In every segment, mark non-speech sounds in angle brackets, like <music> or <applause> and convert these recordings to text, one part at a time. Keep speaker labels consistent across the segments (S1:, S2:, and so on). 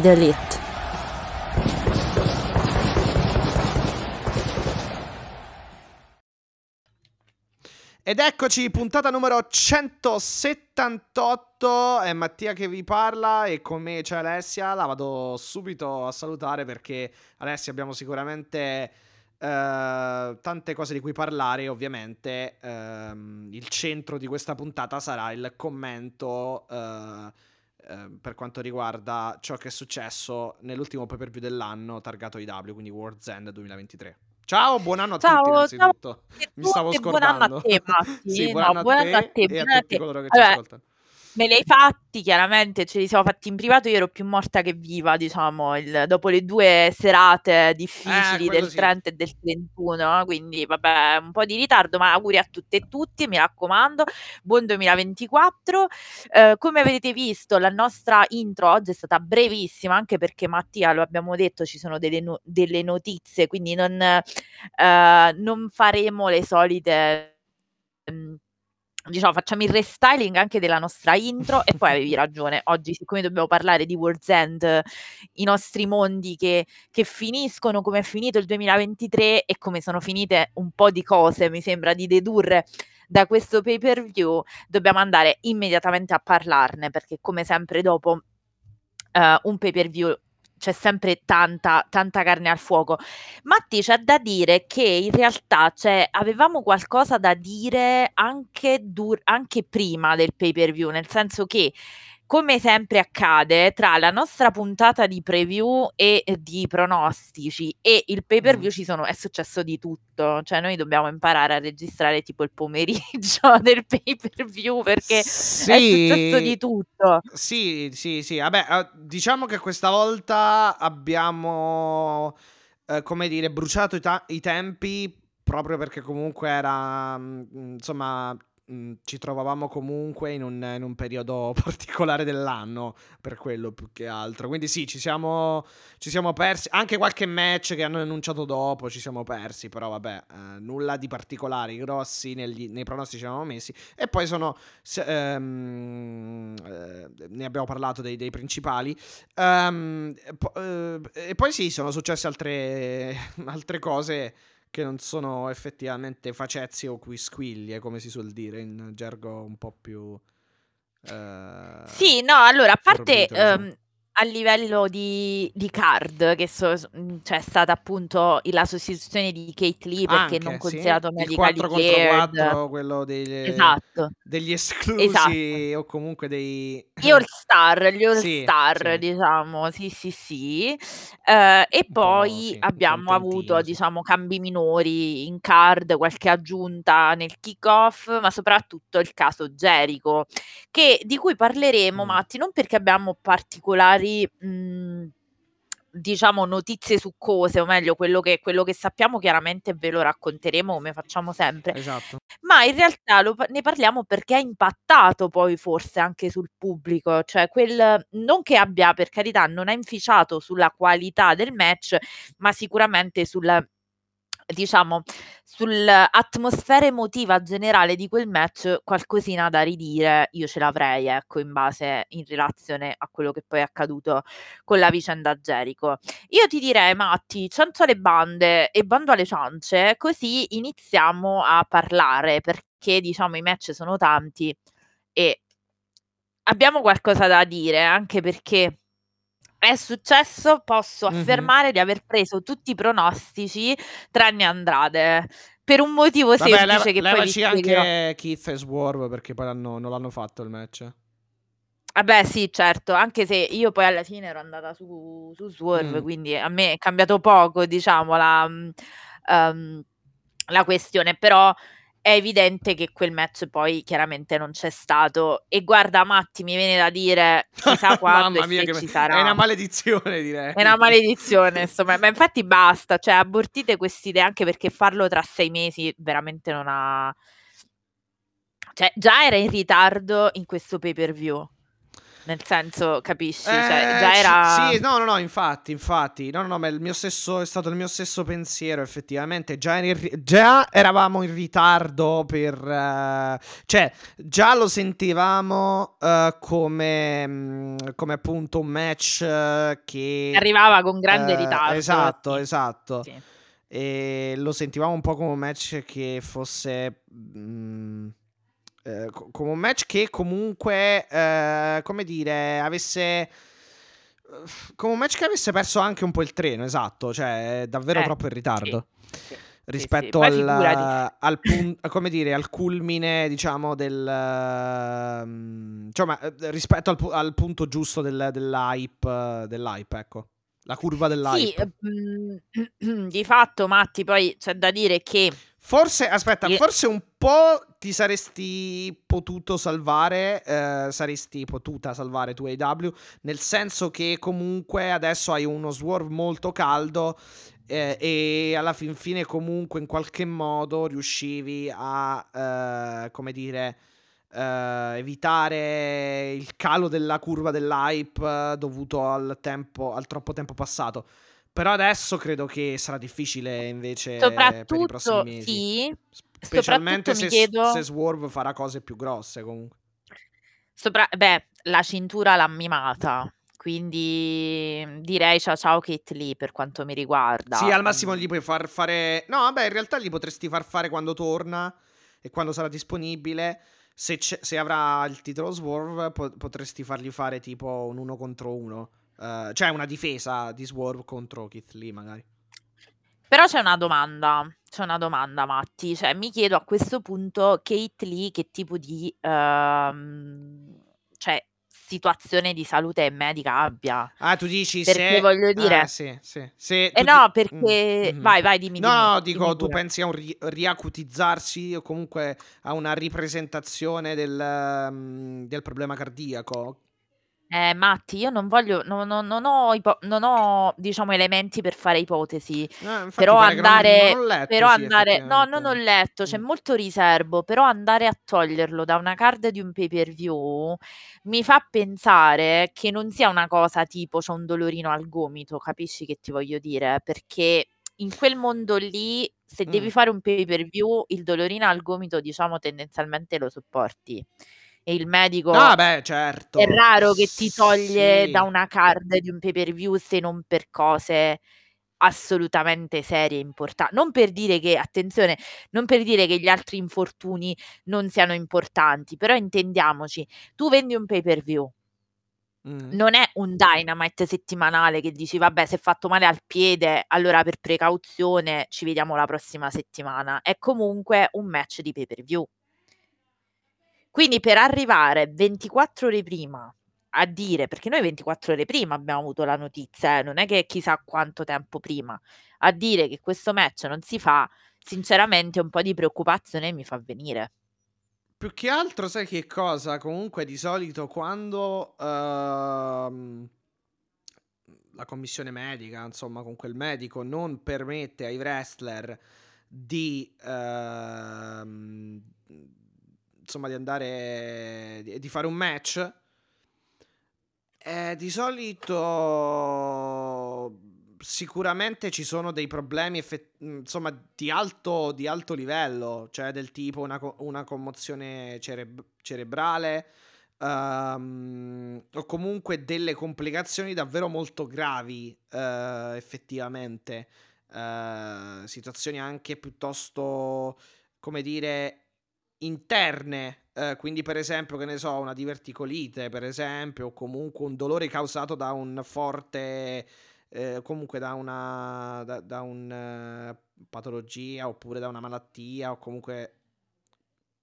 S1: The elite.
S2: Ed eccoci, puntata numero 178, è Mattia che vi parla e con me c'è Alessia, la vado subito a salutare perché Alessia abbiamo sicuramente eh, tante cose di cui parlare, ovviamente ehm, il centro di questa puntata sarà il commento eh, eh, per quanto riguarda ciò che è successo nell'ultimo pay per view dell'anno targato IW, quindi World's End 2023. Ciao, buon anno a
S3: Ciao,
S2: tutti innanzitutto.
S3: ciao
S2: Mi stavo
S3: e buon anno
S2: scordando.
S3: a te, Matti.
S2: sì, buon
S3: No,
S2: anno
S3: buon
S2: a
S3: anno a
S2: te
S3: te,
S2: e
S3: buon
S2: a
S3: anno a
S2: tutti
S3: te.
S2: coloro che ci
S3: Vabbè,
S2: ascoltano.
S3: Me li hai fatti, chiaramente, ce li siamo fatti in privato, io ero più morta che viva, diciamo, il- dopo le due serate
S2: Eh,
S3: difficili
S2: quello
S3: del
S2: sì.
S3: 30 e del 31, quindi vabbè, un po' di ritardo, ma auguri a tutte e tutti, mi raccomando, buon 2024. Eh, come avete visto, la nostra intro oggi è stata brevissima, anche perché Mattia, lo abbiamo detto, ci sono delle, no- delle notizie, quindi non, eh, non faremo le solite... ehm, Diciamo, facciamo il restyling anche della nostra intro e poi avevi ragione, oggi siccome dobbiamo parlare di World's End, i nostri mondi che, che finiscono, come è finito il 2023 e come sono finite un po' di cose, mi sembra di dedurre da questo pay per view, dobbiamo andare immediatamente a parlarne perché come sempre dopo eh, un pay per view c'è sempre tanta, tanta carne al fuoco. Matti, c'è da dire che in realtà cioè, avevamo qualcosa da dire anche, dur- anche prima del pay per view, nel senso che, come sempre accade, tra la nostra puntata di preview e di pronostici e il pay per view
S2: Mm.
S3: ci sono, è successo di tutto. Cioè, noi dobbiamo imparare a registrare tipo il pomeriggio <laughs> del pay per view perché è successo di
S2: Sì,
S3: tutto.
S2: sì, sì, sì. Vabbè, eh, diciamo che questa volta abbiamo, eh, come dire, bruciato i, ta- i tempi proprio perché comunque era, mm, insomma, ci trovavamo comunque in un, in un periodo <laughs> particolare dell'anno, per quello più che altro. Quindi sì, ci siamo, ci siamo persi. Anche qualche match che hanno annunciato dopo ci siamo persi, però vabbè, eh, nulla di particolari, grossi negli- nei pronostici ci avevamo messi. E poi sono, se- ehm, eh, ne abbiamo parlato dei, dei principali. Ehm, e po- eh, e poi sì, sono successe altre, <laughs> altre cose che non sono effettivamente facezze o quisquiglie, come si suol dire in gergo un po' più... eh,
S3: Sì, no, allora, a parte
S2: forbito,
S3: ehm, a livello di, di card, che so- s- mh, c'è stata appunto i- la sostituzione di Kate Lee perché non
S2: Anche, sì.
S3: considerato
S2: Il
S3: medically
S2: 4 contro
S3: cleared.
S2: 4, quello degli,
S3: Esatto,
S2: degli
S3: esatto.
S2: esclusi o comunque dei...
S3: Gli All Star, gli All
S2: Sì,
S3: diciamo, sì, sì, sì. Eh, e
S2: Un po',
S3: poi
S2: sì, un
S3: abbiamo avuto,
S2: contentino, sì.
S3: diciamo, cambi minori in card, qualche aggiunta nel kick-off, ma soprattutto il caso Jericho, che, di cui parleremo,
S2: Mm.
S3: Matti, non perché abbiamo particolari, mh, diciamo, notizie succose, o meglio, quello che, quello che sappiamo chiaramente ve lo racconteremo come facciamo sempre,
S2: Esatto.
S3: ma in realtà lo ne parliamo perché ha impattato poi forse anche sul pubblico, cioè quel non che abbia per carità non ha inficiato sulla qualità del match, ma sicuramente sul diciamo sull'atmosfera emotiva generale di quel match qualcosina da ridire io ce l'avrei, ecco, in base in relazione a quello che poi è accaduto con la vicenda Jericho. Io ti direi, Matti, 100 alle bande e bando alle ciance, così iniziamo a parlare, perché diciamo i match sono tanti e abbiamo qualcosa da dire, anche perché è successo, posso
S2: Mhm.
S3: affermare di aver preso tutti i pronostici tranne Andrade. Per un motivo
S2: Vabbè, leva-
S3: semplice che poi vi
S2: levaci anche Keith e Swerve perché poi l'hanno- non l'hanno fatto il match.
S3: Vabbè, sì, certo, anche se io poi alla fine ero andata su, su Swerve,
S2: Mm.
S3: quindi a me è cambiato poco, diciamo, la, ehm, la questione, però è evidente che quel match poi chiaramente non c'è stato. E guarda, Matti, mi viene da dire chissà <laughs> quando
S2: Mamma mia, che
S3: ci sarà.
S2: è una maledizione, direi.
S3: È una maledizione, insomma, ma infatti basta, cioè abortite quest'idea anche perché farlo tra sei mesi veramente non ha... Cioè, già era in ritardo in questo pay per view. Nel senso, capisci? Cioè,
S2: Eh,
S3: già era...
S2: Sì, no, no, no, infatti, infatti. No, no, no, ma il mio stesso, è stato il mio stesso pensiero, effettivamente. Già, in già eravamo in ritardo per... eh, cioè, già lo sentivamo eh, come, mm, come appunto un match eh, che...
S3: Arrivava con grande ritardo.
S2: Esatto,
S3: sì,
S2: esatto.
S3: sì.
S2: E lo sentivamo un po' come un match che fosse. mm, eh, co- come un match che comunque, eh, come dire, avesse. Come un match che avesse perso anche un po' il treno, esatto, cioè davvero
S3: Eh,
S2: troppo in ritardo
S3: sì, sì.
S2: rispetto
S3: Ma
S2: al, al pun- come dire, al culmine, diciamo, del ehm, insomma, eh, rispetto al, pu- al punto giusto del- dell'hype, dell'hype, ecco. La curva
S3: Sì,
S2: dell'hype.
S3: mm, <clears throat> di fatto, Matti, poi c'è da dire che
S2: Forse, aspetta, forse un po' ti saresti potuto salvare, eh, saresti potuta salvare tu AW, nel senso che comunque adesso hai uno swerve molto caldo eh, e alla fin fine comunque in qualche modo riuscivi a, eh, come dire, eh, evitare il calo della curva dell'hype eh, dovuto al tempo, al troppo tempo passato. Però adesso credo che sarà difficile invece per i prossimi mesi.
S3: Sì,
S2: specialmente se,
S3: chiedo...
S2: se Swerve farà cose più grosse comunque.
S3: Sopra... Beh, la cintura l'ha mimata, quindi direi ciao ciao Kit lì per quanto mi riguarda.
S2: Sì, al massimo gli puoi far fare... No, vabbè, in realtà gli potresti far fare quando torna e quando sarà disponibile. Se, se avrà il titolo Swerve potresti fargli fare tipo un 1 contro 1 eh, cioè una difesa di Swerve contro Keith Lee magari.
S3: Però c'è una domanda, c'è una domanda Matti, cioè mi chiedo a questo punto Keith Lee che tipo di uh, cioè, situazione di salute medica abbia.
S2: Ah, tu dici
S3: perché
S2: se...
S3: voglio ah, dire...
S2: Ah, sì, sì. Se
S3: eh no,
S2: di...
S3: perché...
S2: Mm, mm-hmm.
S3: Vai, vai, dimmi.
S2: No,
S3: dimmi,
S2: no, dico, dimmi
S3: tu
S2: pensi a un ri- riacutizzarsi o comunque a una ripresentazione del, um, del problema cardiaco?
S3: Eh, Matti, io non voglio, no- no- non ho, ipo- non ho, diciamo, elementi per fare ipotesi,
S2: Eh, infatti
S3: però
S2: pare che non, non
S3: andare,
S2: letto,
S3: però
S2: sì,
S3: andare, no, non ho
S2: effettivamente.
S3: letto, c'è
S2: Mm.
S3: molto riservo, però andare a toglierlo da una card di un pay per view mi fa pensare che non sia una cosa tipo c'ho un dolorino al gomito, capisci che ti voglio dire? Perché in quel mondo lì, se devi
S2: Mm.
S3: fare un pay per view, il dolorino al gomito, diciamo, tendenzialmente lo sopporti. E il medico
S2: No, beh,
S3: è
S2: certo.
S3: raro che ti toglie da
S2: Sì.
S3: una card di un pay per view se non per cose assolutamente serie e importanti. Non per dire che, attenzione, non per dire che gli altri infortuni non siano importanti, però intendiamoci, tu vendi un pay per view,
S2: Mm.
S3: non è un Dynamite settimanale che dici vabbè se è fatto male al piede allora per precauzione ci vediamo la prossima settimana è comunque un match di pay per view quindi per arrivare 24 ore prima a dire perché noi 24 ore prima abbiamo avuto la notizia eh, non è che chissà quanto tempo prima a dire che questo match non si fa sinceramente un po' di preoccupazione mi fa venire
S2: Più che altro, sai che cosa? Comunque, di solito quando ehm, la commissione medica, insomma, con quel medico non permette ai wrestler di ehm, insomma di andare di, fare un match eh, di solito sicuramente ci sono dei problemi effett- insomma di alto, di alto livello, cioè del tipo una, co- una commozione cereb- cerebrale ehm, o comunque delle complicazioni davvero molto gravi eh, effettivamente, Eh, situazioni anche piuttosto come dire interne, eh, quindi per esempio, che ne so, una diverticolite, per esempio, o comunque un dolore causato da un forte, eh, comunque da una, da, da un, eh, patologia oppure da una malattia o comunque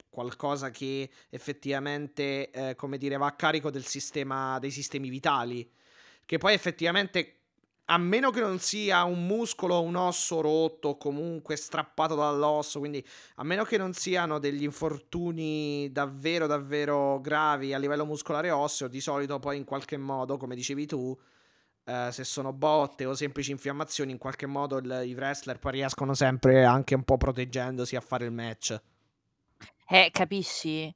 S2: qualcosa che effettivamente, eh, come dire, va a carico del sistema, dei sistemi vitali, che poi effettivamente a meno che non sia un muscolo o un osso rotto o comunque strappato dall'osso, quindi a meno che non siano degli infortuni davvero davvero gravi a livello muscolare e osseo, di solito poi in qualche modo, come dicevi tu, eh, se sono botte o semplici infiammazioni, in qualche modo il, i wrestler poi riescono sempre anche un po' proteggendosi a fare il match.
S3: Eh, capisci?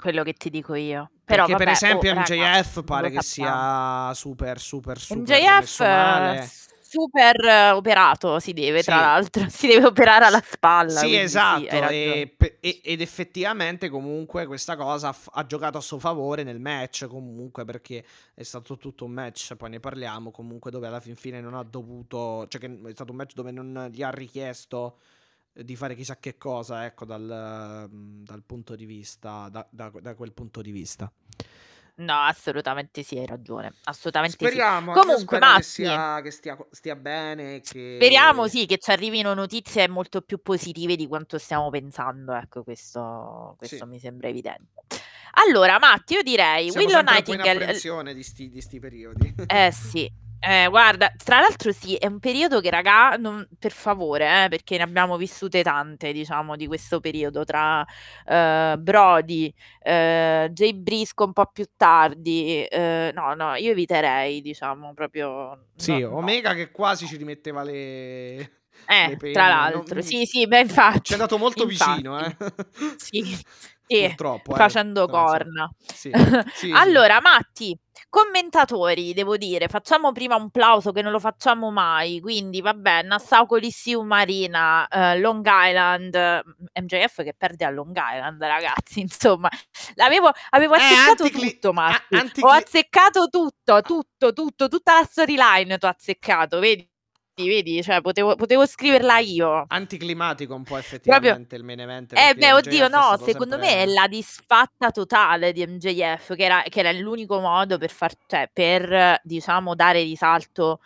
S3: Quello che ti dico io. Però,
S2: Perché
S3: vabbè,
S2: per esempio
S3: oh, raga,
S2: MJF
S3: non
S2: pare che sia super super super
S3: MJF super eh, operato si deve, tra
S2: Sì.
S3: l'altro, <laughs> si deve operare alla spalla.
S2: Sì,
S3: sì,
S2: esatto,
S3: ragione.
S2: e e- ed effettivamente comunque questa cosa ha, f- ha giocato a suo favore nel match comunque perché è stato tutto un match, poi ne parliamo comunque dove alla fin fine non ha dovuto, cioè che è stato un match dove non gli ha richiesto di fare chissà che cosa, ecco, dal, dal punto di vista, da, da- da quel punto di vista.
S3: No, assolutamente sì, hai ragione. Assolutamente sì.
S2: Speriamo, anch'io
S3: Comunque,
S2: spero che,
S3: Matti,
S2: sia, che stia, stia bene, che...
S3: speriamo sì che ci arrivino notizie molto più positive di quanto stiamo pensando. Ecco, questo, questo
S2: Sì.
S3: mi sembra evidente. Allora, Matti, io direi
S2: Siamo
S3: Willow Nightingale.
S2: apprensione di sti, di sti periodi.
S3: Eh sì, <laughs> eh, guarda, tra l'altro sì, è un periodo che, raga, non- per favore, eh, perché ne abbiamo vissute tante, diciamo, di questo periodo tra eh, Brody, eh, Jay Brisco un po' più tardi. eh, no, no, io eviterei, diciamo, proprio...
S2: Sì,
S3: no, no.
S2: Omega che quasi ci rimetteva le, le
S3: Eh,
S2: penne.
S3: tra
S2: non-
S3: l'altro, sì, sì, beh, infatti.
S2: Ci è andato molto
S3: infatti.
S2: vicino, eh.
S3: Sì, sì,
S2: Purtroppo, eh,
S3: facendo
S2: insomma,
S3: corna. <laughs>
S2: Sì, sì.
S3: Allora, Matti, commentatori, devo dire, facciamo prima un plauso che non lo facciamo mai, quindi vabbè, Nassau Coliseum Marina, eh, Long Island, eh, MJF che perde a Long Island, ragazzi, <laughs> insomma, l'avevo, avevo
S2: Eh,
S3: azzeccato
S2: anticli-
S3: tutto, Matti,
S2: a- anticli-
S3: ho azzeccato tutto, tutto, tutto, tutta la storyline tu azzeccato, vedi? Vedi, cioè potevo, potevo scriverla io.
S2: Anticlimatico un po' effettivamente il main event.
S3: Eh beh, oddio,
S2: MJF è
S3: no, secondo
S2: sempre-
S3: me è la disfatta totale di MJF, che era, che era l'unico modo per far, cioè, per, diciamo, dare risalto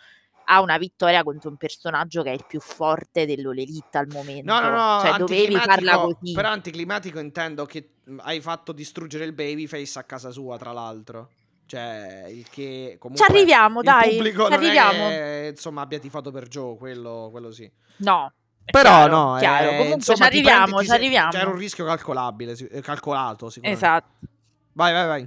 S3: a una vittoria contro un personaggio che è il più forte dell'All Elite al momento.
S2: No, no, no,
S3: cioè, dovevi farla così.
S2: però anticlimatico intendo che mh, hai fatto distrugere il babyface a casa sua, tra l'altro. Cioè, il che
S3: Ci
S2: comunque
S3: arriviamo,
S2: il
S3: dai,
S2: pubblico
S3: ci arriviamo.
S2: che, insomma, abbia tifato per Joe, quello, quello sì.
S3: No.
S2: Però
S3: chiaro,
S2: no,
S3: chiaro.
S2: eh,
S3: Comunque
S2: insomma,
S3: ci arriviamo,
S2: prendi-
S3: ci
S2: sei-
S3: arriviamo.
S2: C'era un rischio calcolabile, eh, calcolato sicuramente.
S3: Esatto.
S2: Vai, vai, vai.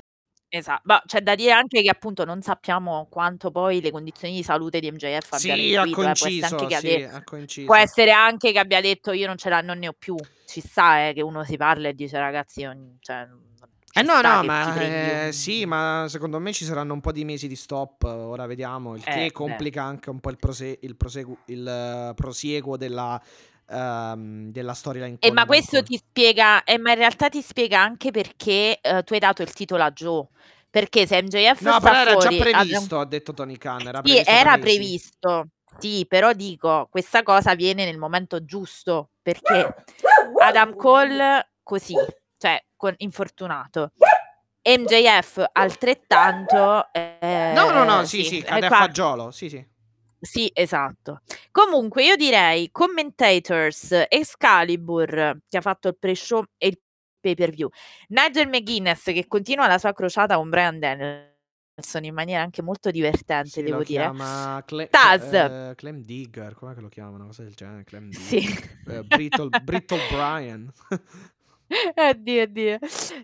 S3: Esatto, ma c'è da dire anche che appunto non sappiamo quanto poi le condizioni di salute di MJF abbiano
S2: Sì, ha
S3: influito, eh, può essere anche
S2: sì, coinciso.
S3: Può essere anche che abbia detto io non ce la non ne ho più. Ci sta eh, che uno si parla e dice ragazzi, io, cioè,
S2: Eh no, no, ma eh, sì, ma secondo me ci saranno un po' di mesi di stop, ora vediamo, il
S3: Eh,
S2: che
S3: beh.
S2: complica anche un po' il, prose- il, prosegu- il eh, prosieguo della, ehm, della storyline.
S3: Eh, ma questo ti spiega, eh, ma in realtà ti spiega anche perché eh, tu hai dato il titolo a Joe. Perché se MJF
S2: No, però era già
S3: fuori, Adam-
S2: previsto, ha detto Tony Khan, era
S3: Sì,
S2: previsto
S3: era previsto. Sì, però dico, questa cosa avviene nel momento giusto, perché <coughs> Adam Cole così, cioè con, infortunato. MJF altrettanto. eh,
S2: No, no, no, sì,
S3: sì,
S2: sì, cade a fagiolo, sì, sì.
S3: Sì, esatto. Comunque io direi commentators Excalibur che ha fatto il pre-show e il pay-per-view. Nigel McGuinness che continua la sua crociata con Brian Danielson in maniera anche molto divertente,
S2: Sì,
S3: devo dire.
S2: chiama Cle-
S3: Taz.
S2: eh, Clem Digger, com'è che lo chiamano? Una cosa del genere, Clem Digger.
S3: Sì.
S2: Eh, Brittle, Brittle Brian. <laughs>
S3: Oddio, oddio.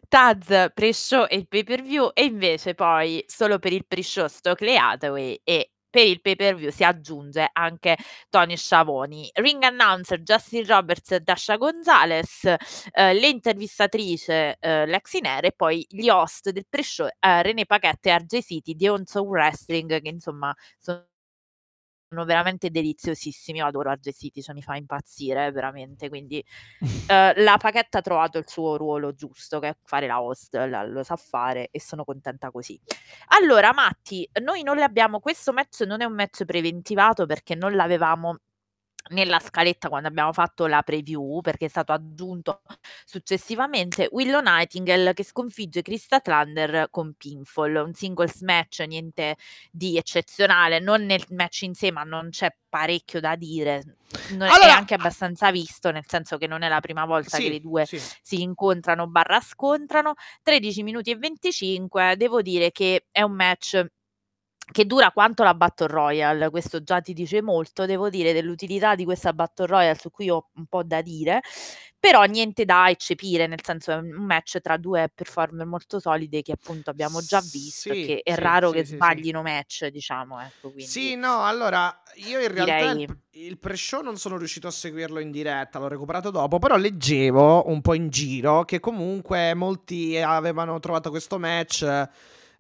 S3: Taz pre-show e il pay-per-view e invece poi solo per il pre-show Stokely Hathaway e per il pay-per-view si aggiunge anche Tony Sciavoni. Ring announcer Justin Roberts e Dasha Gonzalez, eh, l'intervistatrice eh, Lexi Nere e poi gli host del pre-show eh, René Paquette e RJ City di Soul Wrestling che insomma sono sono veramente deliziosissimi. Io adoro City, cioè mi fa impazzire veramente. Quindi <laughs> eh, la Paquetta ha trovato il suo ruolo giusto, che è fare la host, la- lo sa fare e sono contenta così. Allora, Matti, noi non le abbiamo. Questo match non è un match preventivato perché non l'avevamo nella scaletta quando abbiamo fatto la preview perché è stato aggiunto successivamente Willow Nightingale che sconfigge Krista Thunder con pinfall. Un singles match niente di eccezionale non nel match in sé ma non c'è parecchio da dire. Non- è
S2: Allora-
S3: anche abbastanza visto nel senso che non è la prima volta che
S2: Sì,
S3: le due
S2: sì.
S3: si incontrano barra scontrano. 13 minuti e 25 devo dire che è un match che dura quanto la Battle Royale, questo già ti dice molto, devo dire dell'utilità di questa Battle Royale su cui ho un po' da dire, però niente da eccepire, nel senso è un match tra due performer molto solide che appunto abbiamo già visto
S2: Sì,
S3: che è
S2: sì,
S3: raro
S2: sì,
S3: che sbaglino match, diciamo, ecco, quindi
S2: Sì, no, allora io in realtà
S3: direi
S2: il, il pre-show non sono riuscito a seguirlo in diretta, l'ho recuperato dopo, però leggevo un po' in giro che comunque molti avevano trovato questo match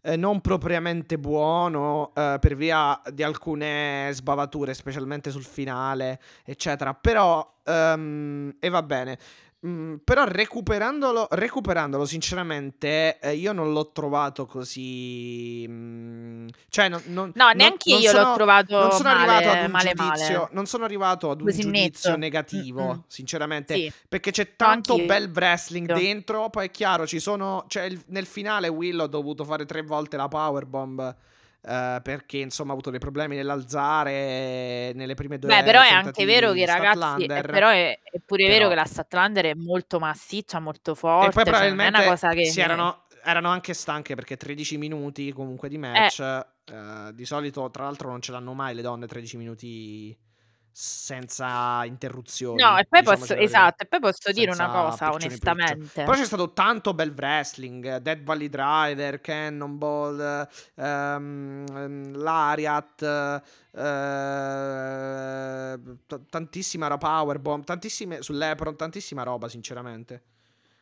S2: eh, non propriamente buono eh, per via di alcune sbavature, specialmente sul finale, eccetera. Però, ehm, e va bene. Mm, però recuperandolo, recuperandolo sinceramente, eh, io non l'ho trovato così. mm, cioè, non, non-
S3: No, neanche
S2: non
S3: io l'ho
S2: sono-
S3: trovato
S2: non sono arrivato ad
S3: male
S2: un
S3: male
S2: giudizio.
S3: male.
S2: Non sono arrivato ad un
S3: Così
S2: giudizio
S3: netto.
S2: negativo,
S3: Mm-mm.
S2: sinceramente.
S3: Sì.
S2: Perché c'è tanto
S3: anch'io.
S2: bel wrestling dentro. Poi è chiaro, ci sono. Cioè, il- nel finale Will ha dovuto fare tre volte la powerbomb. Eh, perché insomma ha avuto dei problemi nell'alzare nelle prime due
S3: Beh, però è anche vero che ragazzi, eh,
S2: Statlander.
S3: però è, è pure
S2: Però-
S3: vero che la Statlander è molto massiccia, molto
S2: E
S3: forte,
S2: poi
S3: cioè non è
S2: probabilmente
S3: una cosa che...
S2: si erano, erano anche stanche perché 13 minuti comunque di match. eh, di solito, tra l'altro, non ce l'hanno mai le donne 13 minuti senza interruzioni.
S3: No, e poi
S2: diciamoci
S3: posso, esatto, e poi posso dire una cosa, onestamente.
S2: Però c'è stato tanto bel wrestling. Dead Valley Driver, Cannonball, ehm, Lariat. eh, t- tantissima roba Powerbomb. Tantissime sull'Epron. Tantissima roba, sinceramente.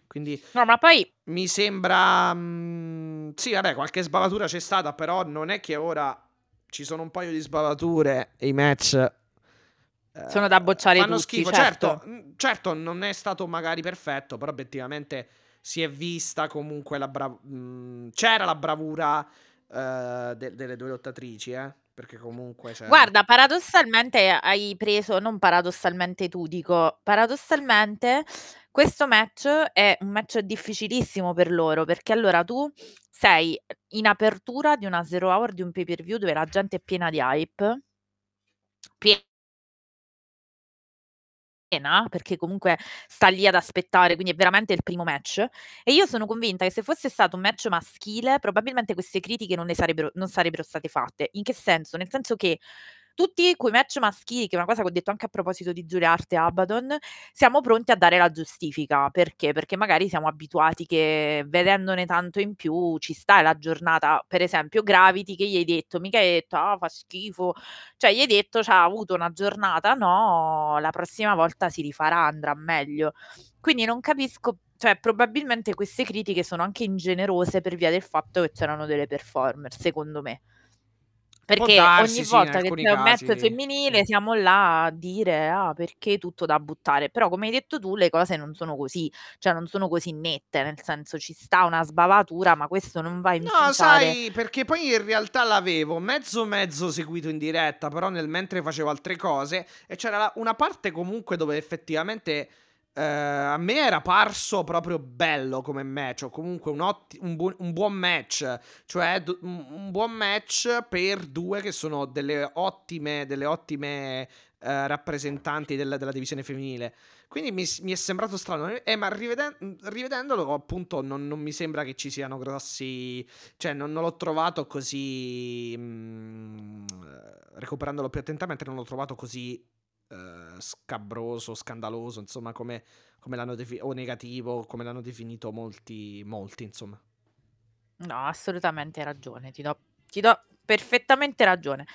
S2: Quindi
S3: No, ma poi
S2: mi sembra. mm, sì, vabbè, qualche sbavatura c'è stata, però non è che ora ci sono un paio di sbavature e i match.
S3: Sono da bocciare
S2: fanno
S3: tutti,
S2: schifo.
S3: certo.
S2: Certo, mm, certo, non è stato magari perfetto, però obiettivamente si è vista comunque la bravura. c'era la bravura eh, de- delle due lottatrici, eh. Perché comunque c'era.
S3: Guarda, paradossalmente hai preso, non paradossalmente tu, dico, paradossalmente questo match è un match difficilissimo per loro, perché allora tu sei in apertura di una zero hour di un pay per view dove la gente è piena di hype, piena, perché comunque sta lì ad aspettare, quindi è veramente il primo match. E io sono convinta che se fosse stato un match maschile, probabilmente queste critiche non sarebbero, non sarebbero state fatte. In che senso? Nel senso che tutti quei match maschili, che è una cosa che ho detto anche a proposito di Giulia Arte e Abaddon, siamo pronti a dare la giustifica. Perché? Perché magari siamo abituati che vedendone tanto in più ci sta la giornata, per esempio Gravity che gli hai detto, mica hai detto, ah fa schifo, cioè gli hai detto, c'ha avuto una giornata, no, la prossima volta si rifarà, andrà meglio. Quindi non capisco, cioè probabilmente queste critiche sono anche ingenerose per via del fatto che c'erano delle performer, secondo me. Perché
S2: darsi,
S3: ogni
S2: sì, in
S3: volta che
S2: alcuni
S3: c'è un match
S2: casi,
S3: femminile siamo là a dire ah perché tutto da buttare, però come hai detto tu le cose non sono così, cioè non sono così nette, nel senso ci sta una sbavatura, ma questo non va a
S2: No,
S3: inficiare.
S2: sai, perché poi in realtà l'avevo mezzo mezzo seguito in diretta, però nel mentre facevo altre cose e c'era la- una parte comunque dove effettivamente eh, a me era parso proprio bello come match, o comunque un, otti- un bu- un buon match, cioè du- un, buon match per due che sono delle ottime, delle ottime eh, rappresentanti del- della divisione femminile. Quindi mi, mi è sembrato strano, eh, ma riveden- rivedendolo appunto non, non mi sembra che ci siano grossi... Cioè non, non l'ho trovato così... mm, eh, recuperandolo più attentamente non l'ho trovato così eh, scabroso, scandaloso, insomma come, come l'hanno definito, o negativo, come l'hanno definito molti, molti, insomma.
S3: No, assolutamente ragione, ti do, ti do perfettamente ragione.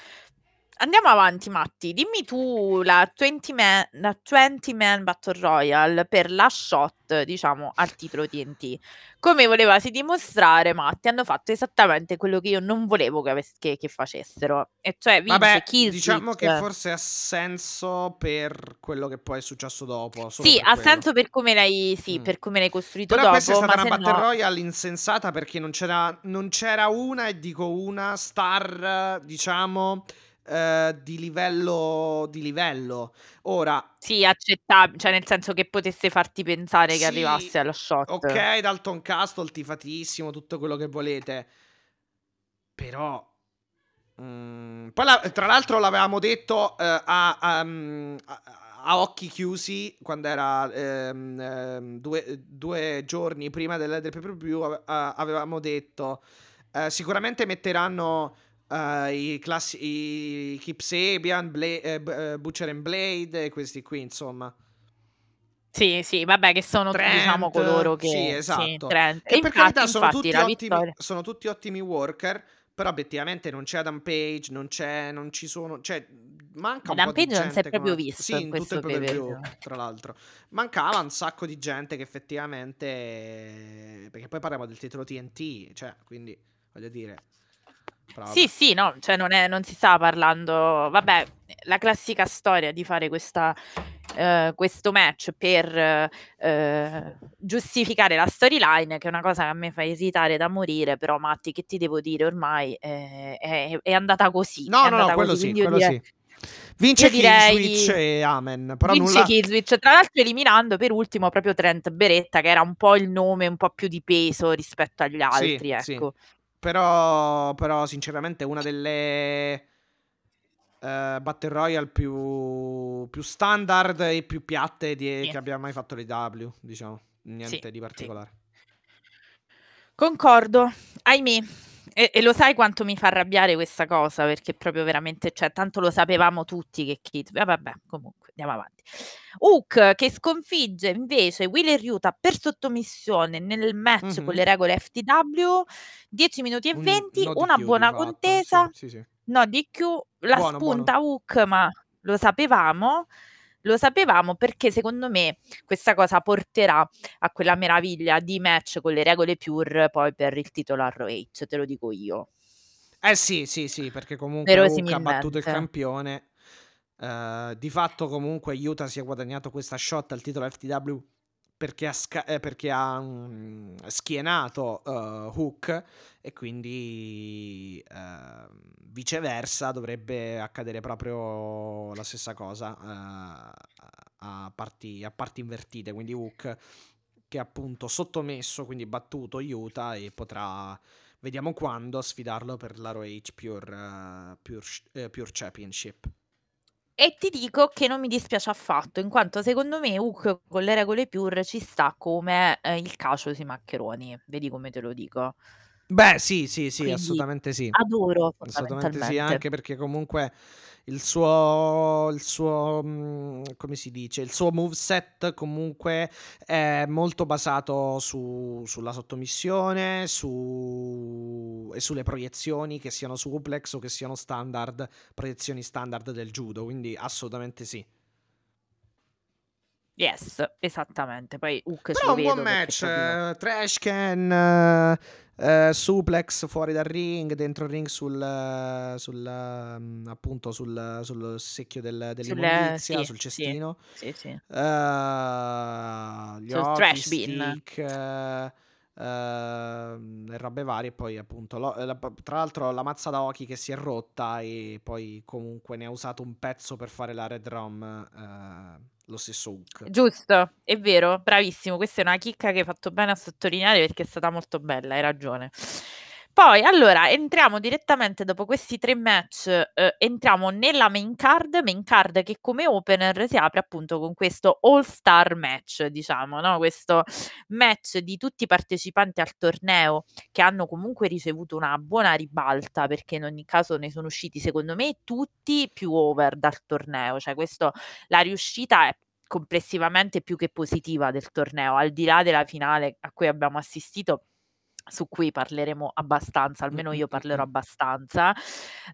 S3: Andiamo avanti, Matti. Dimmi tu la 20 man, la 20 man Battle Royale per la shot, diciamo, al titolo TNT. Come volevasi dimostrare, Matti, hanno fatto esattamente quello che io non volevo che, avess- che- che facessero. E cioè vince
S2: Vabbè,
S3: Killswitch.
S2: diciamo che forse ha senso per quello che poi è successo dopo.
S3: Sì, ha
S2: quello.
S3: senso per come l'hai, sì,
S2: Mm.
S3: per come l'hai costruito
S2: Però
S3: dopo,
S2: questa è stata una Battle
S3: no...
S2: Royale insensata perché non c'era, non c'era una, e dico una, star, diciamo, eh, di livello, di livello. Ora,
S3: Sì, accettabile, cioè nel senso che potesse farti pensare che
S2: Sì,
S3: arrivasse alla shot.
S2: ok, Dalton Castle, tifatissimo, tutto quello che volete. Però... mm, poi la- tra l'altro l'avevamo detto eh, a, a- mm, a- a occhi chiusi quando era ehm, ehm, due, due giorni prima del, del pay per view ave- a- avevamo detto eh, sicuramente metteranno Uh, i, classi- i Kip Sabian, Bla- eh, uh, Butcher and Blade e questi qui, insomma.
S3: Sì, sì, vabbè, che sono
S2: Trent,
S3: diciamo coloro che
S2: sì,
S3: sì,
S2: esatto.
S3: Trent.
S2: Che
S3: E
S2: per
S3: infatti,
S2: carità sono
S3: infatti,
S2: tutti, ottimi, sono tutti ottimi worker, però obiettivamente non c'è Adam Page, non c'è, non ci sono, cioè manca un
S3: Adam
S2: po' di
S3: Page non si è
S2: gente
S3: proprio
S2: come-
S3: visto
S2: Sì,
S3: in
S2: in tutto il pay-per-view. tra l'altro. Mancava un sacco di gente che effettivamente perché poi parliamo del titolo TNT, cioè, quindi voglio dire però
S3: Sì, sì, no, cioè non, è, non si stava parlando, vabbè, la classica storia di fare questa, eh, questo match per eh, giustificare la storyline, che è una cosa che a me fa esitare da morire, però Matti, che ti devo dire, ormai eh, è, è andata così,
S2: No, no, no, quello
S3: così,
S2: sì, quello
S3: direi-
S2: sì. Vince Killswitch e Amen, però
S3: Vince
S2: nulla
S3: Killswitch, tra l'altro eliminando per ultimo proprio Trent Beretta, che era un po' il nome un po' più di peso rispetto agli altri,
S2: sì.
S3: ecco.
S2: Però, però sinceramente è una delle eh, Battle Royale più, più standard e più piatte di-
S3: Sì.
S2: che abbia mai fatto l'IW, diciamo. Niente
S3: Sì,
S2: di particolare.
S3: Concordo, ahimè. E, e lo sai quanto mi fa arrabbiare questa cosa, perché proprio veramente, cioè, tanto lo sapevamo tutti che Kid... eh, vabbè, comunque, andiamo avanti. Hook che sconfigge invece Wheeler Utah per sottomissione nel match
S2: Mhm.
S3: con le regole FTW, 10 minuti e
S2: Un
S3: 20,
S2: no
S3: una
S2: di
S3: buona contesa,
S2: Sì, sì, sì.
S3: no DQ, la
S2: Buono,
S3: spunta Hook, ma lo sapevamo, lo sapevamo perché secondo me questa cosa porterà a quella meraviglia di match con le regole pure poi per il titolo ROH, te lo dico io.
S2: Eh sì, sì, sì, perché comunque Hook ha battuto il campione. Eh, di fatto comunque Utah si è guadagnato questa shot al titolo FTW perché ha, sca- eh, perché ha mm, schienato eh, Hook e quindi eh, viceversa dovrebbe accadere proprio la stessa cosa eh, a, parti, a parti invertite. Quindi Hook che ha appunto sottomesso, quindi battuto Utah e potrà Vediamo quando sfidarlo per la ROH Pure, Pure, Pure Championship.
S3: E ti dico che non mi dispiace affatto, in quanto secondo me Hook con le regole pure ci sta come eh, il cacio sui maccheroni, vedi come te lo dico.
S2: Beh, sì, sì, sì,
S3: Quindi
S2: assolutamente sì.
S3: adoro
S2: Assolutamente sì,
S3: fondamentalmente.
S2: anche perché comunque il suo, il suo, mm, come si dice, il suo moveset comunque è molto basato su, sulla sottomissione su, e sulle proiezioni, che siano suplex o che siano standard, proiezioni standard del judo, quindi assolutamente sì.
S3: Yes, esattamente. Poi Hook
S2: Però un buon match,
S3: proprio...
S2: eh, trash can, eh, eh, suplex fuori dal ring, dentro il ring sul, sul, ehm, appunto sul, sul secchio del-
S3: Sulle...
S2: dell'immondizia,
S3: Sì,
S2: sul cestino.
S3: sì, sì. Sul trash bin.
S2: stick, eh, ehm, e robe varie. E poi appunto, lo- la- tra l'altro la mazza da occhi che si è rotta e poi comunque ne ha usato un pezzo per fare la red rom, lo stesso Hook.
S3: Giusto, è vero, bravissimo. Questa è una chicca che hai fatto bene a sottolineare perché è stata molto bella, hai ragione. Poi, allora, entriamo direttamente dopo questi tre match, eh, entriamo nella main card, main card che come opener si apre appunto con questo all-star match, diciamo, no? Questo match di tutti i partecipanti al torneo che hanno comunque ricevuto una buona ribalta perché in ogni caso ne sono usciti secondo me tutti più over dal torneo, cioè questo la riuscita è complessivamente più che positiva del torneo, al di là della finale a cui abbiamo assistito su cui parleremo abbastanza, almeno io parlerò abbastanza,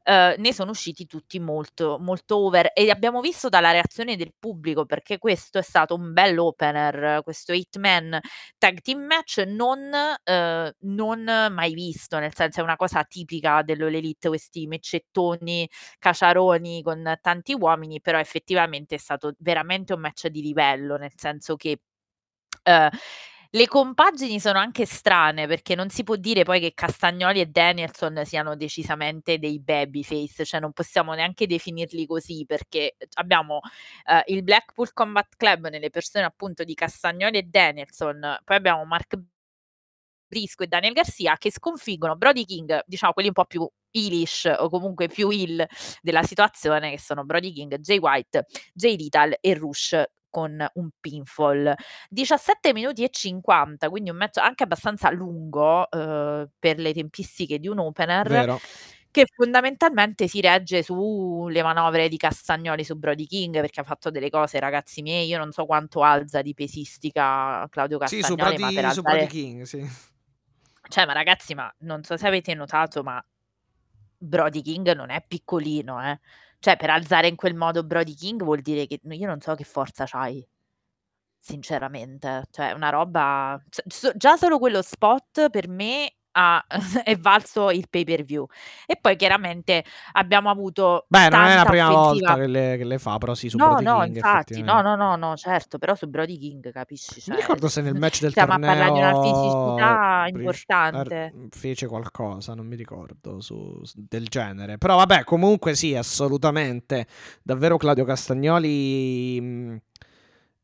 S3: eh, ne sono usciti tutti molto, molto over e abbiamo visto dalla reazione del pubblico perché questo è stato un bel opener, questo 8 man tag team match non, eh, non mai visto, nel senso è una cosa tipica dell'Elite, questi meccettoni, caciaroni con tanti uomini, però effettivamente è stato veramente un match di livello, nel senso che eh, le compagini sono anche strane perché non si può dire poi che Castagnoli e Danielson siano decisamente dei babyface, cioè non possiamo neanche definirli così perché abbiamo eh, il Blackpool Combat Club nelle persone appunto di Castagnoli e Danielson, poi abbiamo Mark Brisco e Daniel Garcia che sconfiggono Brody King, diciamo quelli un po' più heelish o comunque più heel della situazione che sono Brody King, Jay White, Jay Little e Rush con un pinfall. 17 minuti e 50, quindi un match anche abbastanza lungo eh, per le tempistiche di un opener
S2: Vero.
S3: che fondamentalmente si regge sulle manovre di Castagnoli su Brody King, perché ha fatto delle cose, ragazzi miei, io non so quanto alza di pesistica Claudio
S2: Sì, su
S3: Castagnoli, ma per
S2: Brody, su Brody
S3: alzare
S2: King, sì.
S3: cioè, ma ragazzi, ma non so se avete notato, ma Brody King non è piccolino, eh. Cioè, per alzare in quel modo Brody King vuol dire che io non so che forza c'hai. Sinceramente, cioè una roba già solo quello spot per me ha è <laughs> valso il pay per view. E poi chiaramente abbiamo avuto
S2: Beh, non è la prima volta
S3: offensiva
S2: che le che le fa, però sì, su
S3: No,
S2: Brody
S3: no,
S2: King
S3: infatti, no, no, no, no, certo, però su Brody King capisci,
S2: Non mi
S3: cioè
S2: ricordo se nel match <laughs> del
S3: stiamo a parlare di una fisicità
S2: torneo
S3: importante.
S2: mhmm, fece qualcosa, non mi ricordo su del genere. Però vabbè, comunque sì, assolutamente. Davvero Claudio Castagnoli, mhmm,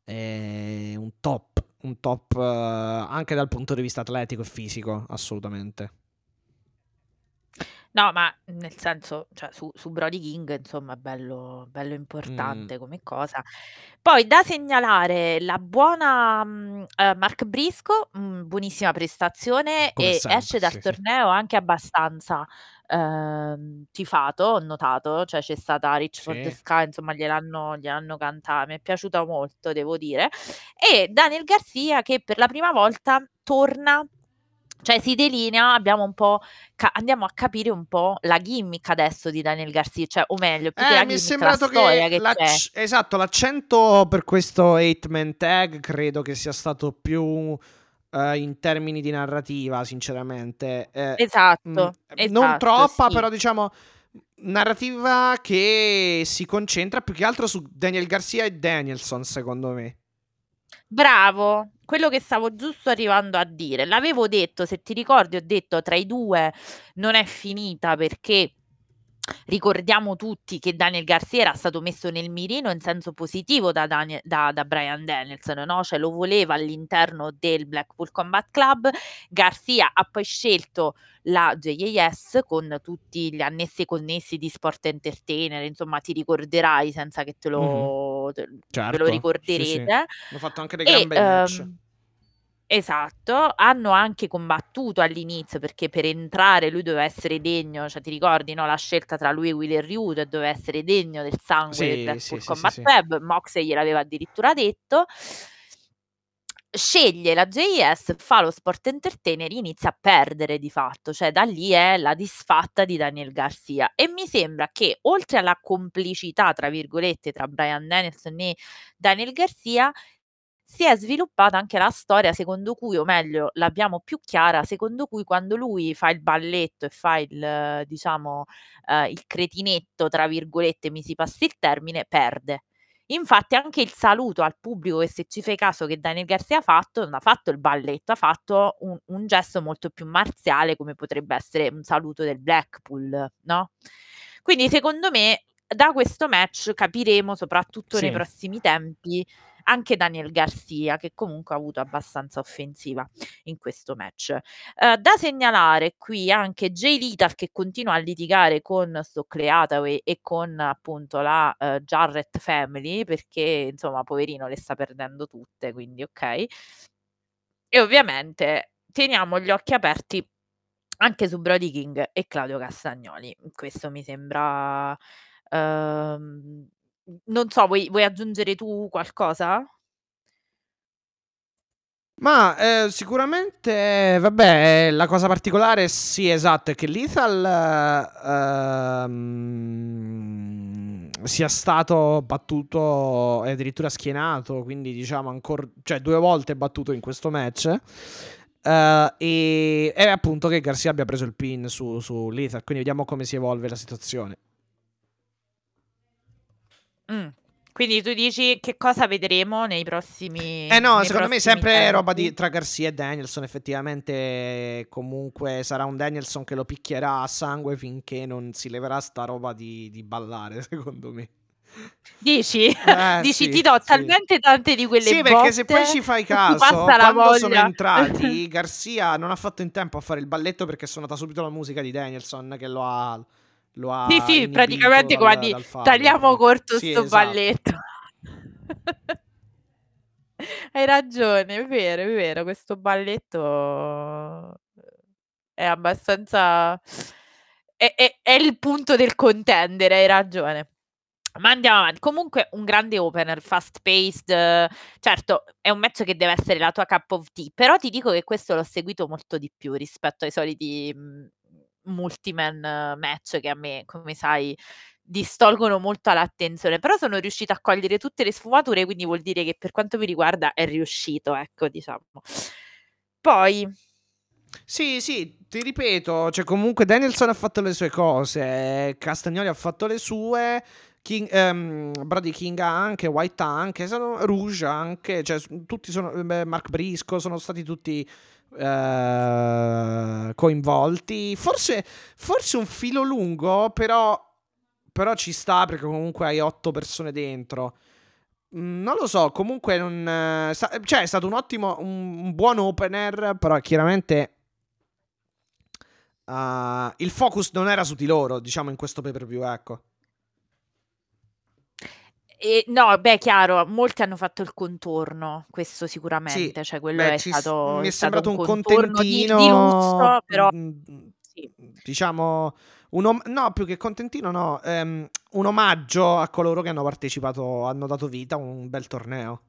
S2: è un top, un top anche dal punto di vista atletico e fisico, assolutamente.
S3: No, ma nel senso, cioè su su Brody King insomma è bello bello
S2: Mh.
S3: importante come cosa. Poi da segnalare la buona, mhmm, ehm, Mark Briscoe, mhmm, buonissima prestazione
S2: Come
S3: e
S2: sempre,
S3: esce dal
S2: sì, sì.
S3: torneo anche abbastanza, ehm, tifato, ho notato, cioè c'è stata Reach for the
S2: Sì.
S3: Sky, insomma gliel'hanno gliel'hanno cantata, mi è piaciuta molto devo dire. E Daniel Garcia che per la prima volta torna cioè si delinea, abbiamo un po' ca andiamo a capire un po' la gimmick adesso di Daniel Garcia, cioè o meglio più che
S2: Eh,
S3: la
S2: mi è
S3: gimmick, la
S2: sembrato
S3: storia
S2: che
S3: che c'è.
S2: l'acc esatto, l'accento per questo 8 man tag credo che sia stato più, ehm, in termini di narrativa sinceramente. Mhmm,
S3: Esatto,
S2: non
S3: esatto,
S2: troppa,
S3: sì.
S2: però diciamo narrativa che si concentra più che altro su Daniel Garcia e Danielson, secondo me.
S3: Bravo, quello che stavo giusto arrivando a dire. L'avevo detto, se ti ricordi ho detto tra i 2 non è finita perché ricordiamo tutti che Daniel Garcia era stato messo nel mirino in senso positivo da Danie da da Bryan Danielson, no, cioè lo voleva all'interno del Blackpool Combat Club. Garcia ha poi scelto la JAS con tutti gli annessi e connessi di Sport Entertainer, insomma ti ricorderai senza che te lo te ve lo
S2: Certo, sì, sì.
S3: ricorderete.
S2: Hanno fatto anche dei gran
S3: E,
S2: bei match.
S3: Esatto, hanno anche combattuto all'inizio perché per entrare lui doveva essere degno, cioè ti ricordi, no, la scelta tra lui e Wheeler Yuta, doveva essere degno del sangue del
S2: Sì, sì, sì, sì,
S3: Combat
S2: sì.
S3: Club, Moxley gliel'aveva addirittura detto. Sceglie la JAS, fa lo Sport Entertainer, inizia a perdere di fatto, cioè da lì è la disfatta di Daniel Garcia. E mi sembra che oltre alla "complicità" tra virgolette tra Bryan Danielson e Daniel Garcia, si è sviluppata anche la storia secondo cui o meglio l'abbiamo più chiara, secondo cui quando lui fa il balletto e fa il diciamo, ehm, il "cretinetto" tra virgolette, mi si passi il termine, perde. Infatti anche il saluto al pubblico, e se ci fai caso che Daniel Garcia ha fatto, non ha fatto il balletto, ha fatto un un gesto molto più marziale come potrebbe essere un saluto del Blackpool, no, quindi secondo me da questo match capiremo, soprattutto nei
S2: Sì.
S3: prossimi tempi, anche Daniel Garcia che comunque ha avuto abbastanza offensiva in questo match. Ehm, da segnalare qui anche Jay Lethal che continua a litigare con Stokely Hathaway e con appunto la, ehm, Jarrett family perché insomma poverino le sta perdendo tutte, quindi okay. E ovviamente teniamo gli occhi aperti anche su Brody King e Claudio Castagnoli. Questo mi sembra, ehm, non so, vuoi vuoi aggiungere tu qualcosa?
S2: Ma, ehm, sicuramente vabbè, la cosa particolare sì, esatto, è che Lethal, ehm, sia stato battuto e addirittura schienato, quindi diciamo ancor cioè 2 volte battuto in questo match. Ehm, e e appunto che Garcia abbia preso il pin su su Lethal, quindi vediamo come si evolve la situazione.
S3: Mh. Quindi tu dici che cosa vedremo nei prossimi
S2: Eh no, secondo me sempre roba
S3: tempi?
S2: di tra Garcia e Danielson, effettivamente comunque sarà un Danielson che lo picchierà a sangue finché non si leverà sta roba di di ballare, <laughs> secondo me.
S3: Dici?
S2: Eh, <laughs>
S3: Dici
S2: sì,
S3: ti do
S2: sì.
S3: talmente tante di quelle
S2: Sì, perché se poi
S3: botte
S2: ci fai <laughs> caso, quando sono entrati, Garcia non ha fatto in tempo a fare il balletto perché è suonata subito la musica di Danielson che lo ha lo
S3: Sì,
S2: ha
S3: sì,
S2: inibito
S3: praticamente
S2: dal
S3: come a di
S2: dal
S3: tagliamo corto
S2: sì,
S3: 'sto
S2: esatto.
S3: balletto. <laughs> Hai ragione, è vero, è vero, questo balletto è abbastanza è, è, è il punto del contendere, hai ragione. Ma andiamo avanti. Comunque un grande opener, fast paced. Certo, è un match che deve essere la tua cup of tea, però ti dico che questo l'ho seguito molto di più rispetto ai soliti multiman match che a me, come sai, distolgono molto l'attenzione, però sono riuscita a cogliere tutte le sfumature, quindi vuol dire che per quanto mi riguarda è riuscito, ecco, diciamo. Poi
S2: sì, sì, ti ripeto, cioè comunque Danielson ha fatto le sue cose, Castagnoli ha fatto le sue, King, um, Brody King anche, White anche, Rouge anche, cioè tutti sono, Mark Brisco, sono stati tutti uh, coinvolti. Forse, forse un filo lungo, però, però ci sta perché comunque hai otto persone dentro. Mm, non lo so, comunque non, cioè è stato un ottimo, un, un buon opener, però chiaramente uh, il focus non era su di loro, diciamo, in questo pay per view, ecco.
S3: E, no, beh, chiaro, molti hanno fatto il contorno, questo sicuramente, sì, cioè quello beh, è stato,
S2: mi è,
S3: è
S2: sembrato
S3: un,
S2: un contentino
S3: di, di lusso, però
S2: mm, sì. diciamo un om- no, più che contentino, no, um, un omaggio a coloro che hanno partecipato, hanno dato vita a un bel torneo.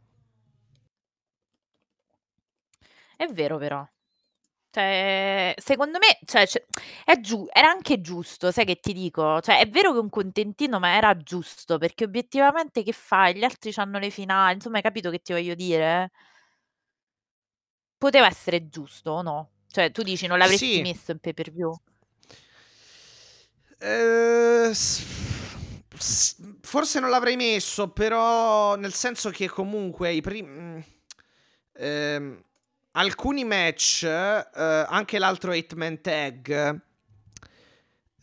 S3: È vero, però. Cioè, secondo me, cioè, cioè, è giu- era anche giusto, sai che ti dico? Cioè, è vero che un contentino, ma era giusto, perché obiettivamente che fai? Gli altri hanno le finali, insomma, hai capito che ti voglio dire? Poteva essere giusto o no? Cioè, tu dici non l'avresti
S2: Sì.
S3: messo in pay per view?
S2: Eh, s- s- forse non l'avrei messo, però nel senso che comunque i primi... ehm, alcuni match, eh, anche l'altro 8-man tag,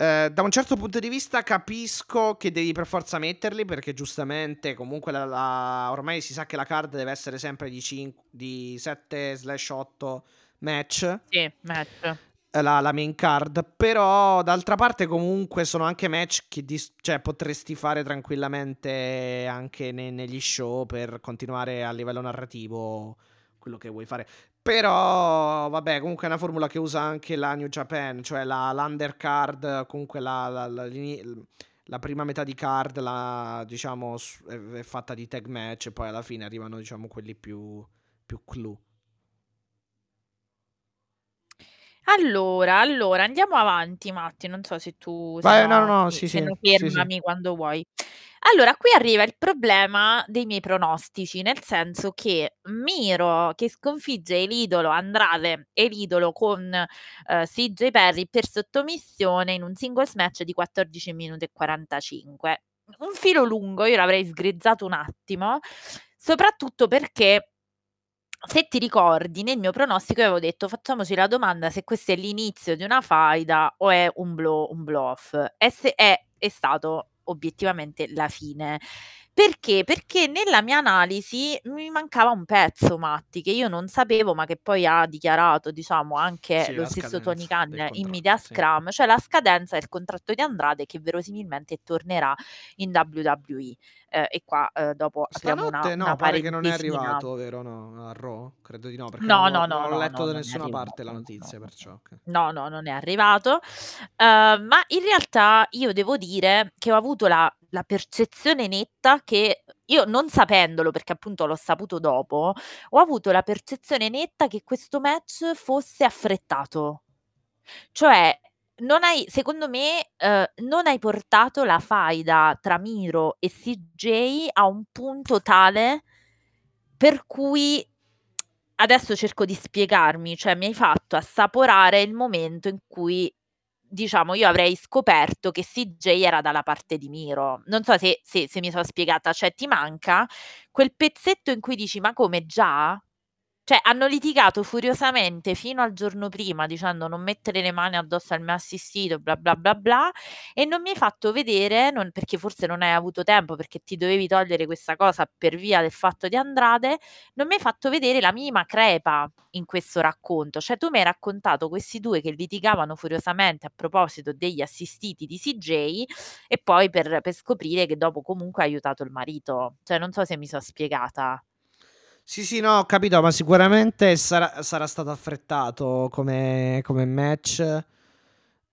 S2: eh, da un certo punto di vista capisco che devi per forza metterli perché giustamente comunque la, la, ormai si sa che la card deve essere sempre di, 5, di 7-8 match.
S3: Sì, match.
S2: Eh, la, la, main card, però d'altra parte comunque sono anche match che dis- cioè, potresti fare tranquillamente anche ne- negli show per continuare a livello narrativo quello che vuoi fare. Però, vabbè, comunque è una formula che usa anche la New Japan, cioè la, l'undercard, comunque la, la, la, prima metà di card, la, diciamo, è, fatta di tag match e poi alla fine arrivano, diciamo, quelli più, più clue.
S3: Allora, allora, andiamo avanti, Matti. Non so se tu
S2: Vai, no,
S3: no,
S2: no,
S3: sì,
S2: sì,
S3: fermami
S2: sì.
S3: quando vuoi. Allora, qui arriva il problema dei miei pronostici, nel senso che Miro che sconfigge l'idolo Andrade e l'idolo con eh, CJ Perry per sottomissione in un singles match di 14 minuti e 45. Un filo lungo, io l'avrei sgrizzato un attimo, soprattutto perché se ti ricordi, nel mio pronostico avevo detto facciamoci la domanda se questo è l'inizio di una faida o è un blow, un blow off. E se è, è stato obiettivamente la fine. Perché? Perché nella mia analisi mi mancava un pezzo, Matti, che io non sapevo, ma che poi ha dichiarato, diciamo, anche
S2: Sì,
S3: lo stesso Tony Khan in media
S2: sì.
S3: scrum, cioè la scadenza del contratto di Andrade che verosimilmente tornerà in WWE. Eh, e qua eh, dopo apriamo una,
S2: Stanotte no,
S3: una
S2: pare che non è arrivato, vero? No, a Raw? Credo di no, perché
S3: No,
S2: non,
S3: no,
S2: non
S3: no, no,
S2: letto da nessuna parte la notizia,
S3: No,
S2: perciò. ok.
S3: no, no, non è arrivato. Uh, ma in realtà io devo dire che ho avuto la, la percezione netta che io non sapendolo, perché appunto l'ho saputo dopo, ho avuto la percezione netta che questo match fosse affrettato. Cioè, non hai, secondo me, eh, non hai portato la faida tra Miro e CJ a un punto tale per cui adesso cerco di spiegarmi, cioè mi hai fatto assaporare il momento in cui diciamo io avrei scoperto che CJ era dalla parte di Miro. Non so se, se, se mi sono spiegata, cioè ti manca quel pezzetto in cui dici ma come già? Cioè, hanno litigato furiosamente fino al giorno prima dicendo non mettere le mani addosso al mio assistito, bla bla bla bla, e non mi hai fatto vedere, non, perché forse non hai avuto tempo, perché ti dovevi togliere questa cosa per via del fatto di Andrade, non mi hai fatto vedere la minima crepa in questo racconto. Cioè, tu mi hai raccontato questi due che litigavano furiosamente a proposito degli assistiti di CJ e poi per, per scoprire che dopo comunque ha aiutato il marito. Cioè, non so se mi sono spiegata.
S2: Sì, sì, no, ho capito, ma sicuramente sarà, sarà stato affrettato come, come match.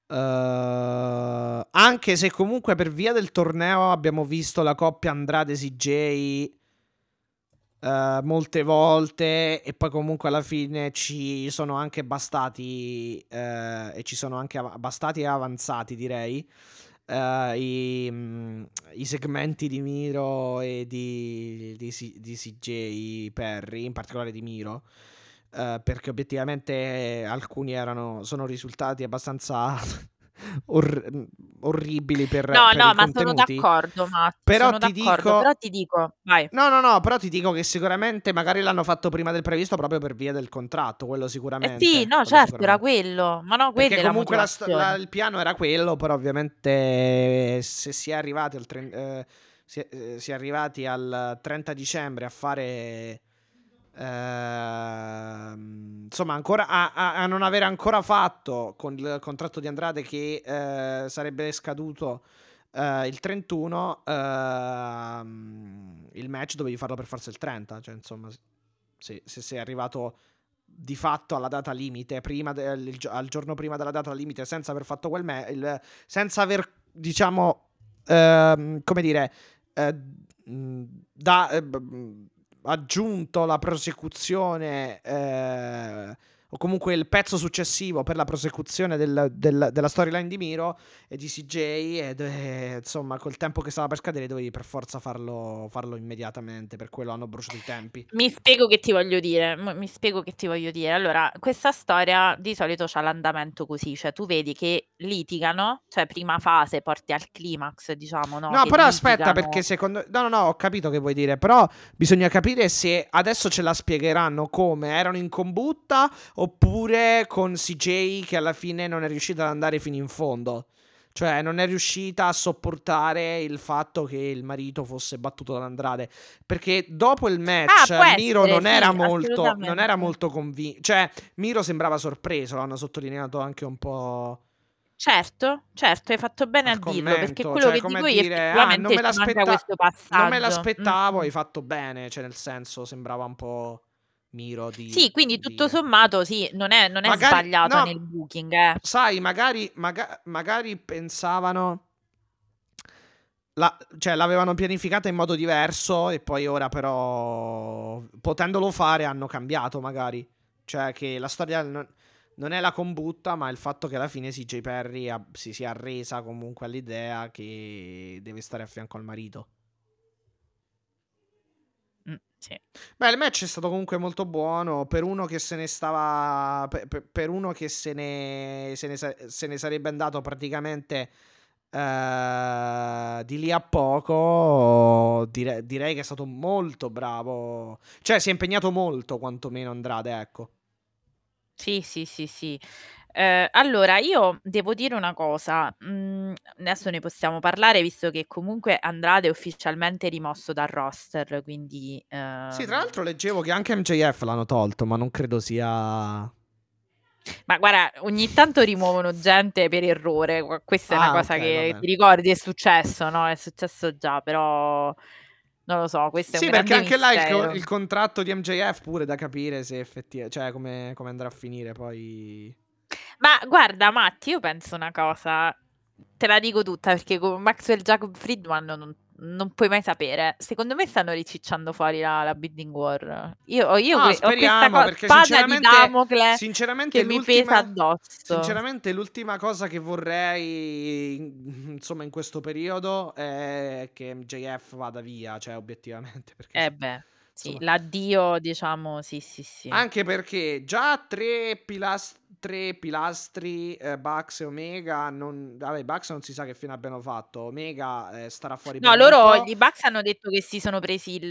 S2: Uh, anche se comunque per via del torneo abbiamo visto la coppia Andrade-CJ uh, eh, molte volte e poi comunque alla fine ci sono anche bastati uh, e ci sono anche bastati e avanzati direi i, mm, i, segmenti di Miro e di, di, di CJ Perry, in particolare di Miro. Uh, perché obiettivamente alcuni erano, sono risultati abbastanza Or- orribili per
S3: No,
S2: per
S3: no, ma sono d'accordo, Matti,
S2: Però
S3: sono
S2: ti
S3: d'accordo,
S2: dico,
S3: però ti dico, vai.
S2: no, no, no, però ti dico che sicuramente magari l'hanno fatto prima del previsto proprio per via del contratto, quello
S3: Eh sì,
S2: sicuramente,
S3: no,
S2: quello
S3: certo, era quello, ma no, quella
S2: Perché
S3: è
S2: comunque la sto- la- il piano era quello, però ovviamente se si è arrivati al, tren- eh, si è, eh, si è arrivati al 30 dicembre a fare Ehm, insomma, ancora a, a- non avere ancora fatto con il contratto di Andrade che eh, sarebbe scaduto eh, il 31, ehm, il match dovevi farlo per forza il 30. Cioè, insomma, se, se sei arrivato di fatto alla data limite, prima del- al giorno prima della data limite, senza aver fatto quel match, senza aver, diciamo, ehm, come dire, eh, da, eh, aggiunto la prosecuzione eh, o comunque il pezzo successivo per la prosecuzione del- del- della storyline di Miro e di CJ eh, insomma col tempo che stava per scadere dovevi per forza farlo, farlo immediatamente per quello hanno bruciato i tempi
S3: Mi spiego che ti voglio dire, mi spiego che ti voglio dire. Allora, questa storia di solito c'ha l'andamento così, cioè tu vedi che litigano, cioè prima fase porti al climax, diciamo, no?
S2: No, però aspetta,
S3: litigano.
S2: perché secondo... No, no, no, ho capito che vuoi dire, però bisogna capire se adesso ce la spiegheranno come erano in combutta oppure con CJ che alla fine non è riuscita ad andare fino in fondo. Cioè, non è riuscita a sopportare il fatto che il marito fosse battuto da Andrade. Perché dopo il match,
S3: Ah,
S2: Miro
S3: essere,
S2: non era
S3: sì,
S2: molto, non era molto convinto. Cioè, Miro sembrava sorpreso, l'hanno sottolineato anche un po'.
S3: Certo, certo, hai fatto bene a dirlo, perché quello
S2: cioè
S3: che dico io
S2: dire, ah, non me l'aspetta-. Non me l'aspettavo,
S3: Mm,
S2: hai
S3: mm.
S2: fatto bene, cioè nel senso sembrava un po' Miro di...
S3: Sì, quindi
S2: di
S3: tutto
S2: dire.
S3: sommato sì, non è, non è
S2: Magari-
S3: sbagliato
S2: no,
S3: nel booking, eh.
S2: Sai, magari, maga- magari pensavano... la- cioè l'avevano pianificata in modo diverso e poi ora però, potendolo fare, hanno cambiato magari. Cioè che la storia non, non è la combutta, ma il fatto che alla fine CJ Perry ha- si sia arresa comunque all'idea che deve stare a fianco al marito.
S3: Mm, sì.
S2: Beh, il match è stato comunque molto buono. Per uno che se ne stava. Per, per- per uno che se ne, se ne, se ne sarebbe andato praticamente eh, di lì a poco. dire- direi che è stato molto bravo. Cioè, si è impegnato molto, quantomeno Andrade, ecco.
S3: Sì, sì, sì, sì. Eh, allora, io devo dire una cosa, mm, adesso ne possiamo parlare visto che comunque Andrade è ufficialmente rimosso dal roster, quindi...
S2: Sì,
S3: ehm,
S2: tra l'altro leggevo che anche MJF l'hanno tolto, ma non credo sia.
S3: Ma guarda, ogni tanto rimuovono gente per errore, qu- questa è una
S2: Ah,
S3: cosa
S2: ok,
S3: che
S2: vabbè.
S3: ti ricordi, è successo, no? È successo già, però non lo so, questo è
S2: Sì,
S3: un
S2: perché
S3: grande
S2: anche là il,
S3: mistero.
S2: co- il contratto di MJF pure da capire se effettivamente. Cioè, come, come andrà a finire poi.
S3: Ma guarda, Matti, io penso una cosa, te la dico tutta perché con Maxwell Jacob Friedman non, non puoi mai sapere. Secondo me stanno ricicciando fuori la, la bidding war. Io, io
S2: No,
S3: que- ho questa
S2: speriamo,
S3: co-
S2: perché
S3: spada di
S2: sinceramente-
S3: Damocle
S2: Sinceramente,
S3: che mi pesa addosso.
S2: Sinceramente, l'ultima cosa che vorrei, insomma, in questo periodo è che MJF vada via, cioè, obiettivamente. Perché
S3: Eh beh, sì,
S2: insomma,
S3: l'addio, diciamo, sì, sì, sì.
S2: Anche perché già tre, pilas- tre pilastri, eh, Bucks e Omega, non, vabbè, Bucks non si sa che fine abbiano fatto. Omega eh, starà fuori
S3: No,
S2: per un
S3: loro,
S2: po',
S3: i Bucks hanno detto che si sono presi il,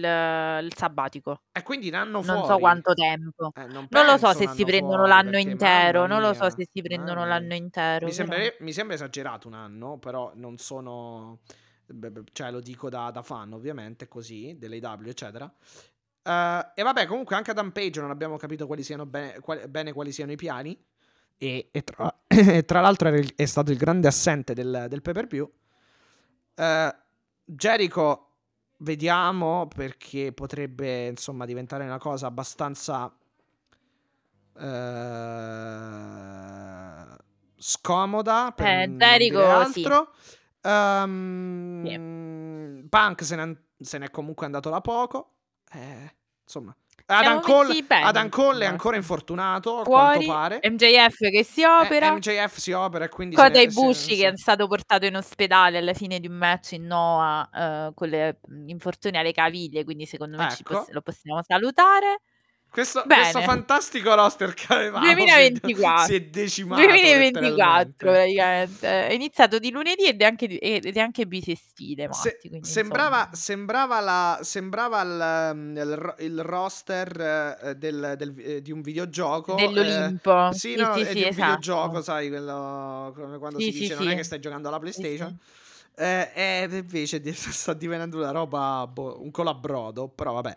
S3: il sabbatico.
S2: e quindi un anno
S3: Non
S2: fuori.
S3: so quanto tempo.
S2: Eh, non,
S3: Non lo so
S2: penso
S3: se si
S2: anno
S3: prendono
S2: fuori,
S3: l'anno
S2: perché,
S3: intero, non lo so
S2: mia,
S3: se si prendono
S2: mamma
S3: l'anno
S2: mia.
S3: intero.
S2: Mi
S3: però-
S2: sembra, mi sembra esagerato un anno, però non sono. beh, beh, Cioè, lo dico da, da fan, ovviamente, così, dell'AW, eccetera. Eh, e vabbè, comunque anche ad Page non abbiamo capito quali siano bene, quali, bene quali siano i piani. E, e tra, <coughs> e tra l'altro il- è stato il grande assente del, del pay per view. Jericho, vediamo perché potrebbe insomma diventare una cosa abbastanza eh, scomoda per
S3: Eh, Jericho,
S2: dire
S3: sì.
S2: altro. Ehm, Punk se ne, se n'è comunque andato da poco. Eh, insomma. Adam Cole, Adam Cole è ancora infortunato, a
S3: Fuori,
S2: quanto pare.
S3: MJF che si
S2: Eh,
S3: opera.
S2: MJF si opera e quindi ne-
S3: Ibushi
S2: se-
S3: che è stato portato in ospedale alla fine di un match in Noah eh, con le mh, infortuni alle caviglie, quindi secondo me ci
S2: Ecco.
S3: poss- lo possiamo salutare.
S2: Questo, questo fantastico roster che avevamo
S3: 2024.
S2: si è decimato
S3: 2024
S2: letteralmente.
S3: praticamente. È iniziato di lunedì ed è anche, ed è anche bisestile,
S2: Se-
S3: Matti, quindi,
S2: sembrava, sembrava, la, sembrava il, um, il il roster eh, del- del- eh, di un videogioco. eh,
S3: Dell'Olimpo.
S2: sì,
S3: Sì,
S2: no,
S3: sì,
S2: è
S3: sì,
S2: di un
S3: esatto.
S2: videogioco, sai, quello quando
S3: Sì,
S2: si dice non è che stai giocando alla. PlayStation. Eh, e invece <laughs> sta divenendo una roba, boh, un colabrodo, però vabbè.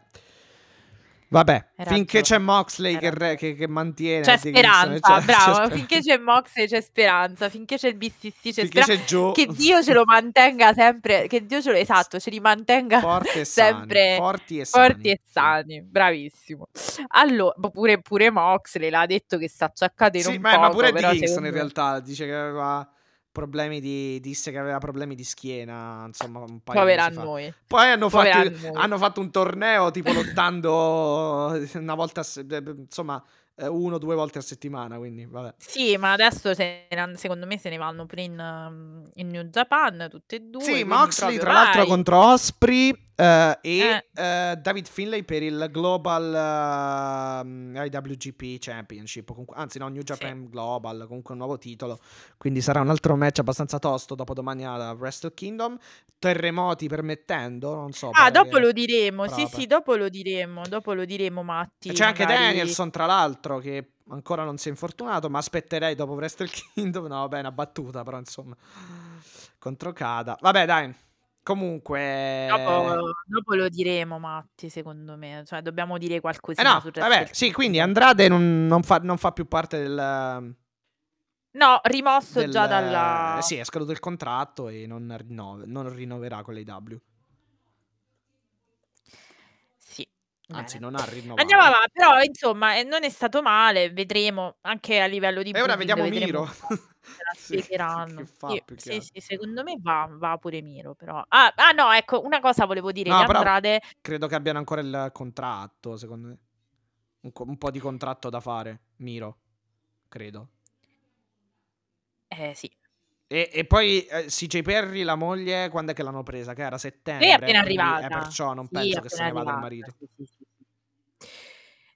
S2: Vabbè,
S3: Hai
S2: finché c'è Moxley che, re- che, che mantiene
S3: C'è speranza, <laughs>
S2: c'è-
S3: bravo.
S2: c'è sper-
S3: finché c'è Mox c'è speranza, finché c'è il BCC c'è
S2: finché
S3: speranza.
S2: c'è
S3: Che Dio ce lo mantenga sempre, che Dio ce lo esatto, ce li mantenga
S2: forte e <laughs> sani,
S3: sempre
S2: forti e sani.
S3: forti e sani. Bravissimo. Allora, pure, pure Moxley l'ha detto che sta acciaccato in
S2: Sì,
S3: un
S2: ma,
S3: poco,
S2: ma pure Kingston in realtà dice che aveva problemi di disse che aveva problemi di schiena, insomma, un paio
S3: Povera
S2: di
S3: a
S2: mesi fa.
S3: noi.
S2: Poi hanno fatto, hanno fatto un torneo tipo lottando <laughs> una volta, insomma, eh, uno o due volte a settimana, quindi vabbè.
S3: Sì, ma adesso se ne secondo me se ne vanno pure in, um, in New Japan, tutte e due.
S2: Sì, Moxley tra l'altro
S3: vai.
S2: contro Osprey eh, e
S3: Eh.
S2: eh, David Finlay per il Global ehm, IWGP Championship, comunque- anzi no, New Japan Global, comunque un nuovo titolo, quindi sarà un altro match abbastanza tosto dopo domani a Wrestle Kingdom, terremoti permettendo, non so.
S3: Ah, dopo lo diremo. Sì,
S2: proprio.
S3: sì, dopo lo diremo. Dopo lo diremo, Matti.
S2: C'è anche
S3: magari-
S2: Danielson, tra l'altro, che ancora non si è infortunato, ma aspetterei dopo Wrestle Kingdom. No, vabbè, una battuta, però insomma. Contro Kada. Vabbè, dai. Comunque...
S3: Dopo, dopo lo diremo, Matti, secondo me. Cioè, dobbiamo dire
S2: Eh
S3: qualcosina
S2: no, vabbè, sì, quindi Andrade non, non fa, non fa più parte del...
S3: No, rimosso
S2: del-
S3: già dalla...
S2: eh, Sì, è scaduto il contratto e non, rinnove- non rinnoverà con l'AW.
S3: Sì.
S2: Anzi,
S3: bene.
S2: non ha rinnovato.
S3: Andiamo avanti, però insomma eh, non è stato male, vedremo anche a livello di
S2: E ora
S3: booking,
S2: vediamo
S3: vedremo
S2: Miro.
S3: un po' se la <laughs>
S2: Sì,
S3: spiegheranno.
S2: che fa
S3: Sì,
S2: più che
S3: sì,
S2: altro.
S3: sì, secondo me va, va pure Miro però. Ah, ah, no, ecco, una cosa volevo dire
S2: No, però-
S3: Andrade,
S2: Credo che abbiano ancora il contratto, secondo me. Un, co- un po' di contratto da fare, Miro. Credo.
S3: eh sì,
S2: E, e poi eh, CJ Perry, la moglie, quando è che l'hanno presa? Che era settembre.
S3: lei è appena
S2: quindi,
S3: arrivata.
S2: Eh, perciò non
S3: Sì,
S2: penso che se
S3: appena
S2: ne vada il
S3: arrivata,
S2: marito.
S3: sì, sì.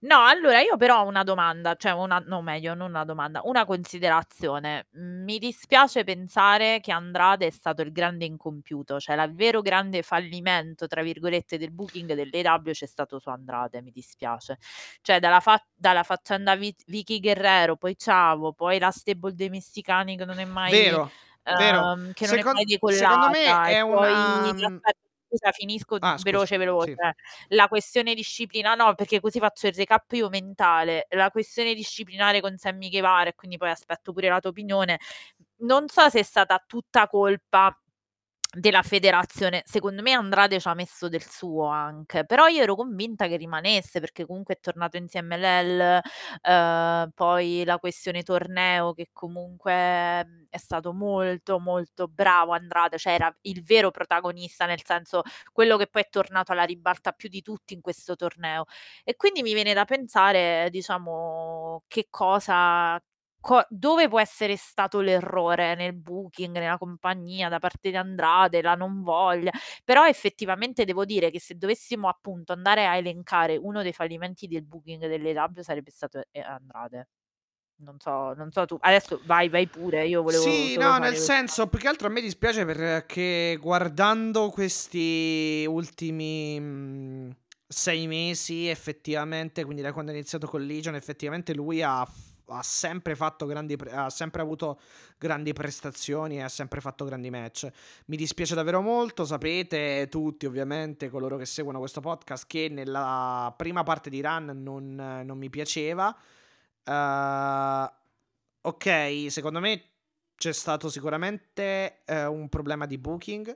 S3: No, allora io però ho una domanda, cioè una, no meglio, non una domanda, una considerazione. Mm, Mi dispiace pensare che Andrade è stato il grande incompiuto, cioè il vero grande fallimento, tra virgolette, del booking dell'EW c'è stato su Andrade, mi dispiace. Cioè dalla, fa- dalla faccenda Vi- Vicky Guerrero, poi Ciavo, poi la stable dei messicani che non è mai...
S2: Vero, vero.
S3: ehm, che non
S2: Secon-
S3: è mai
S2: secondo me
S3: e
S2: è
S3: poi
S2: una-
S3: aspetta, scusa, finisco
S2: Ah, scusa,
S3: veloce veloce.
S2: Sì.
S3: la questione disciplina no perché così faccio il recap io mentale. La questione disciplinare con Sammy Guevara e quindi poi aspetto pure la tua opinione. Non so se è stata tutta colpa della federazione secondo me Andrade ci ha messo del suo anche però io ero convinta che rimanesse perché comunque è tornato insieme l'El eh, poi la questione torneo che comunque mh, è stato molto molto bravo Andrade cioè era il vero protagonista nel senso quello che poi è tornato alla ribalta più di tutti in questo torneo. E quindi mi viene da pensare diciamo che cosa co- dove può essere stato l'errore nel booking, nella compagnia da parte di Andrade, la non voglia, però effettivamente devo dire che se dovessimo appunto andare a elencare uno dei fallimenti del booking delle W sarebbe stato eh, Andrade. Non so, non so tu. Adesso vai, vai pure. Io volevo.
S2: Sì, no, nel
S3: questo.
S2: senso, più che altro a me dispiace perché guardando questi ultimi mh, sei mesi, effettivamente, quindi da quando è iniziato con Legion, effettivamente lui ha, ha sempre grandi, ha sempre avuto grandi prestazioni e ha sempre fatto grandi match. Mi dispiace davvero molto, sapete tutti, ovviamente, coloro che seguono questo podcast, che nella prima parte di Run non, non mi piaceva. Uh, ok, secondo me c'è stato sicuramente eh, un problema di booking.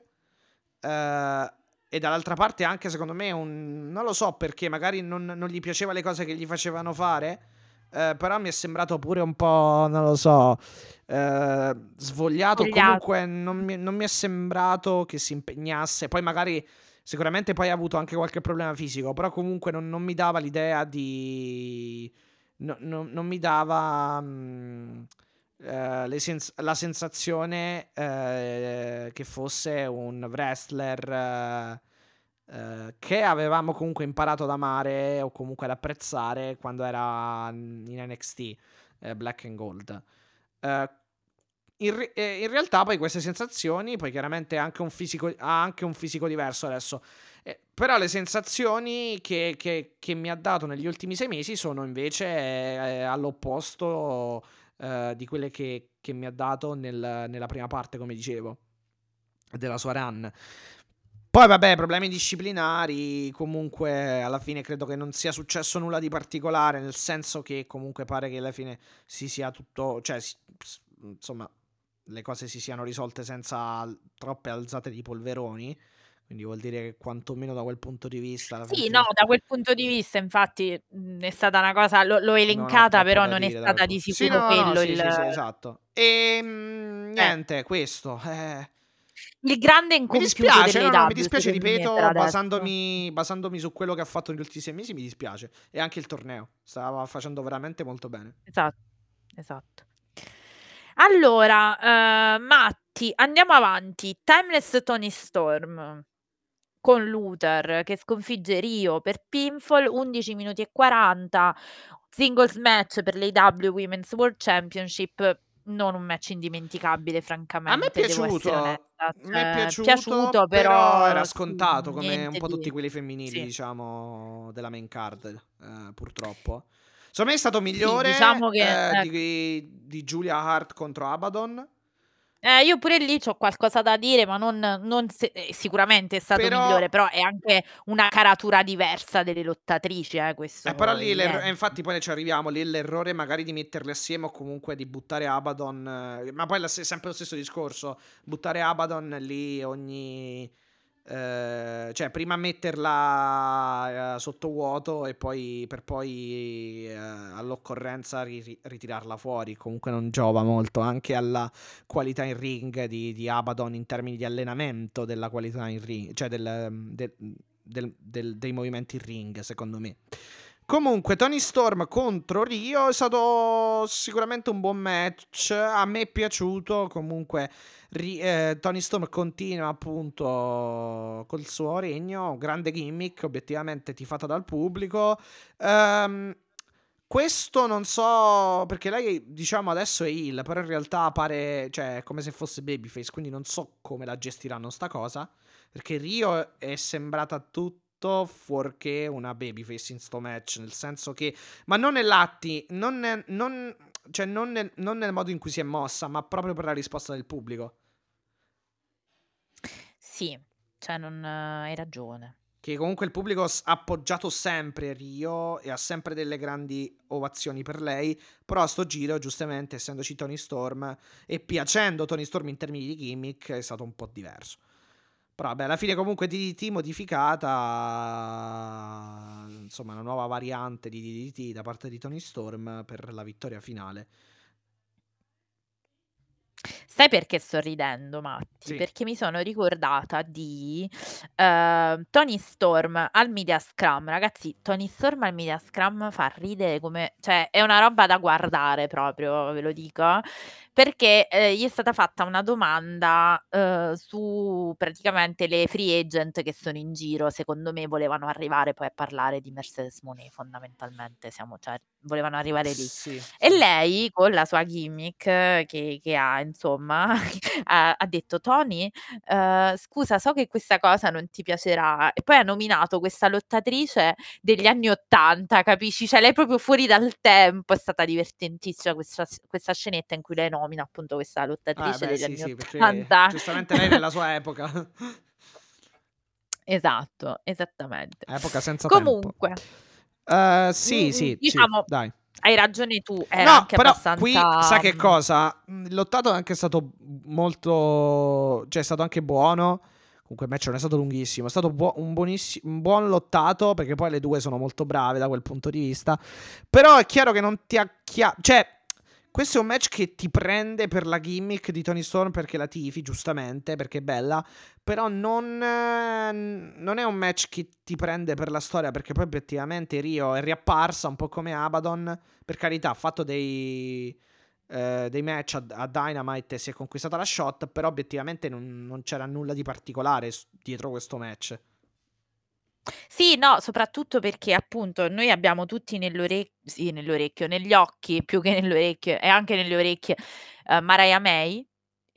S2: eh, e dall'altra parte anche secondo me un... Non lo so perché magari non, non gli piaceva le cose che gli facevano fare. Eh, però mi è sembrato pure un po', non lo so, eh, svogliato.
S3: Spogliato.
S2: Comunque non mi, non mi è sembrato che si impegnasse. Poi magari, sicuramente poi ha avuto anche qualche problema fisico, però comunque non, non mi dava l'idea di... no- no- non mi dava... mm, eh, sens- la sensazione eh, che fosse un wrestler eh, che avevamo comunque imparato ad amare o comunque ad apprezzare quando era in NXT eh, Black and Gold. Eh, in, ri- eh, in realtà poi queste sensazioni, poi chiaramente anche fisico, ha anche un fisico diverso adesso, eh, però le sensazioni che, che- che mi ha dato negli ultimi sei mesi sono invece all'opposto di quelle che, che mi ha dato nel- nella prima parte, come dicevo, della sua run. Poi, vabbè, problemi disciplinari. Comunque, alla fine credo che non sia successo nulla di particolare. Nel senso che, comunque, pare che alla fine si sia tutto. Cioè, si- insomma, le cose si siano risolte senza troppe alzate di polveroni. Quindi vuol dire che, quantomeno da quel punto di vista.
S3: Sì,
S2: fine-
S3: no, da quel punto di vista, infatti, mh, è stata una cosa, l'ho, l'ho
S2: non ho
S3: elencata,
S2: troppo
S3: però non è
S2: dire da
S3: stata di sicuro
S2: Sì, no, no,
S3: quello
S2: sì,
S3: il,
S2: sì, sì, esatto. E mm, niente, questo. eh.
S3: Il grande
S2: Mi
S3: incompiuto
S2: dispiace,
S3: delle
S2: no, no, mi dispiace, ripeto, basandomi, basandomi su quello che ha fatto negli ultimi sei mesi, mi dispiace. E anche il torneo. Stava facendo veramente molto bene.
S3: Esatto, esatto. Allora, eh, Matti, andiamo avanti. Timeless Tony Storm con Luther che sconfigge Rio per pinfall 11 minuti e 40 singles match per l'AW Women's World Championship non un match indimenticabile francamente
S2: A me è piaciuto,
S3: onesta.
S2: mi è
S3: Cioè,
S2: piaciuto,
S3: però,
S2: però era
S3: sì,
S2: scontato come un po' tutti quelli femminili,
S3: sì.
S2: diciamo, della main card, eh, purtroppo. Secondo me è stato migliore
S3: diciamo che,
S2: eh,
S3: ecco.
S2: di, di Julia Hart contro Abaddon.
S3: Eh, io pure lì ho qualcosa da dire, ma non, non se- eh, sicuramente è stato
S2: Però-
S3: migliore, però è anche una caratura diversa delle lottatrici, eh, questo
S2: Eh, però lì, l'erro-
S3: evidente.
S2: eh, infatti poi ci arriviamo, lì l'errore magari di metterle assieme o comunque di buttare Abaddon, eh, ma poi è sempre lo stesso discorso, buttare Abaddon lì ogni... eh, cioè prima metterla eh, sotto vuoto e poi per poi eh, all'occorrenza ri- ri- ritirarla fuori, comunque non giova molto anche alla qualità in ring di, di Abaddon in termini di allenamento della qualità in ring, cioè del- del- del- dei movimenti in ring secondo me. Comunque, Tony Storm contro Rio è stato sicuramente un buon match. A me è piaciuto. Comunque, eh, Tony Storm continua appunto col suo regno. Grande gimmick, obiettivamente tifata dal pubblico. Ehm, questo non so perché lei, diciamo, adesso è heel, però in realtà pare, cioè, come se fosse babyface. Quindi non so come la gestiranno sta cosa. Perché Rio è sembrata tutto fuorché una babyface in sto match. Nel senso che, ma non nell'atti, non, non- cioè non nel, non nel modo in cui si è mossa, ma proprio per la risposta del pubblico.
S3: Sì, cioè non hai ragione.
S2: Che comunque il pubblico ha appoggiato sempre Rio e ha sempre delle grandi ovazioni per lei. Però a sto giro, giustamente, essendoci Tony Storm e piacendo Tony Storm in termini di gimmick, è stato un po' diverso. Però vabbè, alla fine comunque DDT modificata, insomma una nuova variante di DDT da parte di Tony Storm per la vittoria finale.
S3: Sai perché sto ridendo, Matti?
S2: Sì.
S3: Perché mi sono ricordata di eh, Tony Storm al Media Scrum. Ragazzi, Tony Storm al Media Scrum fa ridere come... Cioè, è una roba da guardare proprio, ve lo dico. Perché eh, gli è stata fatta una domanda eh, su praticamente le free agent che sono in giro. Secondo me volevano arrivare poi a parlare di Mercedes Monet, fondamentalmente. Siamo, cioè, volevano arrivare lì.
S2: Sì,
S3: E
S2: sì.
S3: lei, con la sua gimmick che, che ha, insomma, <laughs> ha, ha detto: Tony, eh, scusa, so che questa cosa non ti piacerà. E poi ha nominato questa lottatrice degli anni Ottanta, capisci? Cioè, lei è proprio fuori dal tempo. È stata divertentissima questa, questa scenetta in cui lei nomina appunto questa
S2: Ah,
S3: lottatrice
S2: beh,
S3: degli
S2: sì,
S3: anni
S2: sì, perché
S3: Ottanta.
S2: giustamente lei nella sua epoca. <laughs>
S3: Esatto, esattamente.
S2: Epoca senza tempo.
S3: Comunque,
S2: Eh, sì, sì, sì,
S3: diciamo,
S2: dai.
S3: hai ragione tu. È
S2: No,
S3: anche
S2: però
S3: abbastanza.
S2: qui sa che
S3: mm,
S2: cosa? Mm, lottato è anche stato molto. cioè, è stato anche buono. Comunque il match non è stato lunghissimo, è stato buo- un, un buon lottato perché poi le due sono molto brave da quel punto di vista. Però è chiaro che non ti acchiappa... Cioè, questo è un match che ti prende per la gimmick di Tony Storm perché la tifi, giustamente, perché è bella. Però non, eh, non, è un match che ti prende per la storia perché poi obiettivamente Rio è riapparsa un po' come Abaddon. Per carità, ha fatto dei eh, dei match a, a, Dynamite si è conquistata la shot, però obiettivamente non, non c'era nulla di particolare dietro questo match.
S3: Sì, no, soprattutto perché appunto noi abbiamo tutti nell'orecchio, sì, nell'orecchio, negli occhi più che nell'orecchio e anche nelle orecchie uh, Mariah May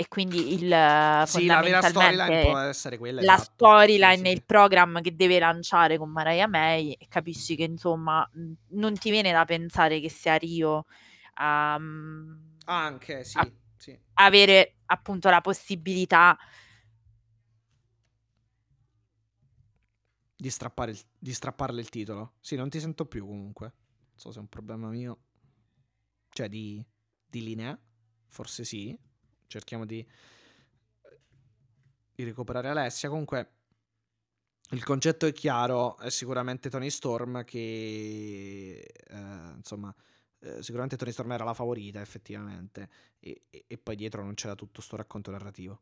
S3: e quindi il
S2: sì, la vera storyline può essere quella
S3: la
S2: esatto.
S3: storyline
S2: sì, sì,
S3: il programma che deve lanciare con Mariah May e capisci che insomma non ti viene da pensare che sia Rio um,
S2: anche sì,
S3: a,
S2: sì.
S3: avere appunto la possibilità
S2: di, strappare il, di strapparle il titolo. Sì, non ti sento più comunque. Non so se è un problema mio. Cioè di, di linea. Forse sì. Cerchiamo di, di recuperare Alessia. Comunque il concetto è chiaro. È sicuramente Tony Storm che... Eh, insomma eh, sicuramente Tony Storm era la favorita effettivamente e, e, e poi dietro non c'era tutto sto racconto narrativo.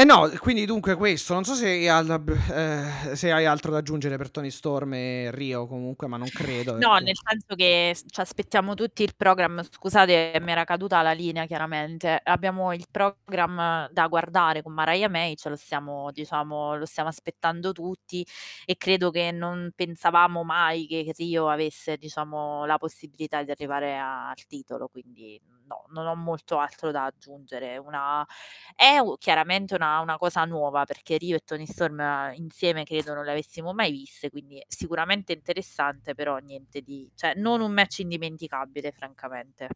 S2: Eh no, quindi dunque questo, non so se hai, al, eh, se hai, altro da aggiungere per Tony Storm e Rio comunque, ma non credo.
S3: No, perché... nel senso che ci aspettiamo tutti il programma, scusate mi era caduta la linea chiaramente, abbiamo il programma da guardare con Mariah May, ce lo stiamo, diciamo, lo stiamo aspettando tutti e credo che non pensavamo mai che Rio avesse, diciamo, la possibilità di arrivare al titolo, quindi no, non ho molto altro da aggiungere. Una... È chiaramente una, una, cosa nuova perché Rio e Tony Storm eh, insieme credo non le avessimo mai viste, quindi sicuramente interessante, però niente di... cioè non un match indimenticabile, francamente.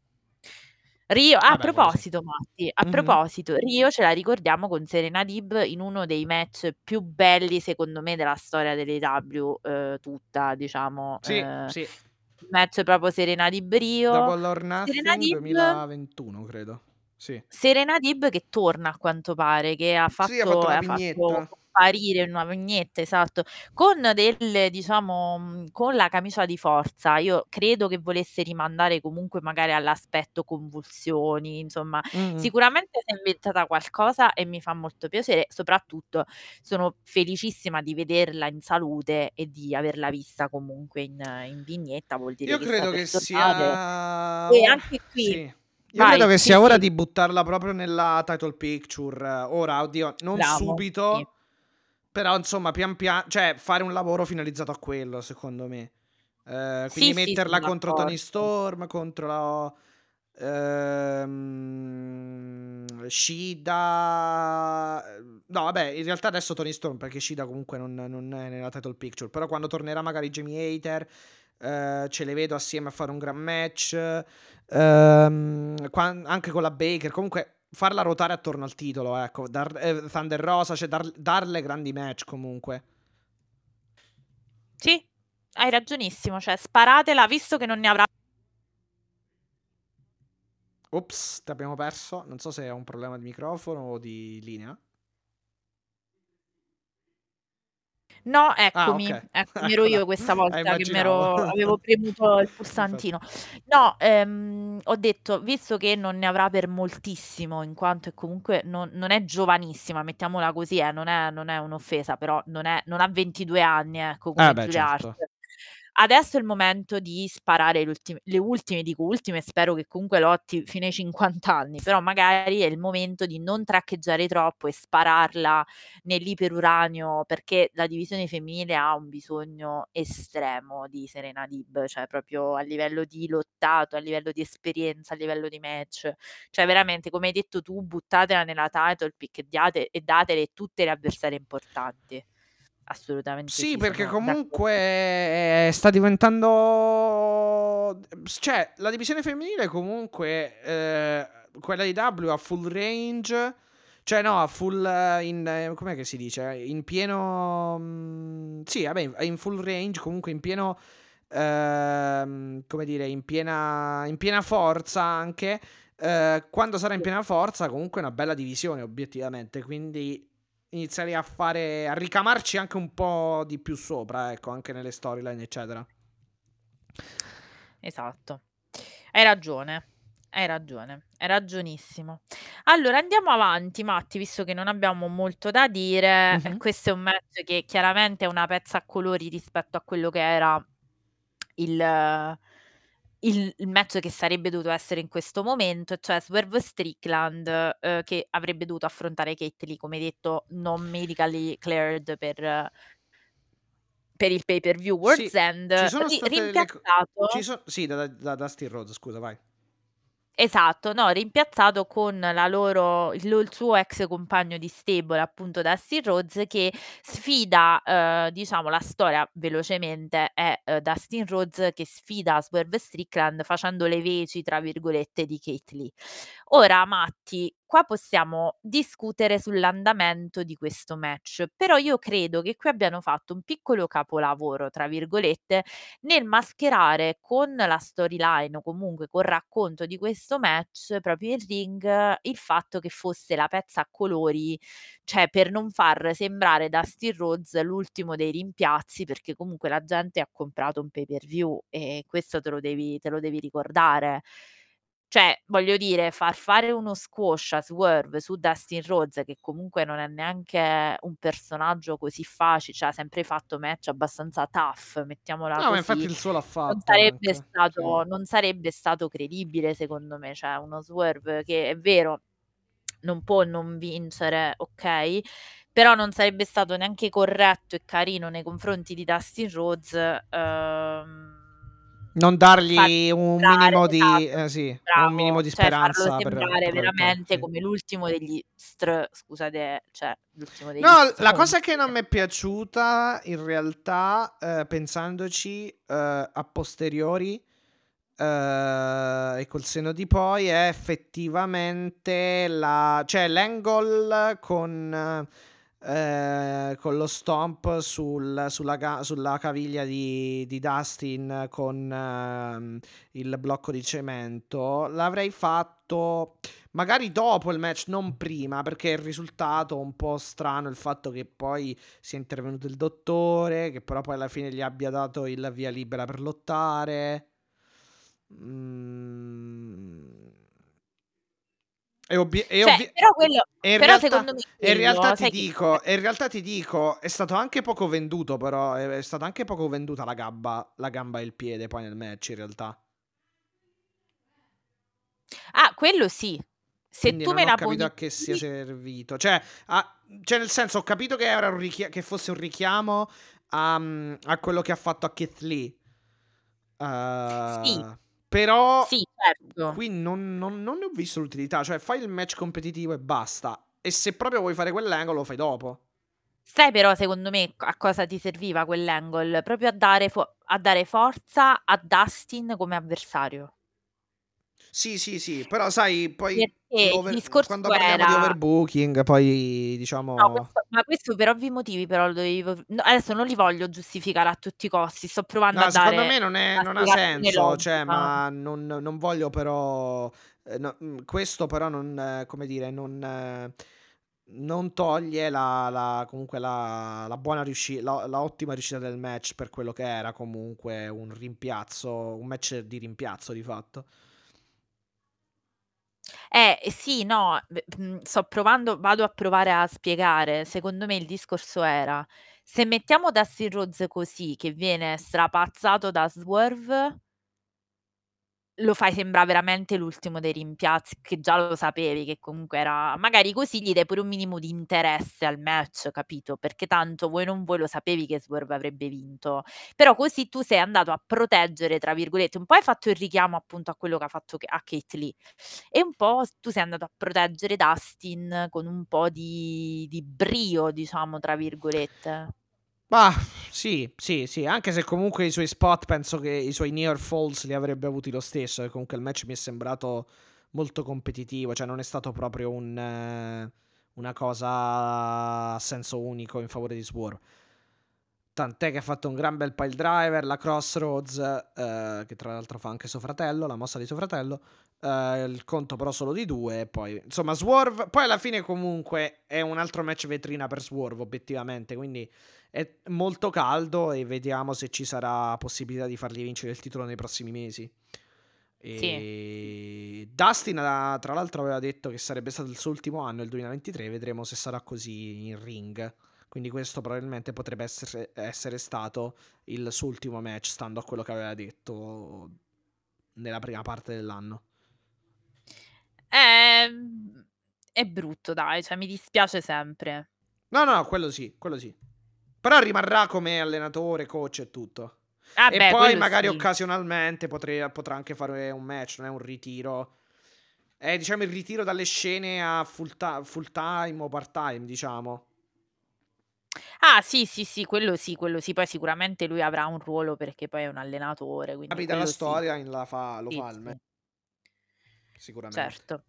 S3: Rio, a Vabbè, proposito, sì. Matti, a mm-hmm. proposito, Rio ce la ricordiamo con Serena Dib in uno dei match più belli, secondo me, della storia dell'EW eh, tutta, diciamo.
S2: Sì,
S3: eh,
S2: sì
S3: match proprio Serena Dib Rio.
S2: Or Nothing Serena Dib, 2021, credo. Sì.
S3: Serena Dib che torna a quanto pare, che ha fatto,
S2: sì, ha fatto,
S3: ha fatto apparire in una vignetta, esatto, con delle, diciamo, mhmm, con la camicia di forza. Io credo che volesse rimandare comunque magari all'aspetto convulsioni, insomma, mm. sicuramente si è inventata qualcosa e mi fa molto piacere, soprattutto sono felicissima di vederla in salute e di averla vista comunque in, in vignetta, vuol dire
S2: Io
S3: che
S2: credo che sia...
S3: E anche qui...
S2: Sì. Io Vai, credo che sia sì, ora sì. di buttarla proprio nella title picture. Ora, oddio, non Bravo, subito, sì. Però, insomma, pian piano, cioè, fare un lavoro finalizzato a quello, secondo me. Eh, quindi sì, metterla sì, contro Tony Storm, contro la. Ehm, Shida. No, vabbè, in realtà adesso Tony Storm, perché Shida comunque non, non è nella title picture. Però quando tornerà magari Jamie Hater, eh, ce le vedo assieme a fare un gran match. Ehm, qua, anche con la Baker. Comunque farla ruotare attorno al titolo, ecco, dar, eh, Thunder Rosa, cioè dar, darle grandi match comunque.
S3: Sì, hai ragionissimo, cioè sparatela visto che non ne avrà
S2: Ops, ti abbiamo perso. Non so se è un problema di microfono o di linea.
S3: No, ah, eccomi, ah, okay. eccomi ero <laughs> io questa volta che <laughs> avevo premuto il pulsantino. No, ehm, ho detto, visto che non ne avrà per moltissimo, in quanto è comunque non, non è giovanissima, mettiamola così, eh, non, è, non, è, un'offesa, però non, è, non, ha 22 anni, ecco, come
S2: eh beh, certo.
S3: Adesso è il momento di sparare le ultime, dico ultime, spero che comunque lotti fino ai 50 anni, però magari è il momento di non traccheggiare troppo e spararla nell'iperuranio perché la divisione femminile ha un bisogno estremo di Serena Dib, cioè proprio a livello di lottato, a livello di esperienza, a livello di match, cioè veramente come hai detto tu buttatela nella title pick e, diate, e datele tutte le avversarie importanti. Assolutamente
S2: sì.
S3: Sì,
S2: perché comunque eh, sta diventando... Cioè, la divisione femminile comunque, eh, quella di W ha full range, cioè no, ha full... eh, In, eh, com'è che si dice? In pieno... mm, Sì, vabbè, in full range, comunque in pieno... ehm, come dire, in piena, in piena forza anche. eh, quando sarà in piena forza, comunque è una bella divisione, obiettivamente. Quindi inizierei a fare. a ricamarci anche un po' di più sopra, ecco, anche nelle storyline, eccetera.
S3: Esatto. Hai ragione. Hai ragione, hai ragionissimo. Allora andiamo avanti, Matti, visto che non abbiamo molto da dire.
S2: Mhm.
S3: Questo è un match che chiaramente è una pezza a colori rispetto a quello che era il, il, il match che sarebbe dovuto essere in questo momento, cioè Swerve Strickland eh, che avrebbe dovuto affrontare Kate Lee, come detto, non medically cleared per, per il pay per view World's
S2: Sì,
S3: End,
S2: ci sono
S3: ri-
S2: state co-
S3: rimpiazzato.
S2: Ci so- sì, da, da, da Steel Rhodes, scusa, vai.
S3: Esatto, no, rimpiazzato con la loro il il suo ex compagno di stable, appunto Dustin Rhodes, che sfida, uhm, diciamo la storia velocemente è, uhm, Dustin Rhodes che sfida Swerve Strickland facendo le "veci" tra virgolette di Kate Lee. Ora Matti, qua possiamo discutere sull'andamento di questo match, però io credo che qui abbiano fatto un piccolo "capolavoro" tra virgolette, nel mascherare con la storyline o comunque col racconto di questo match, proprio in ring, il fatto che fosse la pezza a colori, cioè per non far sembrare Dustin Rhodes l'ultimo dei rimpiazzi, perché comunque la gente ha comprato un pay per view e questo te lo devi te lo devi ricordare. Cioè, voglio dire, far fare uno squash a Swerve su Dustin Rhodes, che comunque non è neanche un personaggio così facile, cioè ha sempre fatto match abbastanza tough, mettiamola
S2: No, ma infatti
S3: così,
S2: il suo l'ha
S3: non
S2: fatto
S3: sarebbe
S2: anche.
S3: stato
S2: Sì.
S3: non sarebbe stato credibile secondo me, cioè uno Swerve che è vero, non può non vincere, okay, però non sarebbe stato neanche corretto e carino nei confronti di Dustin Rhodes, uhm
S2: Non dargli un minimo di
S3: esatto,
S2: eh, sì, un
S3: bravo,
S2: minimo di
S3: cioè farlo
S2: speranza per
S3: sembrare
S2: per la
S3: veramente
S2: sì.
S3: come l'ultimo degli str scusate, cioè l'ultimo degli
S2: No, la
S3: stronzi.
S2: cosa che non m'è piaciuta in realtà, ehm, pensandoci, ehm, a posteriori, ehm, e col senno di poi, è effettivamente la cioè l'angle con ehm, con lo stomp sul sulla sulla caviglia di di Dustin con, ehm, il blocco di cemento, l'avrei fatto magari dopo il match, non prima, perché il risultato un po' strano il fatto che poi sia intervenuto il dottore, che però poi alla fine gli abbia dato il via libera per lottare. Obbie e
S3: Cioè,
S2: ovvi
S3: però quello
S2: in
S3: però
S2: realtà
S3: secondo me
S2: e in realtà
S3: quello,
S2: ti
S3: che
S2: dico e in realtà ti dico, è stato anche poco venduto però, è è stata anche poco venduta la gamba la gamba e il piede poi nel match in realtà.
S3: Ah, quello sì. Se
S2: Quindi
S3: tu
S2: non
S3: me
S2: ho
S3: la
S2: capito
S3: poni
S2: a che sia servito. Cioè, a cioè nel senso, ho capito che era un richia che fosse un richiamo a mhmm, a quello che ha fatto a Keith Lee.
S3: Sì.
S2: Però
S3: Sì, certo.
S2: qui non non non ne ho visto l'utilità, cioè fai il match competitivo e basta. E se proprio vuoi fare quell'angle lo fai dopo.
S3: Sai però secondo me a cosa ti serviva quell'angle? Proprio a dare fo a dare forza a Dustin come avversario.
S2: Sì, sì, sì, però sai poi
S3: discorso
S2: quando parliamo di
S3: era
S2: overbooking poi
S3: No,
S2: diciamo
S3: questo ma questo per ovvi motivi però lo dovevi v no, adesso non li voglio giustificare a tutti i costi, sto provando a
S2: No, secondo
S3: dare
S2: me non è non ha senso, cioè, ma non non voglio però ehm, no mhmm, questo però non come dire, non non toglie la la comunque la la buona riusci la la ottima riuscita del match per quello che era comunque un rimpiazzo un match di rimpiazzo di fatto.
S3: Eh, sì, no, mhmm, sto provando vado a provare a spiegare. Secondo me il discorso era: se mettiamo Dustin Rhodes così, che viene strapazzato da Swerve lo fai sembrà veramente l'ultimo dei rimpiazzi, che già lo sapevi che comunque era magari così gli dai pure un minimo di interesse al match, capito, perché tanto vuoi non vuoi lo sapevi che Swerve avrebbe vinto. Però così tu sei andato a "proteggere" tra virgolette, un po' hai fatto il richiamo appunto a quello che ha fatto a Kate Lee e un po' tu sei andato a proteggere Dustin con un po' di di "brio", diciamo, tra virgolette.
S2: Mah, sì, sì, sì, anche se comunque i suoi spot penso che i suoi near falls li avrebbe avuti lo stesso, e comunque il match mi è sembrato molto competitivo, cioè non è stato proprio un una cosa a senso unico in favore di Swerve. Tant'è che ha fatto un gran bel pile driver, la Crossroads, eh, che tra l'altro fa anche suo fratello, la mossa di suo fratello, eh, il conto però solo di due, poi insomma Swerve, poi alla fine comunque è un altro match vetrina per Swerve obiettivamente, quindi è molto caldo e vediamo se ci sarà possibilità di fargli vincere il titolo nei prossimi mesi. E Dustin tra l'altro aveva detto che sarebbe stato il suo ultimo anno, il 2023, vedremo se sarà così in ring. Quindi questo probabilmente potrebbe essere, essere stato il suo ultimo match, stando a quello che aveva detto nella prima parte dell'anno.
S3: È, è brutto, dai, cioè mi dispiace sempre.
S2: No, no, quello sì, quello sì. Però rimarrà come allenatore, coach e tutto.
S3: Ah,
S2: e
S3: beh,
S2: poi magari
S3: sì.
S2: occasionalmente potrei, potrà anche fare un match, non è un ritiro. È diciamo il ritiro dalle scene a full, ta- full time o part time, diciamo.
S3: Ah, sì, sì, sì, quello sì, quello sì. Poi sicuramente lui avrà un ruolo perché poi è un allenatore,
S2: Capita la
S3: sì.
S2: storia in la fa, lo
S3: Sì,
S2: fa al
S3: sì.
S2: me- Sicuramente.
S3: Certo.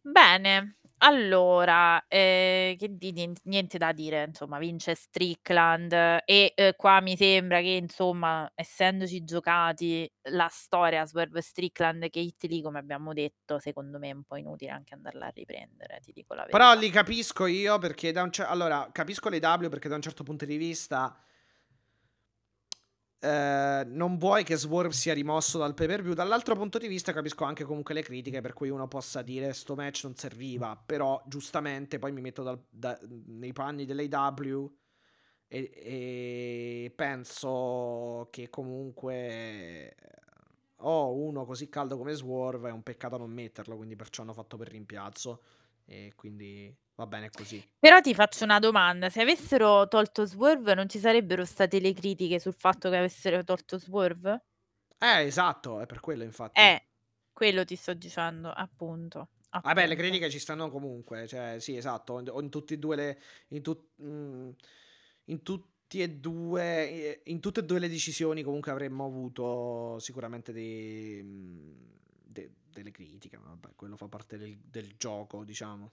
S3: Bene, allora, eh, che di, niente, niente da dire, insomma, vince Strickland e eh, qua mi sembra che, insomma, essendoci giocati la storia Swerve Strickland che Hit Lee, come abbiamo detto, secondo me è un po' inutile anche andarla a riprendere, ti dico la verità.
S2: Però li capisco io perché da un cer- allora, capisco le W perché da un certo punto di vista eh, non vuoi che Swerve sia rimosso dal pay per view. Dall'altro punto di vista capisco anche comunque le critiche per cui uno possa dire sto match non serviva. Però giustamente poi mi metto dal- da- nei panni dell'AW e, e penso che comunque ho uno così caldo come Swerve è un peccato non metterlo, quindi perciò hanno fatto per rimpiazzo. E quindi va bene così.
S3: Però ti faccio una domanda, se avessero tolto Swerve non ci sarebbero state le critiche sul fatto che avessero tolto Swerve?
S2: Eh, esatto, è per quello infatti.
S3: Eh, quello ti sto dicendo, appunto.
S2: Vabbè, le
S3: appunto.
S2: critiche ci stanno comunque, cioè sì, esatto, in, in tutti e due le in, tut- mm, in tutti e due eh, in tutte e due le decisioni comunque avremmo avuto sicuramente dei, mm, de- delle critiche, vabbè, quello fa parte del, del gioco, diciamo.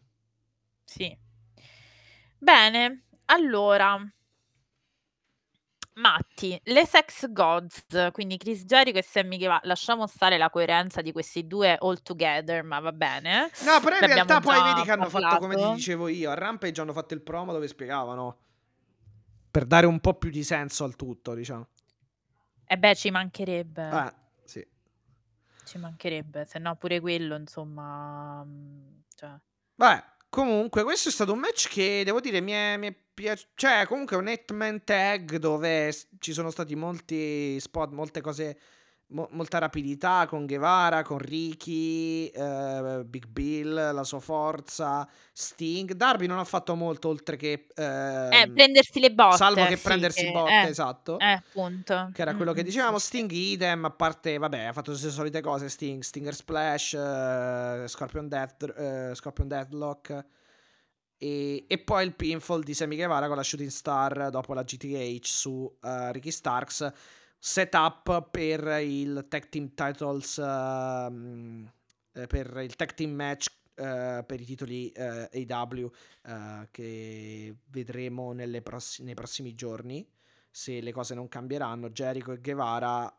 S3: Sì. Bene, allora. Matti, le Sex Gods, quindi Chris Jericho e Sammy Guevara, lasciamo stare la coerenza di questi due all together, ma va bene.
S2: No, però in
S3: Ne
S2: realtà
S3: abbiamo
S2: poi
S3: già
S2: vedi che hanno fatto come ti
S3: parlato.
S2: dicevo io, a Rampage hanno fatto il promo dove spiegavano per dare un po' più di senso al tutto, diciamo.
S3: E beh, ci mancherebbe.
S2: Eh, sì.
S3: Ci mancherebbe, se no pure quello, insomma, mm, cioè.
S2: Beh, comunque, questo è stato un match che devo dire mi è, mi è piaciuto. Cioè, comunque, un eight-man tag dove ci sono stati molti spot, molte cose, mo- molta rapidità con Guevara, con Ricky, eh, Big Bill, la sua forza, Sting. Darby non ha fatto molto oltre che.
S3: Eh,
S2: ehm,
S3: prendersi le botte.
S2: salvo che
S3: sì,
S2: prendersi
S3: che-
S2: botte,
S3: eh,
S2: esatto.
S3: eh, appunto.
S2: Che era quello che dicevamo. Sting idem, a parte, vabbè, ha fatto le solite cose. Sting, Stinger Splash, eh, Scorpion, Death, eh, Scorpion Deadlock. E, e poi il pinfall di Sammy Guevara con la Shooting Star dopo la GTH su eh, Ricky Starks. Setup per il Tag Team Titles, eh, per il Tag Team Match eh, per i titoli eh, AW eh, che vedremo prossi- nei prossimi giorni se le cose non cambieranno, Jericho e Guevara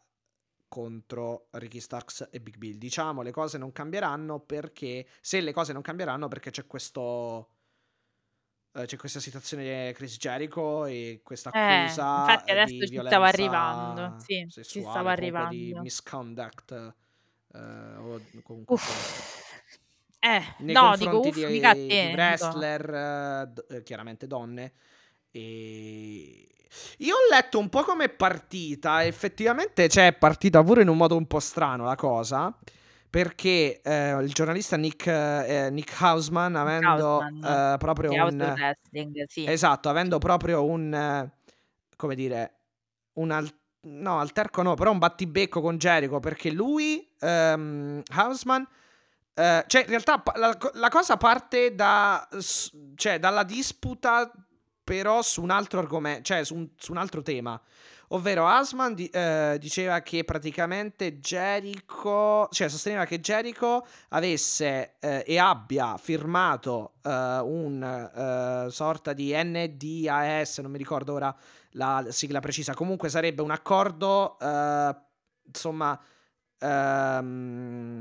S2: contro Ricky Starks e Big Bill. Diciamo le cose non cambieranno perché se le cose non cambieranno perché c'è questo eh, c'è questa situazione di Chris Jericho e questa
S3: Eh,
S2: accusa
S3: infatti adesso
S2: di
S3: ci stava arrivando, sì, ci
S2: sessuale,
S3: stava
S2: comunque di
S3: arrivando.
S2: misconduct eh, o comunque
S3: Uff. Eh,
S2: nei
S3: no, dico uff,
S2: di,
S3: mica
S2: di wrestler, eh, d- eh, chiaramente donne. E io ho letto un po' come è partita. Effettivamente, cioè, è partita pure in un modo un po' strano la cosa. Perché eh, il giornalista Nick, eh, Nick Hausman, avendo
S3: Hausman,
S2: eh, proprio un.
S3: Sì.
S2: Esatto, avendo proprio un. come dire. Un al- no, alterco no, però un battibecco con Jericho. Perché lui, ehm, Hausman. eh, cioè, in realtà la, la cosa parte da, cioè, dalla disputa, però su un altro argomento, cioè su un, su un altro tema. Ovvero, Asman di- eh, diceva che praticamente Jericho, cioè sosteneva che Jericho avesse eh, e abbia firmato eh, un eh, sorta di NDAS, non mi ricordo ora la sigla precisa. Comunque sarebbe un accordo, eh, insomma, ehm,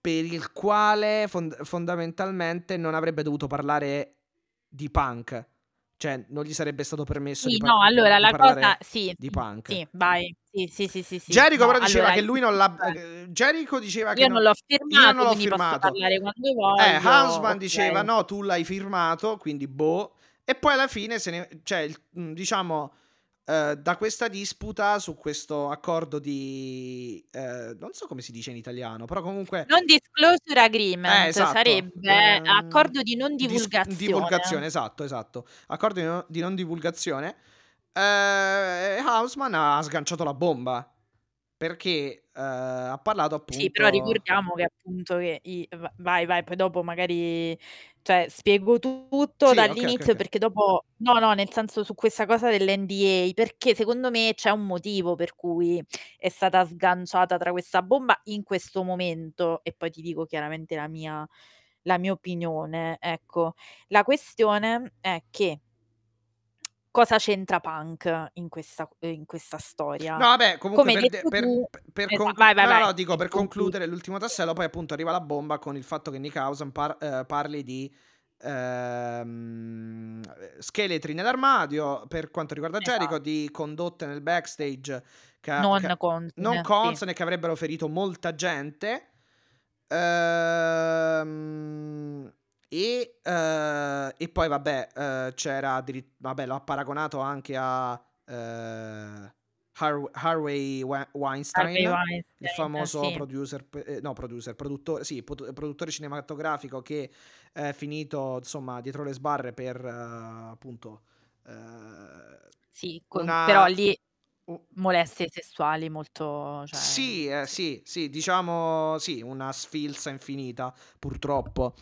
S2: per il quale fond- fondamentalmente non avrebbe dovuto parlare di punk. Cioè, non gli sarebbe stato permesso
S3: Sì,
S2: di, par-
S3: no, allora
S2: di
S3: la
S2: parlare
S3: cosa sì,
S2: di punk.
S3: sì, vai. Sì, sì, sì, sì, sì.
S2: Jericho
S3: No,
S2: però diceva
S3: allora
S2: che lui non l'ha...
S3: eh,
S2: eh, Jericho diceva che
S3: io non l'ho
S2: io
S3: firmato,
S2: non l'ho
S3: quindi posso
S2: firmato.
S3: parlare quando
S2: Eh,
S3: voglio.
S2: Hausman
S3: Ok.
S2: diceva no, tu l'hai firmato, quindi boh. E poi alla fine se ne... Cioè, il- mm, diciamo, eh, da questa disputa su questo accordo di... eh, non so come si dice in italiano, però comunque...
S3: Non disclosure
S2: Eh,
S3: agreement
S2: esatto.
S3: sarebbe
S2: ehm,
S3: accordo di non
S2: dis-
S3: divulgazione.
S2: divulgazione, esatto, esatto. Accordo di, no- di non divulgazione. Eh, Hausman ha sganciato la bomba. Perché eh, ha parlato appunto...
S3: Sì, però ricordiamo che appunto che i va vai, vai, poi dopo magari cioè spiego tutto
S2: Sì, ok, ok,
S3: dall'inizio
S2: ok.
S3: perché dopo no, no, nel senso su questa cosa dell'NDA, perché secondo me c'è un motivo per cui è stata sganciata tra questa bomba in questo momento e poi ti dico chiaramente la mia la mia opinione, ecco. La questione è che cosa c'entra Punk in questa in questa storia?
S2: No, vabbè, comunque
S3: Come
S2: per,
S3: hai
S2: de-
S3: detto
S2: per-
S3: tu
S2: per
S3: esa
S2: conclu-
S3: vai, vai,
S2: no,
S3: vai,
S2: no, dico per
S3: concludi.
S2: concludere l'ultimo tassello, poi appunto arriva la bomba con il fatto che Nick Hausen par- eh, parli di ehm, scheletri nell'armadio per quanto riguarda Jericho,
S3: Esatto.
S2: di condotte nel backstage che,
S3: Non
S2: che-
S3: consone,
S2: non
S3: sì.
S2: consone che avrebbero ferito molta gente. Ehm, e, eh, e poi vabbè, eh, c'era addirit- vabbè, l'ha paragonato anche a eh, Har- Harvey Weinstein,
S3: Harvey Weinstein,
S2: il famoso
S3: sì.
S2: producer, eh, no, producer, produttore, sì, produttore cinematografico che è finito insomma dietro le sbarre per eh, appunto eh,
S3: Sì, con
S2: una
S3: però lì molestie sessuali molto cioè
S2: sì, eh, sì, sì, diciamo sì, una sfilza infinita, purtroppo,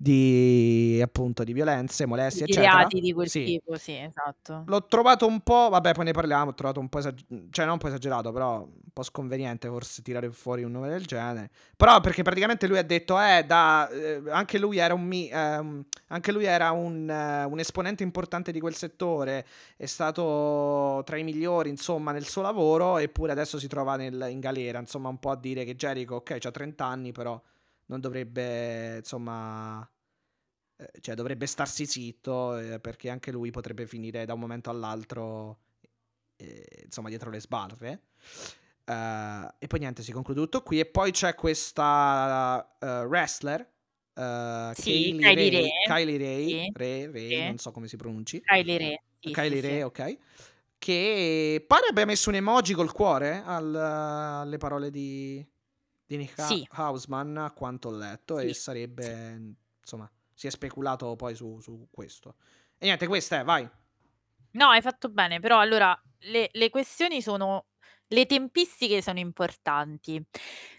S2: di appunto di violenze, molestie,
S3: di
S2: eccetera.
S3: reati di quel
S2: Sì.
S3: tipo, sì, esatto.
S2: L'ho trovato un po', vabbè, poi ne parliamo, ho trovato un po' esagerato, cioè non un po' esagerato, però un po' sconveniente forse tirare fuori un nome del genere. Però perché praticamente lui ha detto, eh, da, eh, anche lui era un mi- ehm, anche lui era un, eh, un esponente importante di quel settore, è stato tra i migliori, insomma, nel suo lavoro, eppure adesso si trova nel- in galera, insomma, un po' a dire che Jericho, ok, ha 30 anni, però non dovrebbe, insomma, eh, cioè dovrebbe starsi zitto eh, perché anche lui potrebbe finire da un momento all'altro, eh, insomma, dietro le sbarre. Eh, e poi niente, si conclude tutto qui. E poi c'è questa eh, wrestler, eh,
S3: Sì,
S2: Kaylee
S3: Kylie
S2: Ray,
S3: Ray.
S2: Kylie Ray,
S3: Sì,
S2: Ray, Ray,
S3: sì.
S2: non so come si pronunci.
S3: Kylie Re. Sì,
S2: Kylie Ray, ok. Che pare abbia messo un emoji col cuore al- alle parole di, di Nick Ha-
S3: Sì.
S2: Hausman, a quanto ho letto, e
S3: Sì,
S2: sarebbe, insomma, si è speculato poi su, su questo. E niente, questa è, vai.
S3: No, hai fatto bene, però allora le le questioni sono le tempistiche sono importanti.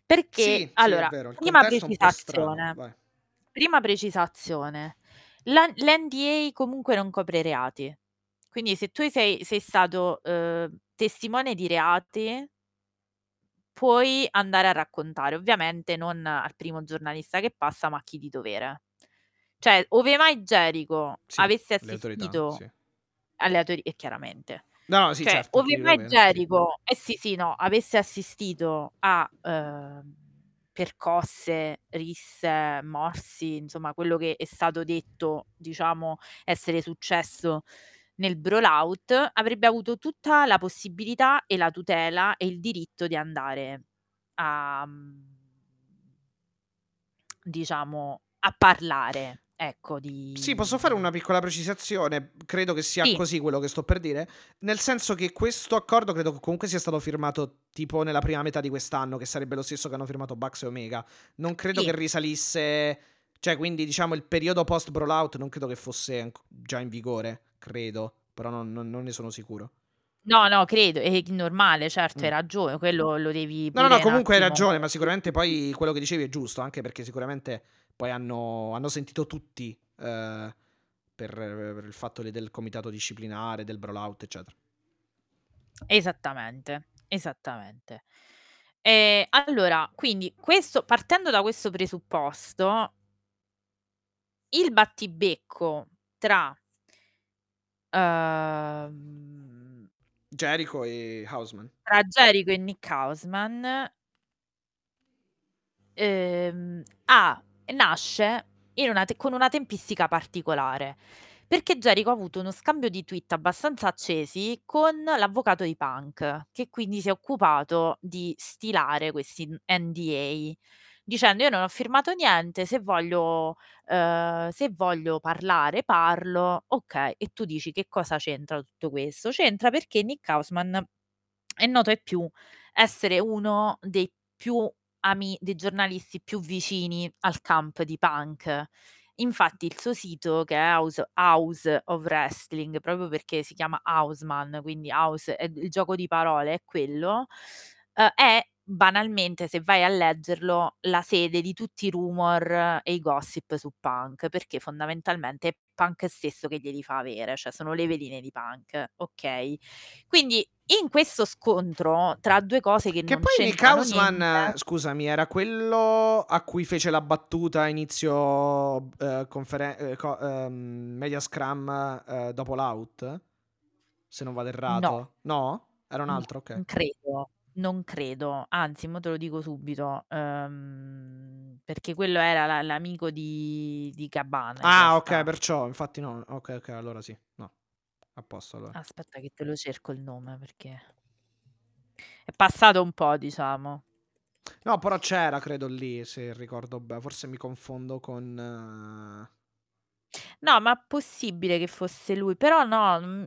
S3: Perché
S2: Sì, sì,
S3: allora, prima
S2: strano,
S3: precisazione. Prima precisazione. La l'NDA comunque non copre reati. Quindi se tu sei sei stato, uhm, testimone di reati puoi andare a raccontare, ovviamente non al primo giornalista che passa, ma a chi di dovere. Cioè, ove mai Jericho
S2: Sì,
S3: avesse
S2: le autorità,
S3: assistito
S2: sì.
S3: alle autori e chiaramente.
S2: No, no, sì,
S3: Cioè,
S2: certo,
S3: ove mai
S2: sì.
S3: Jericho eh sì, sì, no, avesse assistito a, uhm, percosse, risse, morsi, insomma quello che è stato detto, diciamo, essere successo nel brawlout, avrebbe avuto tutta la possibilità e la tutela e il diritto di andare a mhmm diciamo, a parlare, ecco,
S2: Sì, posso fare
S3: di
S2: una piccola precisazione? Credo che sia
S3: Sì.
S2: così quello che sto per dire. Nel senso che questo accordo credo che comunque sia stato firmato tipo nella prima metà di quest'anno, che sarebbe lo stesso che hanno firmato Bucks e Omega. Non credo
S3: Sì.
S2: che risalisse. Cioè, quindi diciamo il periodo post Brawlout non credo che fosse già in vigore. Credo. Però non, non- non ne sono sicuro.
S3: No, no, credo, è normale, certo,
S2: Mm.
S3: hai ragione, quello lo devi
S2: No, no, no,
S3: un
S2: comunque hai ragione, ma sicuramente poi quello che dicevi è giusto, anche perché sicuramente poi hanno, hanno sentito tutti eh, per, per il fatto del comitato disciplinare, del Brawlout, eccetera.
S3: Esattamente, esattamente. Ehm, allora, quindi questo partendo da questo presupposto il battibecco tra uhm
S2: Jericho e Houseman.
S3: Tra Jericho e Nick Houseman ehm, ha nasce in una te con una tempistica particolare, perché Jericho ha avuto uno scambio di tweet abbastanza accesi con l'avvocato di Punk, che quindi si è occupato di stilare questi NDA, dicendo: "Io non ho firmato niente, se voglio ehm, se voglio parlare parlo". Okay, e tu dici: "Che cosa c'entra tutto questo?" C'entra perché Nick Houseman è noto ai più essere uno dei più ami dei giornalisti più vicini al camp di Punk. Infatti il suo sito che è House House of Wrestling, proprio perché si chiama Houseman, quindi house è il gioco di parole è quello, uhm, è banalmente, se vai a leggerlo, la sede di tutti i rumor e i gossip su Punk, perché fondamentalmente è Punk stesso che glieli fa avere, cioè sono le veline di Punk, okay? Quindi in questo scontro tra 2 cose che
S2: Che
S3: non
S2: poi Nick Houseman,
S3: niente
S2: scusami, era quello a cui fece la battuta a inizio ehm, conferen ehm, co ehm, Media Scrum, ehm, dopo l'out? Se non vado
S3: No.
S2: errato. No? Era un altro?
S3: Non credo, non credo. Anzi, mo te lo dico subito, uhm, perché quello era l'a l'amico di di Cabana in
S2: Ah, okay,
S3: realtà.
S2: perciò, infatti no. Okay, okay, allora sì. No. A posto allora.
S3: Aspetta che te lo cerco il nome perché è passato un po', diciamo.
S2: No, però c'era credo lì, se ricordo be forse mi confondo con
S3: No, ma possibile che fosse lui, però no, mhmm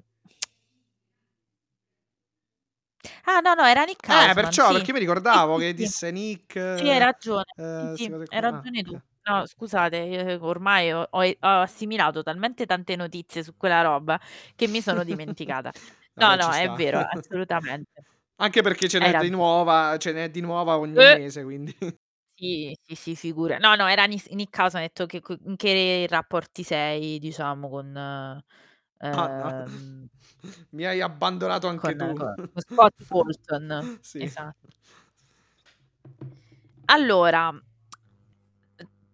S3: Ah, no, no, era Nick
S2: Eh,
S3: Houseman,
S2: perciò,
S3: sì.
S2: perché mi ricordavo
S3: sì,
S2: che disse Nick
S3: Sì, hai ragione.
S2: 'ste
S3: sì, hai ragione tu.
S2: okay.
S3: No, scusate, io ormai ho ho assimilato talmente tante notizie su quella roba che mi sono dimenticata. <laughs> No, no,
S2: ci
S3: è vero, <laughs> assolutamente.
S2: Anche perché ce n'è di nuova ce n'è di nuova ogni
S3: Uh!
S2: mese, quindi
S3: Sì, sì, sì, figura no, no, era Nick Houseman, ha detto che in che rapporti sei, diciamo, con
S2: Anna,
S3: ehm <laughs>
S2: mi hai abbandonato anche
S3: con
S2: tu.
S3: co con <laughs> Scott Colton. <laughs>
S2: Sì.
S3: Esa Allora,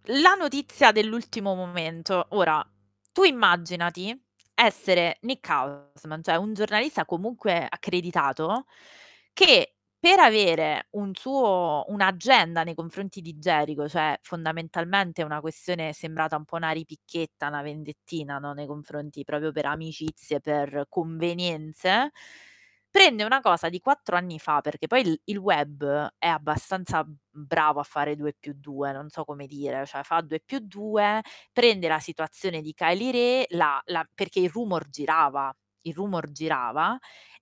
S3: la notizia dell'ultimo momento. Ora, tu immaginati essere Nick Houseman, cioè un giornalista comunque accreditato, che per avere un suo un'agenda nei confronti di Jericho, cioè fondamentalmente una questione sembrata un po' una ripicchetta, una vendettina, no, nei confronti proprio per amicizie, per convenienze, prende una cosa di 4 anni fa, perché poi il il web è abbastanza bravo a fare 2+2, non so come dire, cioè fa 2+2, prende la situazione di Kylie Rae, la la perché il rumor girava, il rumor girava,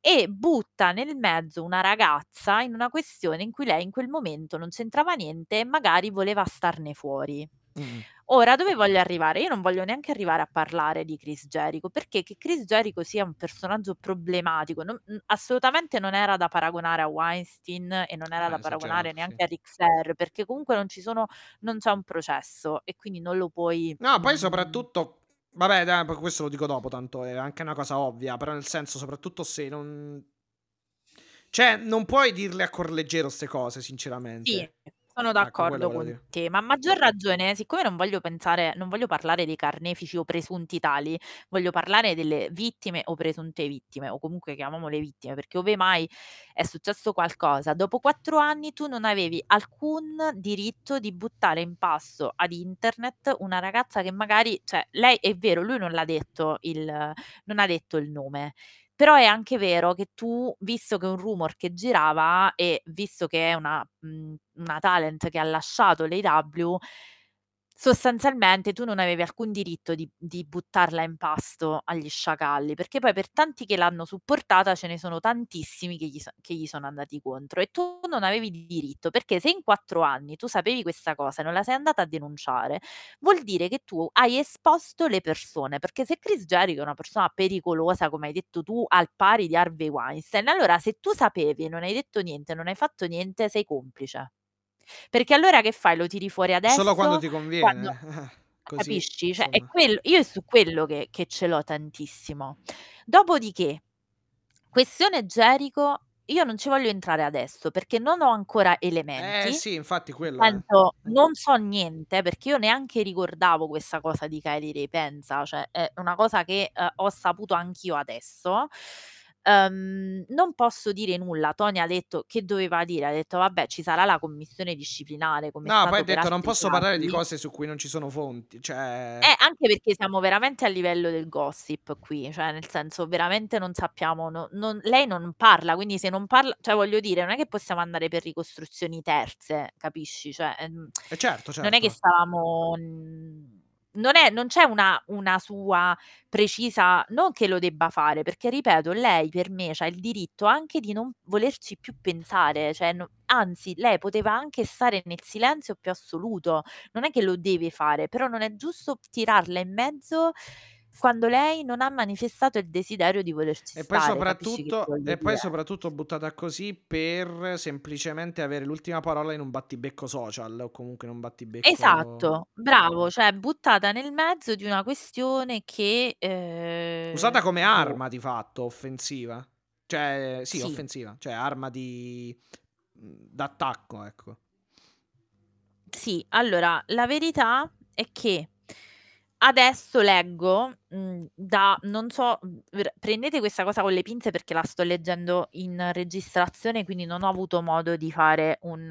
S3: e butta nel mezzo una ragazza in una questione in cui lei in quel momento non c'entrava niente e magari voleva starne fuori.
S2: Mh-mh.
S3: Ora, dove voglio arrivare? Io non voglio neanche arrivare a parlare di Chris Jericho, perché che Chris Jericho sia un personaggio problematico, non mhmm, assolutamente non era da paragonare a Weinstein e non era
S2: Ah,
S3: da paragonare
S2: esagerato, sì.
S3: neanche a Ric Flair, perché comunque non ci sono non c'è un processo e quindi non lo puoi,
S2: No, poi
S3: mhmm
S2: soprattutto vabbè questo lo dico dopo, tanto è anche una cosa ovvia, però nel senso, soprattutto se non cioè, non puoi dirle a cuor leggero 'ste cose,
S3: Sì,
S2: sinceramente.
S3: Sono
S2: Ecco, quello
S3: d'accordo
S2: volevo
S3: con
S2: dire.
S3: te, ma a maggior ragione, siccome non voglio pensare non voglio parlare dei carnefici o presunti tali, voglio parlare delle vittime o presunte vittime, o comunque chiamiamole vittime, perché ove mai è successo qualcosa, dopo 4 anni tu non avevi alcun diritto di buttare in pasto ad internet una ragazza che magari cioè lei è vero, lui non l'ha detto il non ha detto il nome, però è anche vero che tu, visto che un rumor che girava e visto che è una mhmm, una talent che ha lasciato l'AEW, sostanzialmente tu non avevi alcun diritto di di buttarla in pasto agli sciacalli, perché poi per tanti che l'hanno supportata ce ne sono tantissimi che gli so che gli sono andati contro e tu non avevi diritto, perché se in 4 anni tu sapevi questa cosa e non la sei andata a denunciare, vuol dire che tu hai esposto le persone, perché se Chris Jericho è una persona pericolosa, come hai detto tu, al pari di Harvey Weinstein, allora se tu sapevi e non hai detto niente, non hai fatto niente, sei complice. Perché allora che fai? Lo tiri fuori
S2: Solo quando
S3: adesso?
S2: ti
S3: Quando
S2: conviene, <laughs> eh, così
S3: capisci? Cioè è
S2: insomma.
S3: quello io è su quello che che ce l'ho tantissimo. Dopodiché, questione Jericho, io non ci voglio entrare adesso, perché non ho ancora
S2: Eh
S3: elementi,
S2: sì, infatti quello è.
S3: senso non so niente, perché io neanche ricordavo questa cosa di Kylie Rae, pensa, cioè è una cosa che, uhm, ho saputo anch'io adesso. Ehm, non posso dire nulla. Tony ha detto che doveva dire? Ha detto: "Vabbè, ci sarà la commissione disciplinare come
S2: No, poi ha detto: "Non posso parlare di
S3: casi".
S2: cose su cui non ci sono fonti", cioè
S3: Eh, anche perché siamo veramente a livello del gossip qui, cioè nel senso veramente non sappiamo no non lei non parla, quindi se non parla cioè voglio dire, non è che possiamo andare per ricostruzioni terze, capisci? Cioè, ehm,
S2: Eh certo,
S3: non è che
S2: certo.
S3: stavamo mhmm, non è non c'è una una sua precisa non che lo debba fare, perché ripeto, lei per me c'ha il diritto anche di non volerci più pensare, cioè no anzi, lei poteva anche stare nel silenzio più assoluto, non è che lo deve fare, però non è giusto tirarla in mezzo quando lei non ha manifestato il desiderio di volerci
S2: E poi
S3: stare,
S2: soprattutto e poi
S3: dire?
S2: soprattutto buttata così per semplicemente avere l'ultima parola in un battibecco social o comunque in un battibecco
S3: Esatto, bravo, cioè buttata nel mezzo di una questione che,
S2: usata
S3: ehm,
S2: come
S3: boh.
S2: arma di fatto, offensiva. Cioè sì,
S3: Sì.
S2: offensiva, cioè arma di mhmm, d'attacco, ecco.
S3: Sì, allora la verità è che adesso leggo, mhmm, da non so, mhmm, ver prendete questa cosa con le pinze perché la sto leggendo in registrazione, quindi non ho avuto modo di fare un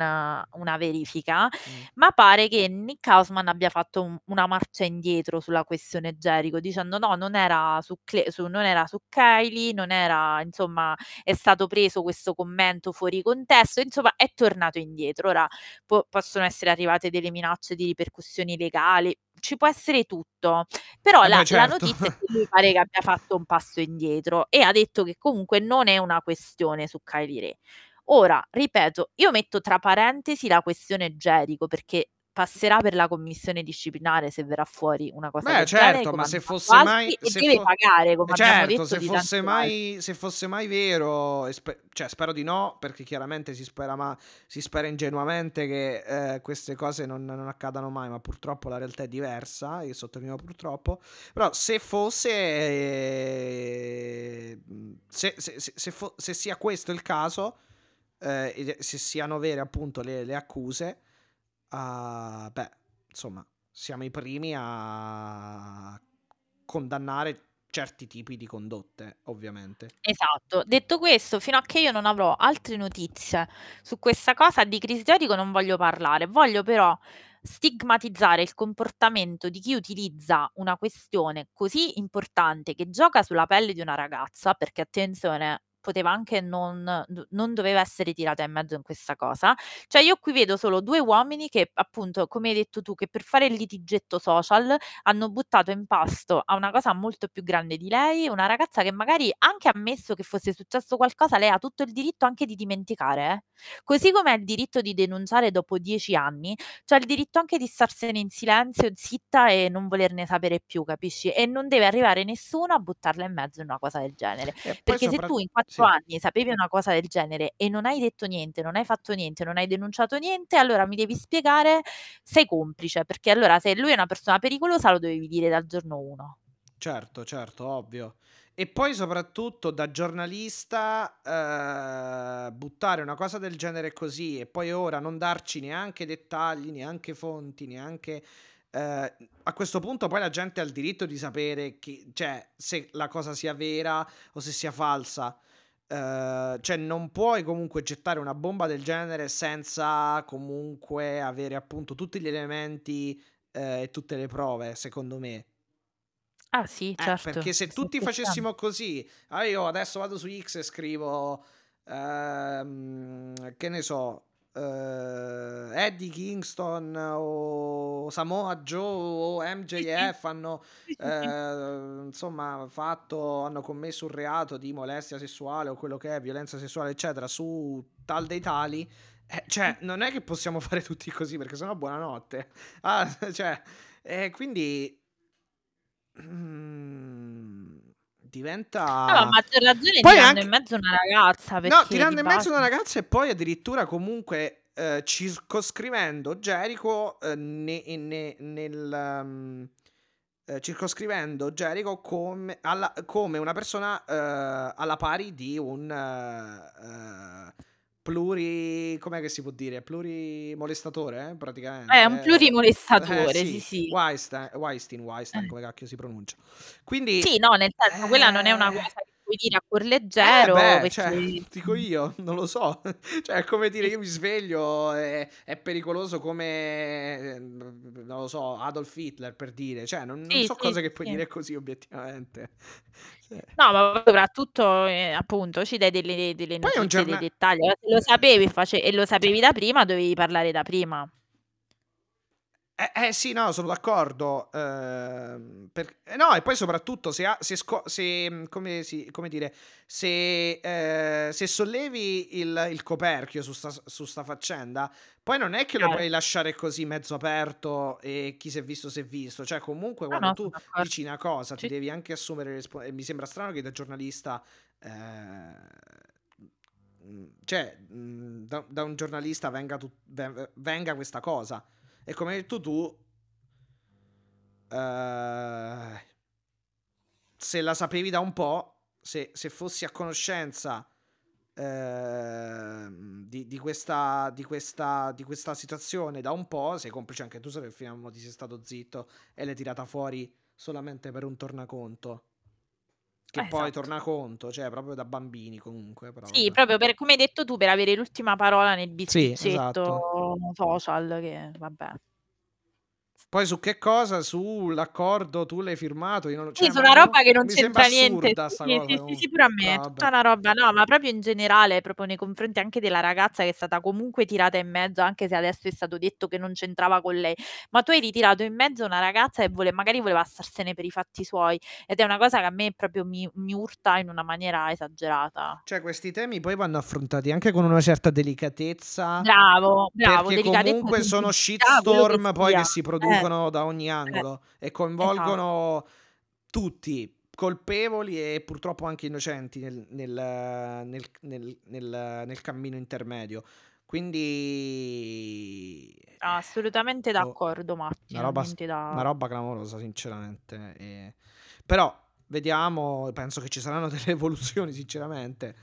S3: una verifica,
S2: Mh.
S3: ma pare che Nick Hausman abbia fatto un una marcia indietro sulla questione Jericho, dicendo: "No, non era su Cle su non era su Kylie, non era insomma, è stato preso questo commento fuori contesto", insomma è tornato indietro. Ora po possono essere arrivate delle minacce di ripercussioni legali, ci può essere tutto, però
S2: Eh
S3: la
S2: beh,
S3: la
S2: certo.
S3: Notizia è che lui pare che abbia fatto un passo indietro e ha detto che comunque non è una questione su Kylie Rae. Ora, ripeto, io metto tra parentesi la questione Jericho perché passerà per la commissione disciplinare se verrà fuori una cosa
S2: Beh
S3: del genere,
S2: certo,
S3: come
S2: ma se fosse mai se
S3: deve
S2: fo
S3: pagare,
S2: eh
S3: come abbiamo
S2: certo,
S3: detto
S2: se fosse mai se fosse mai vero e spe cioè spero di no, perché chiaramente si spera ma si spera ingenuamente che, ehm, queste cose non non accadano mai, ma purtroppo la realtà è diversa, e sottolineo purtroppo. Però se fosse ehm, se se se fo se sia questo il caso, ehm, ed e se siano vere appunto le le accuse, uhm, beh, insomma, siamo i primi a condannare certi tipi di condotte, ovviamente.
S3: Esatto. Detto questo, fino a che io non avrò altre notizie su questa cosa di Chris Jericho non voglio parlare. Voglio però stigmatizzare il comportamento di chi utilizza una questione così importante, che gioca sulla pelle di una ragazza, perché attenzione, poteva anche non non doveva essere tirata in mezzo in questa cosa. Cioè io qui vedo solo 2 uomini che, appunto, come hai detto tu, che per fare il litigetto social hanno buttato in pasto a una cosa molto più grande di lei, una ragazza che magari, anche ammesso che fosse successo qualcosa, lei ha tutto il diritto anche di dimenticare eh. Così come ha il diritto di denunciare dopo 10 anni, c'ha il diritto anche di starsene in silenzio, zitta e non volerne sapere più, capisci? E non deve arrivare nessuno a buttarla in mezzo in una cosa del genere. Perché se tu in 4
S2: sì.
S3: anni sapevi una cosa del genere e non hai detto niente, non hai fatto niente, non hai denunciato niente, allora mi devi spiegare sei complice, perché allora se lui è una persona pericolosa lo dovevi dire dal giorno 1.
S2: Certo, certo, ovvio. E poi soprattutto da giornalista, ehm, buttare una cosa del genere così e poi ora non darci neanche dettagli, neanche fonti, neanche ehm, a questo punto poi la gente ha il diritto di sapere chi cioè se la cosa sia vera o se sia falsa. Ehm, cioè non puoi comunque gettare una bomba del genere senza comunque avere appunto tutti gli elementi, ehm, e tutte le prove, secondo me.
S3: Ah sì,
S2: Eh, perché
S3: certo,
S2: se
S3: sì
S2: tutti
S3: effettivamen
S2: facessimo così, ah io adesso vado su X e scrivo, ehm, che ne so, ehm, Eddie Kingston o Samoa Joe o. MJF hanno, ehm, insomma fatto hanno commesso un reato di molestia sessuale o quello che è, violenza sessuale eccetera, su tal dei tali, eh, cioè non è che possiamo <laughs> fare tutti così perché se no buonanotte. Ah, <laughs> cioè, e quindi Mhmm,
S3: No, a
S2: diventa
S3: maggior ragione
S2: poi
S3: tirando in
S2: anche
S3: mezzo una ragazza,
S2: No, tirando in mezzo una ragazza e poi addirittura comunque, ehm, circoscrivendo Jericho, ehm, ne ne nel mhmm, ehm, circoscrivendo Jericho come alla come una persona, ehm, alla pari di un, ehm, pluri com'è che si può dire? Plurimolestatore
S3: È un
S2: praticamente? Eh
S3: plurimolestatore, sì,
S2: sì,
S3: sì.
S2: Weinste Weinstein, Weinstein,
S3: Eh.
S2: come cacchio si pronuncia. Quindi
S3: Sì, no, nel senso quella non è una
S2: eh
S3: cosa che puoi dire a cuor
S2: Eh
S3: leggero
S2: beh, cioè, <laughs> dico io, non lo so. <laughs> Cioè, è come dire io mi sveglio, è, è pericoloso come, eh, non lo so, Adolf Hitler per dire. Cioè, non, non
S3: Sì,
S2: so
S3: sì,
S2: cose che puoi dire così obiettivamente. <laughs> Cioè,
S3: No, ma soprattutto, ehm, appunto, ci dai delle delle notizie, dei
S2: giorna
S3: dettagli. Lo sapevi face e lo sapevi da prima, dovevi parlare da prima.
S2: Eh, eh, sì, no, sono d'accordo. ehm, per- eh, no, e poi soprattutto se, ha- se, sco- se, mm, come, si- come dire, se, eh, se sollevi il, il coperchio su sta, su sta faccenda, poi non è che lo puoi lasciare così mezzo aperto e chi si è visto si è visto. Cioè, comunque, quando
S3: no,
S2: tu
S3: d'accordo.
S2: dici una cosa, ti
S3: Sì.
S2: devi anche assumere responsabilità. Mi sembra strano che da giornalista. eh, mm, cioè, mm, da, da un giornalista venga, ven- venga questa cosa. E come hai detto tu, eh, se la sapevi da un po', se, se fossi a conoscenza ehm, di, di questa, di, questa, di questa situazione da un po', sei complice anche tu se a mo ti sei stato zitto e l'hai tirata fuori solamente per un tornaconto. Che
S3: Eh,
S2: poi
S3: esatto.
S2: tornaconto, cioè proprio da bambini comunque. Però,
S3: Sì,
S2: vabbè.
S3: proprio per come hai detto tu, per avere l'ultima parola nel
S2: Sì, esatto.
S3: social che vabbè.
S2: Poi su che cosa? Sull'accordo tu l'hai firmato? Io non
S3: Sì,
S2: cioè,
S3: su una roba che non
S2: mi
S3: c'entra niente. Sì, sì,
S2: cosa
S3: sì, sì, sì, pure a me.
S2: vabbè.
S3: Tutta una roba, no, ma proprio in generale, proprio nei confronti anche della ragazza che è stata comunque tirata in mezzo, anche se adesso è stato detto che non c'entrava con lei. Ma tu hai ritirato in mezzo una ragazza che vole magari voleva starsene per i fatti suoi ed è una cosa che a me proprio mi mi urta in una maniera esagerata.
S2: Cioè, questi temi poi vanno affrontati anche con una certa delicatezza.
S3: Bravo, bravo,
S2: Perché
S3: delicatezza,
S2: comunque sono
S3: quello che
S2: shitstorm poi che si
S3: Eh,
S2: producono da ogni
S3: eh,
S2: angolo e
S3: esatto.
S2: coinvolgono tutti, colpevoli e purtroppo anche innocenti nel, nel, nel, nel, cammino intermedio. Quindi...
S3: Assolutamente
S2: boh,
S3: d'accordo Matti,
S2: una roba,
S3: niente
S2: una
S3: da
S2: roba clamorosa, sinceramente. E- Però vediamo, penso che ci saranno <laughs> delle evoluzioni, sinceramente.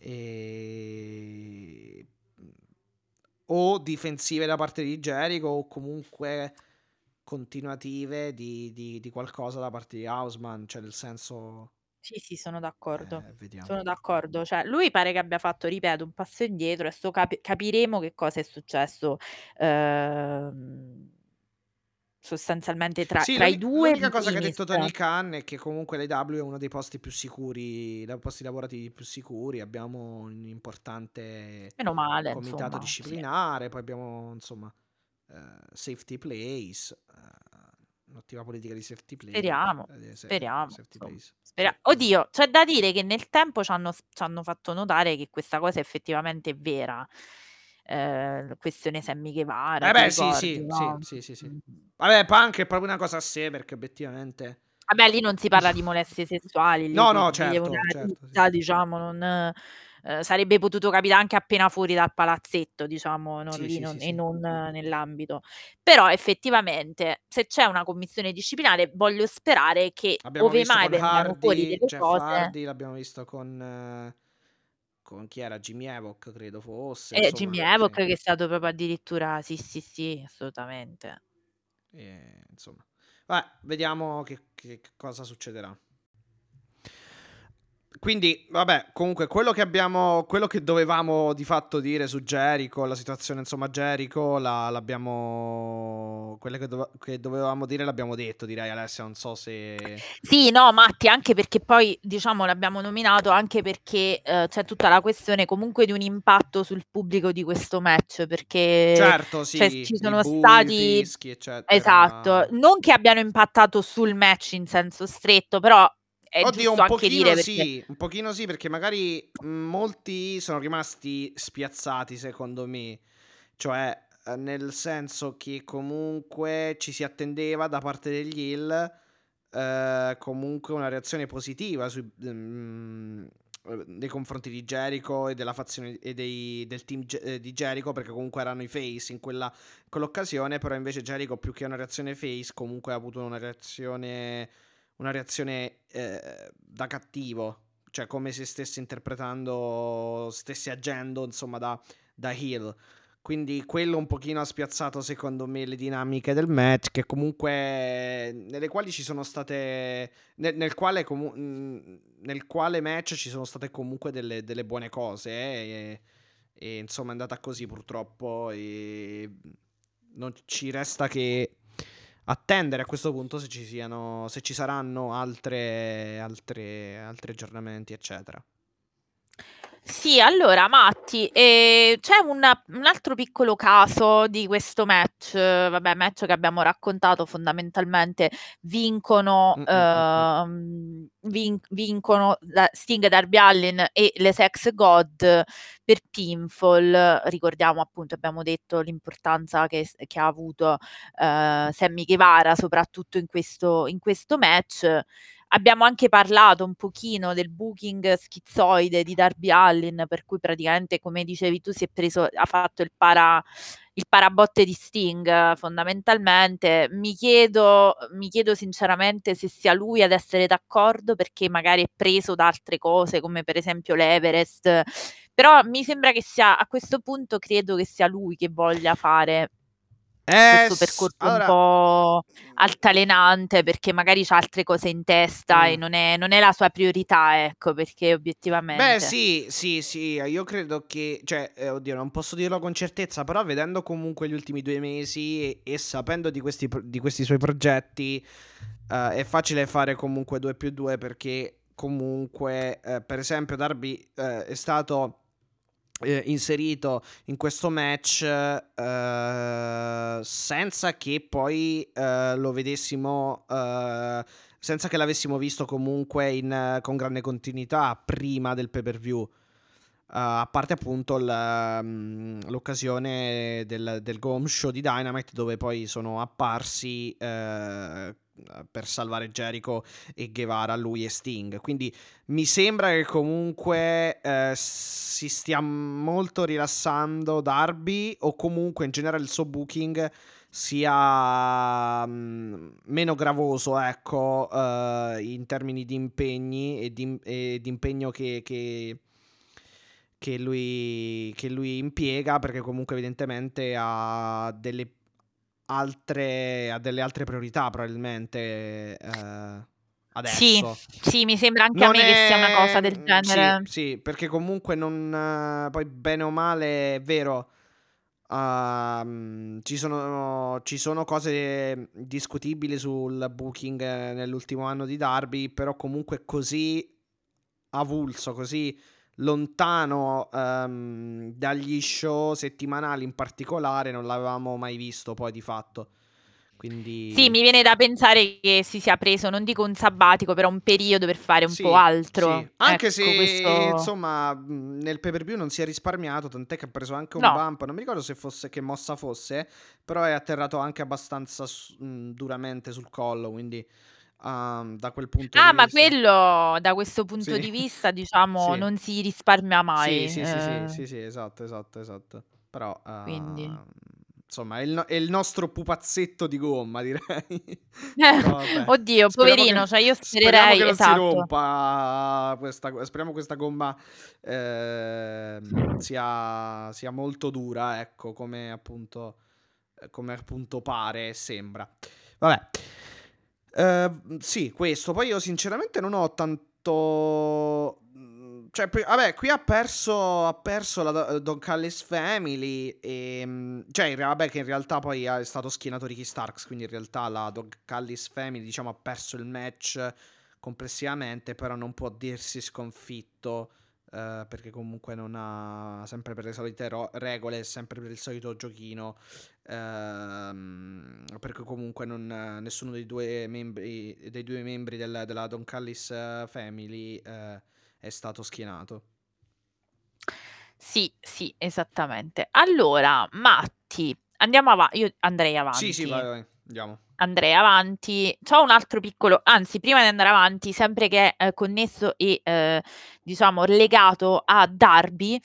S2: E... O difensive da parte di Jericho o comunque continuative di, di- di qualcosa da parte di Hausman, cioè nel senso...
S3: Sì, sì, sono d'accordo.
S2: eh, vediamo.
S3: Sono d'accordo. Cioè, lui pare che abbia fatto, ripeto, un passo indietro, adesso capi capiremo che cosa è successo, ehm, sostanzialmente tra
S2: Sì,
S3: tra i 2
S2: l'unica cosa che ha detto Tony Khan è che comunque l'AW è uno dei posti più sicuri, dei posti lavorativi più sicuri. Abbiamo un importante
S3: male,
S2: comitato
S3: insomma, sì.
S2: disciplinare, poi abbiamo insomma eh, safety place, eh, un'attiva politica di safety play.
S3: Speriamo,
S2: eh, se-
S3: speriamo,
S2: Sì,
S3: oddio, c'è da dire che nel tempo c'hanno s c'hanno fatto notare che questa cosa effettivamente è vera. Ehm, questione Sammy Guevara,
S2: Eh beh, sì,
S3: ricordi,
S2: sì, sì,
S3: no?
S2: sì, sì, sì.
S3: Mh.
S2: Vabbè, Punk è proprio una cosa a sé perché obiettivamente...
S3: Vabbè, lì non si parla di <laughs> molestie sessuali,
S2: No, no, certo,
S3: una
S2: certo, sì.
S3: rissa, diciamo, non ehm, sarebbe potuto capitare anche appena fuori dal palazzetto, diciamo, non
S2: Sì,
S3: lì
S2: sì,
S3: non
S2: sì,
S3: e
S2: sì.
S3: non nell'ambito. Però effettivamente, se c'è una commissione disciplinare, voglio sperare che,
S2: Abbiamo
S3: ove mai vengano fuori delle
S2: Jeff
S3: cose
S2: Hardy, l'abbiamo visto con... con chi era? Jimmy Havoc, credo fosse,
S3: Eh, Jimmy Havoc che è stato proprio addirittura sì, sì, sì, assolutamente.
S2: E, insomma, vabbè, vediamo che- che cosa succederà. Quindi, vabbè, comunque quello che abbiamo, quello che dovevamo di fatto dire su Jericho, la situazione insomma Jericho, la- l'abbiamo, quelle che, dove- che dovevamo dire l'abbiamo detto, direi Alessia, non so se...
S3: Sì, no, Matti, anche perché poi, diciamo, l'abbiamo nominato anche perché eh, c'è tutta la questione comunque di un impatto sul pubblico di questo match, perché
S2: Certo,
S3: cioè,
S2: sì,
S3: ci
S2: i
S3: sono
S2: bui,
S3: stati...
S2: fischi, eccetera.
S3: Esatto, non che abbiano impattato sul match in senso stretto, però è
S2: Oddio, un pochino
S3: perché...
S2: sì, un pochino sì, perché magari mh, molti sono rimasti spiazzati, secondo me. Cioè, eh, nel senso che comunque ci si attendeva da parte degli Hill eh, comunque una reazione positiva sui- eh, nei confronti di Jericho e della fazione e dei- del team Ge- eh, di Jericho, perché comunque erano i face in quella, in quell'occasione, però invece Jericho più che una reazione face comunque ha avuto una reazione una reazione eh, da cattivo, cioè come se stesse interpretando, stesse agendo insomma da, da heel. Quindi quello un pochino ha spiazzato secondo me le dinamiche del match, che comunque nelle quali ci sono state nel, nel quale, comu- nel quale match ci sono state comunque delle, delle buone cose eh, e, e, insomma è andata così purtroppo e non ci resta che attendere a questo punto se ci siano se ci saranno altri aggiornamenti eccetera.
S3: Sì, allora Matti, ehm, c'è un un altro piccolo caso di questo match, vabbè match che abbiamo raccontato fondamentalmente vincono, uhm, vin vincono Sting, Darby Allin e le Sex God per pinfall. Ricordiamo appunto, abbiamo detto l'importanza che s che ha avuto, uhm, Sammy Guevara soprattutto in questo in questo match. Abbiamo anche parlato un pochino del booking schizzoide di Darby Allin, per cui praticamente, come dicevi tu, si è preso ha fatto il para il parabotte di Sting fondamentalmente. Mi chiedo mi chiedo sinceramente se sia lui ad essere d'accordo, perché magari è preso da altre cose, come per esempio l'Everest, però mi sembra che sia a questo punto credo che sia lui che voglia fare
S2: eh,
S3: questo percorso
S2: allora...
S3: un po' altalenante perché magari c'ha altre cose in testa mm. e non è, non è, la sua priorità, ecco, perché obiettivamente...
S2: Beh, sì, sì, sì, io credo che, cioè, eh, oddio, non posso dirlo con certezza, però vedendo comunque gli ultimi due mesi e, e sapendo di questi, di questi, suoi progetti, uh, è facile fare comunque 2 più 2 perché comunque, uh, per esempio, Darby uh, è stato eh, inserito in questo match eh, senza che poi eh, lo vedessimo eh, senza che l'avessimo visto comunque in, con grande continuità prima del pay per view Uh, a parte appunto mm, l'occasione del, del Go Show di Dynamite dove poi sono apparsi uh, per salvare Jericho e Guevara, lui e Sting. Quindi mi sembra che comunque uh, si stia molto rilassando Darby o comunque in generale il suo booking sia um, meno gravoso, ecco, in termini di impegni e di, e di impegno che, che che lui, che lui impiega perché comunque evidentemente ha delle altre, ha delle altre priorità probabilmente eh, adesso.
S3: Sì, sì, mi sembra anche non a me è... che sia una cosa del genere.
S2: Sì, sì perché comunque non... poi bene o male è vero. Uh, ci, sono, ci sono cose discutibili sul booking nell'ultimo anno di Darby, però comunque così avulso, così lontano um, dagli show settimanali in particolare, non l'avevamo mai visto poi di fatto. Quindi...
S3: Sì, mi viene da pensare che si sia preso, non dico un sabbatico, però un periodo per fare un
S2: sì,
S3: po' altro.
S2: Sì. Anche ecco, se questo... insomma nel pay per view non si è risparmiato, tant'è che ha preso anche un no. bump. Non mi ricordo se fosse che mossa fosse, però è atterrato anche abbastanza mh, duramente sul collo. Quindi um, da quel punto
S3: ah,
S2: di
S3: ma quello da questo punto sì. di vista, diciamo, sì. non si risparmia mai.
S2: Sì, sì, sì, sì, sì, esatto, esatto, esatto. Però, Quindi. insomma, è il, no- è il, nostro pupazzetto di gomma, direi. <laughs>
S3: Però, <laughs> Oddio, poverino, che, cioè io spererei
S2: che
S3: esatto.
S2: non si rompa questa, speriamo questa gomma eh, sia, sia molto dura, ecco, come appunto, come appunto pare e sembra. Vabbè. Uh, sì, questo. Poi io sinceramente non ho tanto... Mm, cioè, vabbè, qui ha perso, ha perso la Don Callis Family e... Mm, cioè, vabbè, che in realtà poi è stato schienato Ricky Starks, quindi in realtà la Don Callis Family, diciamo, ha perso il match complessivamente, però non può dirsi sconfitto Uh, perché comunque non ha sempre per le solite ro- regole, sempre per il solito giochino, uh, perché comunque non, nessuno dei due membri, dei due membri del, della Don Callis eh, Family uh, è stato schienato.
S3: Sì, sì, esattamente. Allora, Matti, andiamo avanti. Io andrei avanti.
S2: Sì, sì, vai, vai. andiamo
S3: andrei avanti. C'ho un altro piccolo anzi prima di andare avanti, sempre che è connesso e, ehm, diciamo legato a Darby,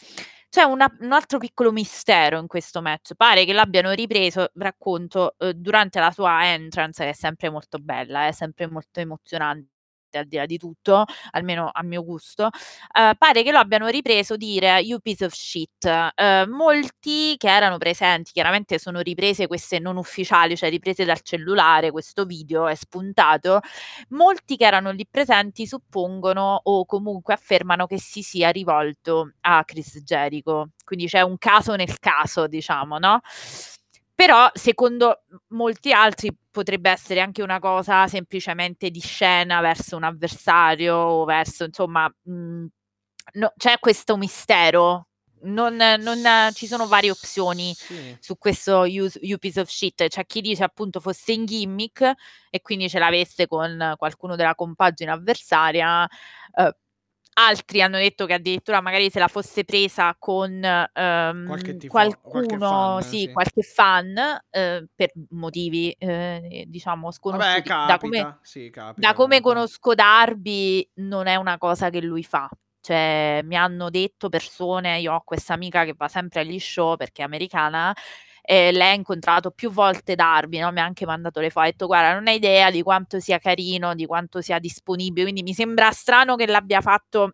S3: c'è una un altro piccolo mistero in questo match. Pare che l'abbiano ripreso, racconto, uhm, durante la sua entrance che è sempre molto bella, è sempre molto emozionante al di là di tutto, almeno a mio gusto, uh, pare che lo abbiano ripreso dire "You piece of shit". Uh, molti che erano presenti, chiaramente sono riprese queste non ufficiali, cioè riprese dal cellulare, questo video è spuntato, molti che erano lì presenti suppongono o comunque affermano che si sia rivolto a Chris Jericho. Quindi c'è un caso nel caso, diciamo, no? Però secondo molti altri potrebbe essere anche una cosa semplicemente di scena verso un avversario o verso insomma, mhmm, no c'è questo mistero. Non non ci sono varie opzioni
S2: Sì.
S3: su questo you you piece of shit. C'è chi dice appunto fosse in gimmick e quindi ce l'avesse con qualcuno della compagine avversaria, uhm, altri hanno detto che addirittura magari se la fosse presa con,
S2: Qualche
S3: uhm,
S2: tifo qualche
S3: qualcuno
S2: fan,
S3: sì,
S2: sì.
S3: qualche fan, uhm, per motivi, ehm, diciamo
S2: Vabbè
S3: sconosciuti. Da come
S2: capita, sì
S3: da
S2: capita
S3: come
S2: comunque.
S3: conosco Darby non è una cosa che lui fa. Cioè, mi hanno detto persone io ho questa amica che va sempre agli show perché è americana, e lei ha incontrato più volte Darby, no, mi ha anche mandato le fo ha detto: "Guarda, non hai idea di quanto sia carino, di quanto sia disponibile". Quindi mi sembra strano che l'abbia fatto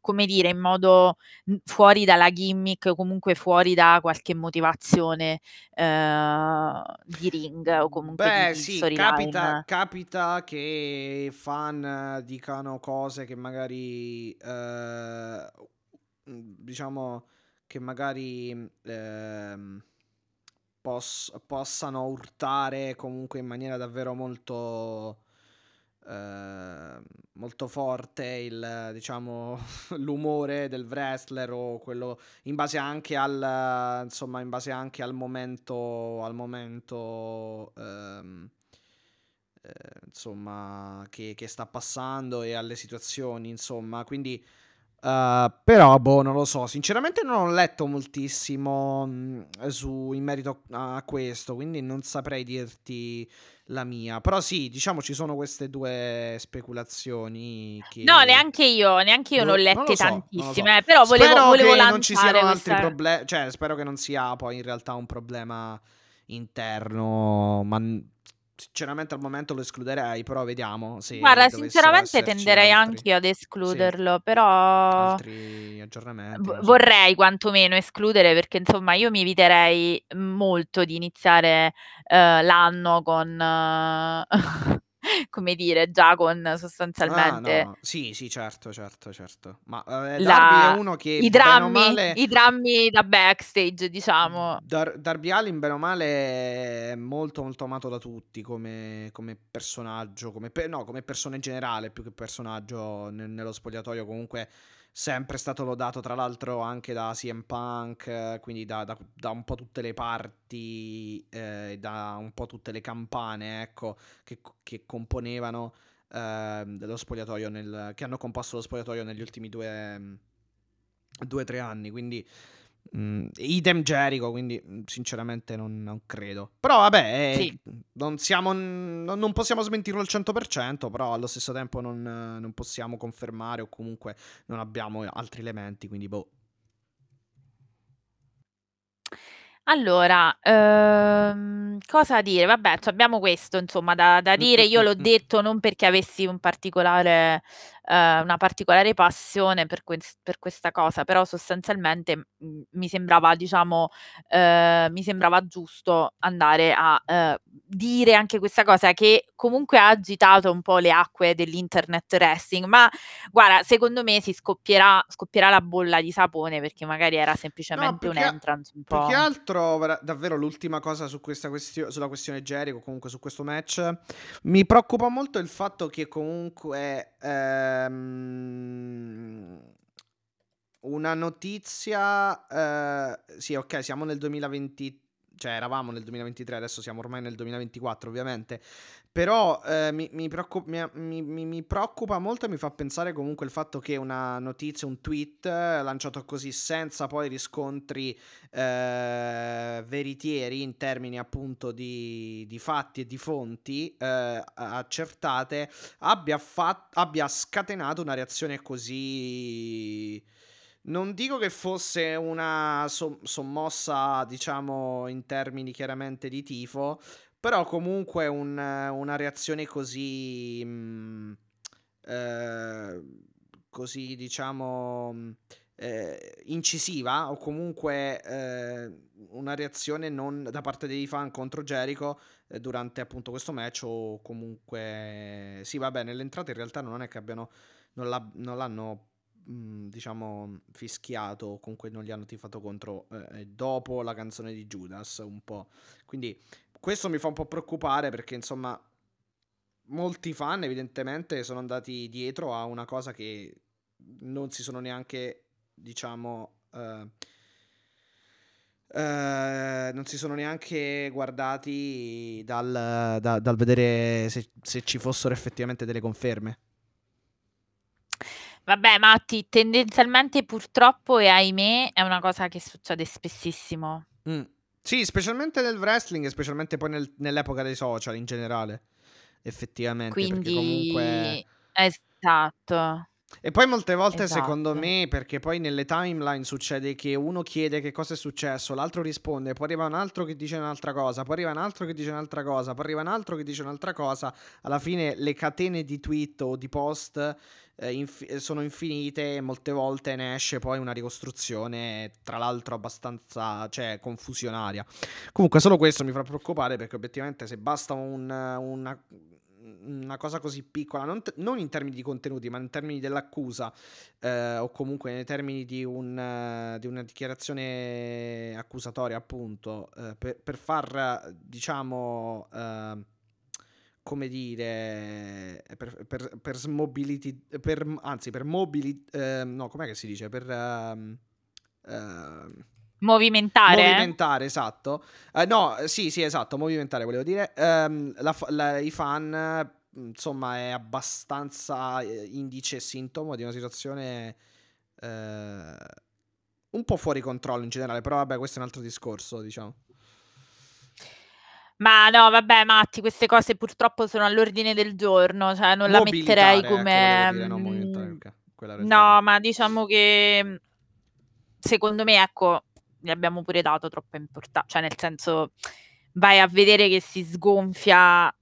S3: come dire, in modo, fuori dalla gimmick, comunque fuori da qualche motivazione, uhm, di ring o comunque
S2: Beh
S3: di
S2: sì, capita capita che fan dicano cose che magari, mhmm, diciamo che magari, ehm, poss possano urtare comunque in maniera davvero molto ehm, molto forte il diciamo <laughs> l'umore del wrestler o quello in base anche al insomma, in base anche al momento al momento, ehm ehm, insomma che che sta passando e alle situazioni insomma. Quindi, uhm, però boh, non lo so. Sinceramente non ho letto moltissimo, mhmm, su in merito a questo, quindi non saprei dirti la mia. Però sì, diciamo ci sono queste 2 speculazioni
S3: No,
S2: che
S3: neanche io, neanche io
S2: non lo
S3: lette
S2: so, non so.
S3: tantissime, eh, però volevo
S2: Spero
S3: volevo
S2: che non ci siano altri
S3: questa
S2: proble cioè spero che non sia poi in realtà un problema interno, ma sinceramente al momento lo escluderei, però vediamo se
S3: Guarda,
S2: dovessero
S3: sinceramente
S2: esserci
S3: tenderei
S2: altri
S3: anch'io ad
S2: sì,
S3: escluderlo, però
S2: altri aggiornamenti,
S3: v
S2: non lo so.
S3: vorrei quantomeno escludere perché insomma io mi eviterei molto di iniziare, uhm, l'anno con <laughs> come dire, già con
S2: Ah
S3: sostanzialmente
S2: no, sì, sì, certo, certo, certo. Ma, uhm, Darby è
S3: la
S2: uno che
S3: i
S2: bene o
S3: drammi
S2: male
S3: i drammi da backstage, diciamo.
S2: Dar Darby Allin bene o male è molto, molto amato da tutti come come personaggio, come pe no, come persona in generale più che personaggio ne nello spogliatoio comunque sempre stato lodato tra l'altro anche da CM Punk, quindi da da da un po' tutte le parti, ehm, e da un po' tutte le campane, ecco, che che componevano, ehm, dello spogliatoio nel che hanno composto lo spogliatoio negli ultimi 2 2, 3 anni. Quindi, mhmm, idem Jericho, quindi, mhmm, sinceramente non non credo. Però vabbè,
S3: Sì.
S2: ehm, non siamo n non possiamo smentirlo al 100%, però allo stesso tempo non non possiamo confermare o comunque non abbiamo altri elementi, quindi boh.
S3: Allora, uhm, cosa dire? Vabbè, c'abbiamo questo insomma da da dire. Io l'ho <laughs> detto non perché avessi un particolare ehm, una particolare passione per ques per questa cosa, però sostanzialmente, mhmm, mi sembrava diciamo ehm, mi sembrava giusto andare a, ehm, dire anche questa cosa che comunque ha agitato un po' le acque dell'internet wrestling, ma guarda, secondo me si scoppierà scoppierà la bolla di sapone perché magari era
S2: No,
S3: semplicemente
S2: più
S3: un
S2: che a
S3: entrance un
S2: più che
S3: po'
S2: altro vera davvero l'ultima cosa su questa questio sulla questione Jericho, comunque su questo match, mi preoccupa molto il fatto che comunque, ehm, una notizia ehm, sì okay, siamo nel 2020 cioè eravamo nel 2023, adesso siamo ormai nel 2024 ovviamente, però, ehm, mi mi preoccu mi mi preoccupa molto e mi fa pensare comunque il fatto che una notizia, un tweet lanciato così senza poi riscontri, ehm, veritieri in termini appunto di di fatti e di fonti, a accertate, abbia fa abbia scatenato una reazione così non dico che fosse una som sommossa, diciamo, in termini chiaramente di tifo, però comunque un una reazione così, mhmm eh, così diciamo eh, incisiva o comunque eh, una reazione non da parte dei fan contro Jericho eh, durante appunto questo match o comunque sì vabbè nell'entrata in realtà non è che abbiano non, la, non l'hanno diciamo fischiato o comunque non gli hanno tifato contro eh, dopo la canzone di Judas un po' quindi questo mi fa un po' preoccupare perché insomma molti fan evidentemente sono andati dietro a una cosa che non si sono neanche diciamo, eh, eh, non si sono neanche guardati dal, da, dal vedere se, se ci fossero effettivamente delle conferme.
S3: Vabbè, Matti, tendenzialmente purtroppo e ahimè è una cosa che succede spessissimo.
S2: Mm. Sì, specialmente nel wrestling e specialmente poi nel, nell'epoca dei social in generale, effettivamente.
S3: Quindi,
S2: comunque...
S3: esatto.
S2: E poi molte volte,
S3: Esatto.
S2: secondo me, perché poi nelle timeline succede che uno chiede che cosa è successo, l'altro risponde, poi arriva un altro che dice un'altra cosa, poi arriva un altro che dice un'altra cosa, poi arriva un altro che dice un'altra cosa. Alla fine le catene di tweet o di post eh, inf- sono infinite e molte volte ne esce poi una ricostruzione, tra l'altro abbastanza, cioè, confusionaria. Comunque solo questo mi fa preoccupare perché obiettivamente se basta un, una una cosa così piccola, non, t- non, in termini di contenuti, ma in termini dell'accusa, eh, o comunque nei termini di, un, di una dichiarazione accusatoria, appunto, uh, per, per, far, diciamo, uh, come dire, per, per, per smobility, per, anzi, per mobili, ehm, no, com'è che si dice? Per... Uh,
S3: Movimentare.
S2: Movimentare, esatto. Uh, no, sì, sì, esatto, movimentare volevo dire. Um, la, la, I fan, insomma, è abbastanza eh, indice e sintomo di una situazione uh, un po' fuori controllo in generale, però vabbè, questo è un altro discorso, diciamo.
S3: Ma no, vabbè, Matti, queste cose purtroppo sono all'ordine del giorno, cioè non la metterei
S2: ecco,
S3: come...
S2: Dire, no, okay.
S3: no, ma diciamo che secondo me, ecco, gli abbiamo pure dato troppa importanza, cioè nel senso vai a vedere che si sgonfia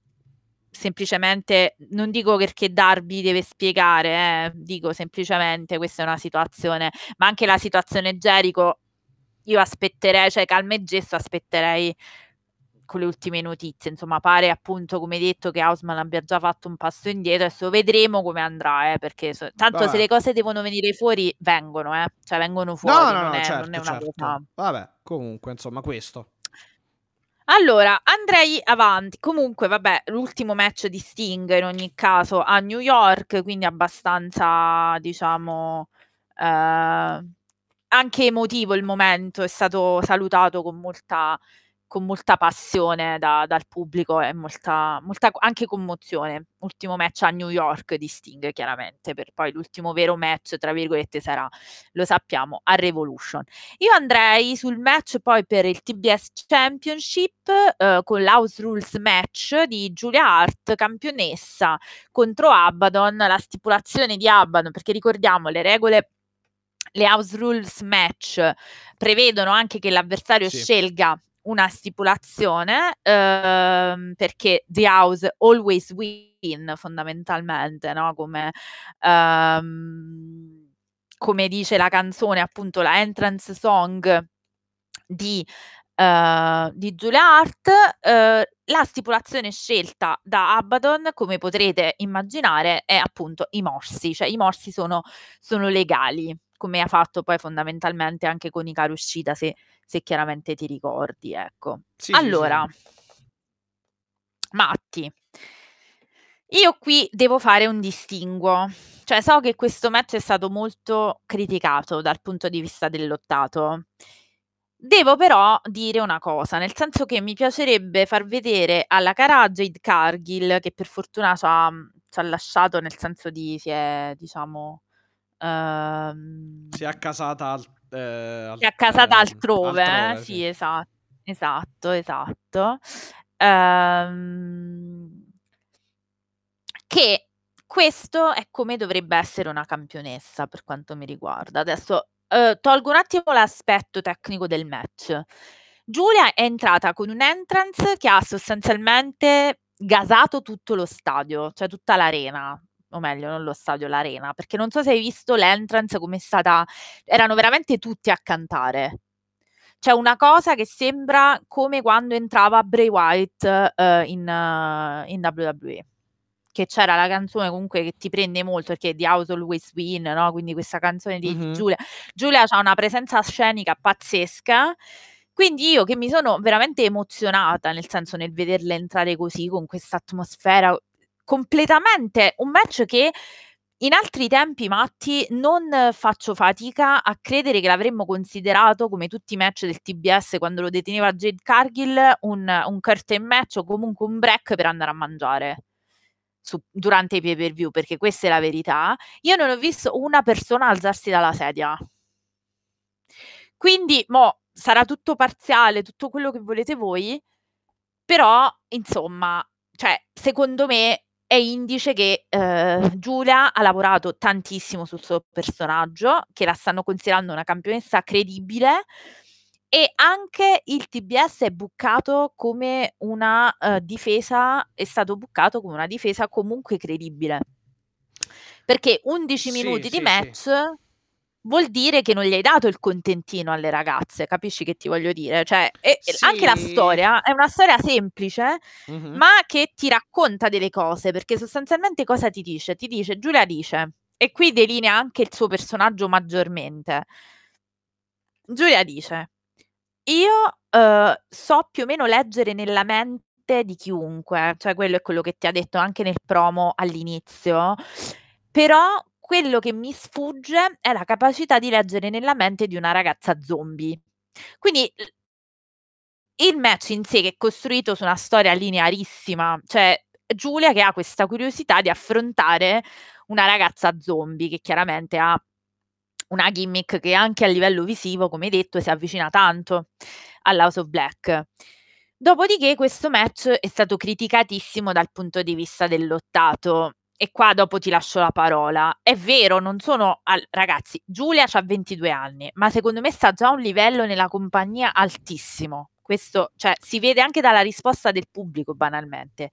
S3: semplicemente, non dico perché Darby deve spiegare, eh, dico semplicemente questa è una situazione, ma anche la situazione Jericho, io aspetterei, cioè calma e gesto, aspetterei con le ultime notizie, insomma pare appunto come detto che Hausman abbia già fatto un passo indietro, adesso vedremo come andrà, eh, perché so, tanto Vabbè. se le cose devono venire fuori, vengono, eh, cioè vengono fuori,
S2: no, no,
S3: non,
S2: no,
S3: è,
S2: certo,
S3: non è una
S2: certo.
S3: cosa...
S2: Vabbè, comunque, insomma, questo.
S3: Allora, andrei avanti. Comunque, vabbè, l'ultimo match di Sting in ogni caso a New York, quindi abbastanza, diciamo, eh, anche emotivo il momento, è stato salutato con molta con molta passione da, dal pubblico e molta, molta anche commozione. Ultimo match a New York di Sting, chiaramente, per poi l'ultimo vero match, tra virgolette, sarà, lo sappiamo, a Revolution. Io andrei sul match poi per il TBS Championship eh, con l'House Rules match di Julia Hart, campionessa contro Abaddon, la stipulazione di Abaddon, perché ricordiamo le regole le house rules match prevedono anche che l'avversario sì. scelga una stipulazione ehm, perché The House always win fondamentalmente, no? Come, ehm, come dice la canzone, appunto la entrance song di, uh, di Julia Hart, uh, la stipulazione scelta da Abaddon, come potrete immaginare, è appunto i morsi, cioè i morsi sono, sono legali, come ha fatto poi fondamentalmente anche con i Uscita, se se chiaramente ti ricordi, ecco.
S2: Sì,
S3: allora,
S2: sì, sì.
S3: Matti, io qui devo fare un distinguo. Cioè, so che questo match è stato molto criticato dal punto di vista del lottato. Devo però dire una cosa, nel senso che mi piacerebbe far vedere alla cara Jade Cargill, che per fortuna ci ha, ci ha lasciato, nel senso di si è, diciamo,
S2: ehm, si è accasata al
S3: eh, si è accasata altrove, altrove eh? sì, sì, esatto, esatto, esatto. Ehm, che questo è come dovrebbe essere una campionessa per quanto mi riguarda. Adesso eh, tolgo un attimo l'aspetto tecnico del match. Giulia è entrata con un entrance che ha sostanzialmente gasato tutto lo stadio, cioè tutta l'arena o meglio non lo stadio, l'arena, perché non so se hai visto l'entrance come è stata erano veramente tutti a cantare. C'è una cosa che sembra come quando entrava Bray Wyatt, uhm, in in WWE. Che c'era la canzone comunque che ti prende molto perché è The House Always Win, no, quindi questa canzone di
S2: Mh-mh.
S3: Giulia. Giulia c'ha una presenza scenica pazzesca, quindi io che mi sono veramente emozionata, nel senso nel vederla entrare così con questa atmosfera completamente un match che in altri tempi matti non faccio fatica a credere che l'avremmo considerato, come tutti i match del TBS quando lo deteneva Jade Cargill, un un curtain match o comunque un break per andare a mangiare su durante i pay per view, perché questa è la verità. Io non ho visto una persona alzarsi dalla sedia. Quindi mo' sarà tutto parziale, tutto quello che volete voi, però insomma, cioè secondo me è indice che, uhm, Giulia ha lavorato tantissimo sul suo personaggio, che la stanno considerando una campionessa credibile e anche il TBS è bookato come una, uhm, difesa è stato bookato come una difesa comunque credibile. Perché 11
S2: Sì,
S3: minuti di
S2: sì, sì.
S3: Vuol dire che non gli hai dato il contentino alle ragazze, capisci che ti voglio dire? Cioè, e e anche la
S2: Sì.
S3: storia è una storia semplice,
S2: Mh-mh.
S3: ma che ti racconta delle cose, perché sostanzialmente cosa ti dice? Ti dice Giulia dice, e qui delinea anche il suo personaggio maggiormente. Giulia dice: "Io, uhm, so più o meno leggere nella mente di chiunque", cioè quello è quello che ti ha detto anche nel promo all'inizio, però quello che mi sfugge è la capacità di leggere nella mente di una ragazza zombie. Quindi il match in sé che è costruito su una storia linearissima, cioè Giulia che ha questa curiosità di affrontare una ragazza zombie che chiaramente ha una gimmick che anche a livello visivo, come detto, si avvicina tanto all'House of Black. Dopodiché questo match è stato criticatissimo dal punto di vista del lottato e qua dopo ti lascio la parola. È vero, non sono al ragazzi, Giulia c'ha 22 anni, ma secondo me sta già a un livello nella compagnia altissimo. Questo cioè si vede anche dalla risposta del pubblico banalmente.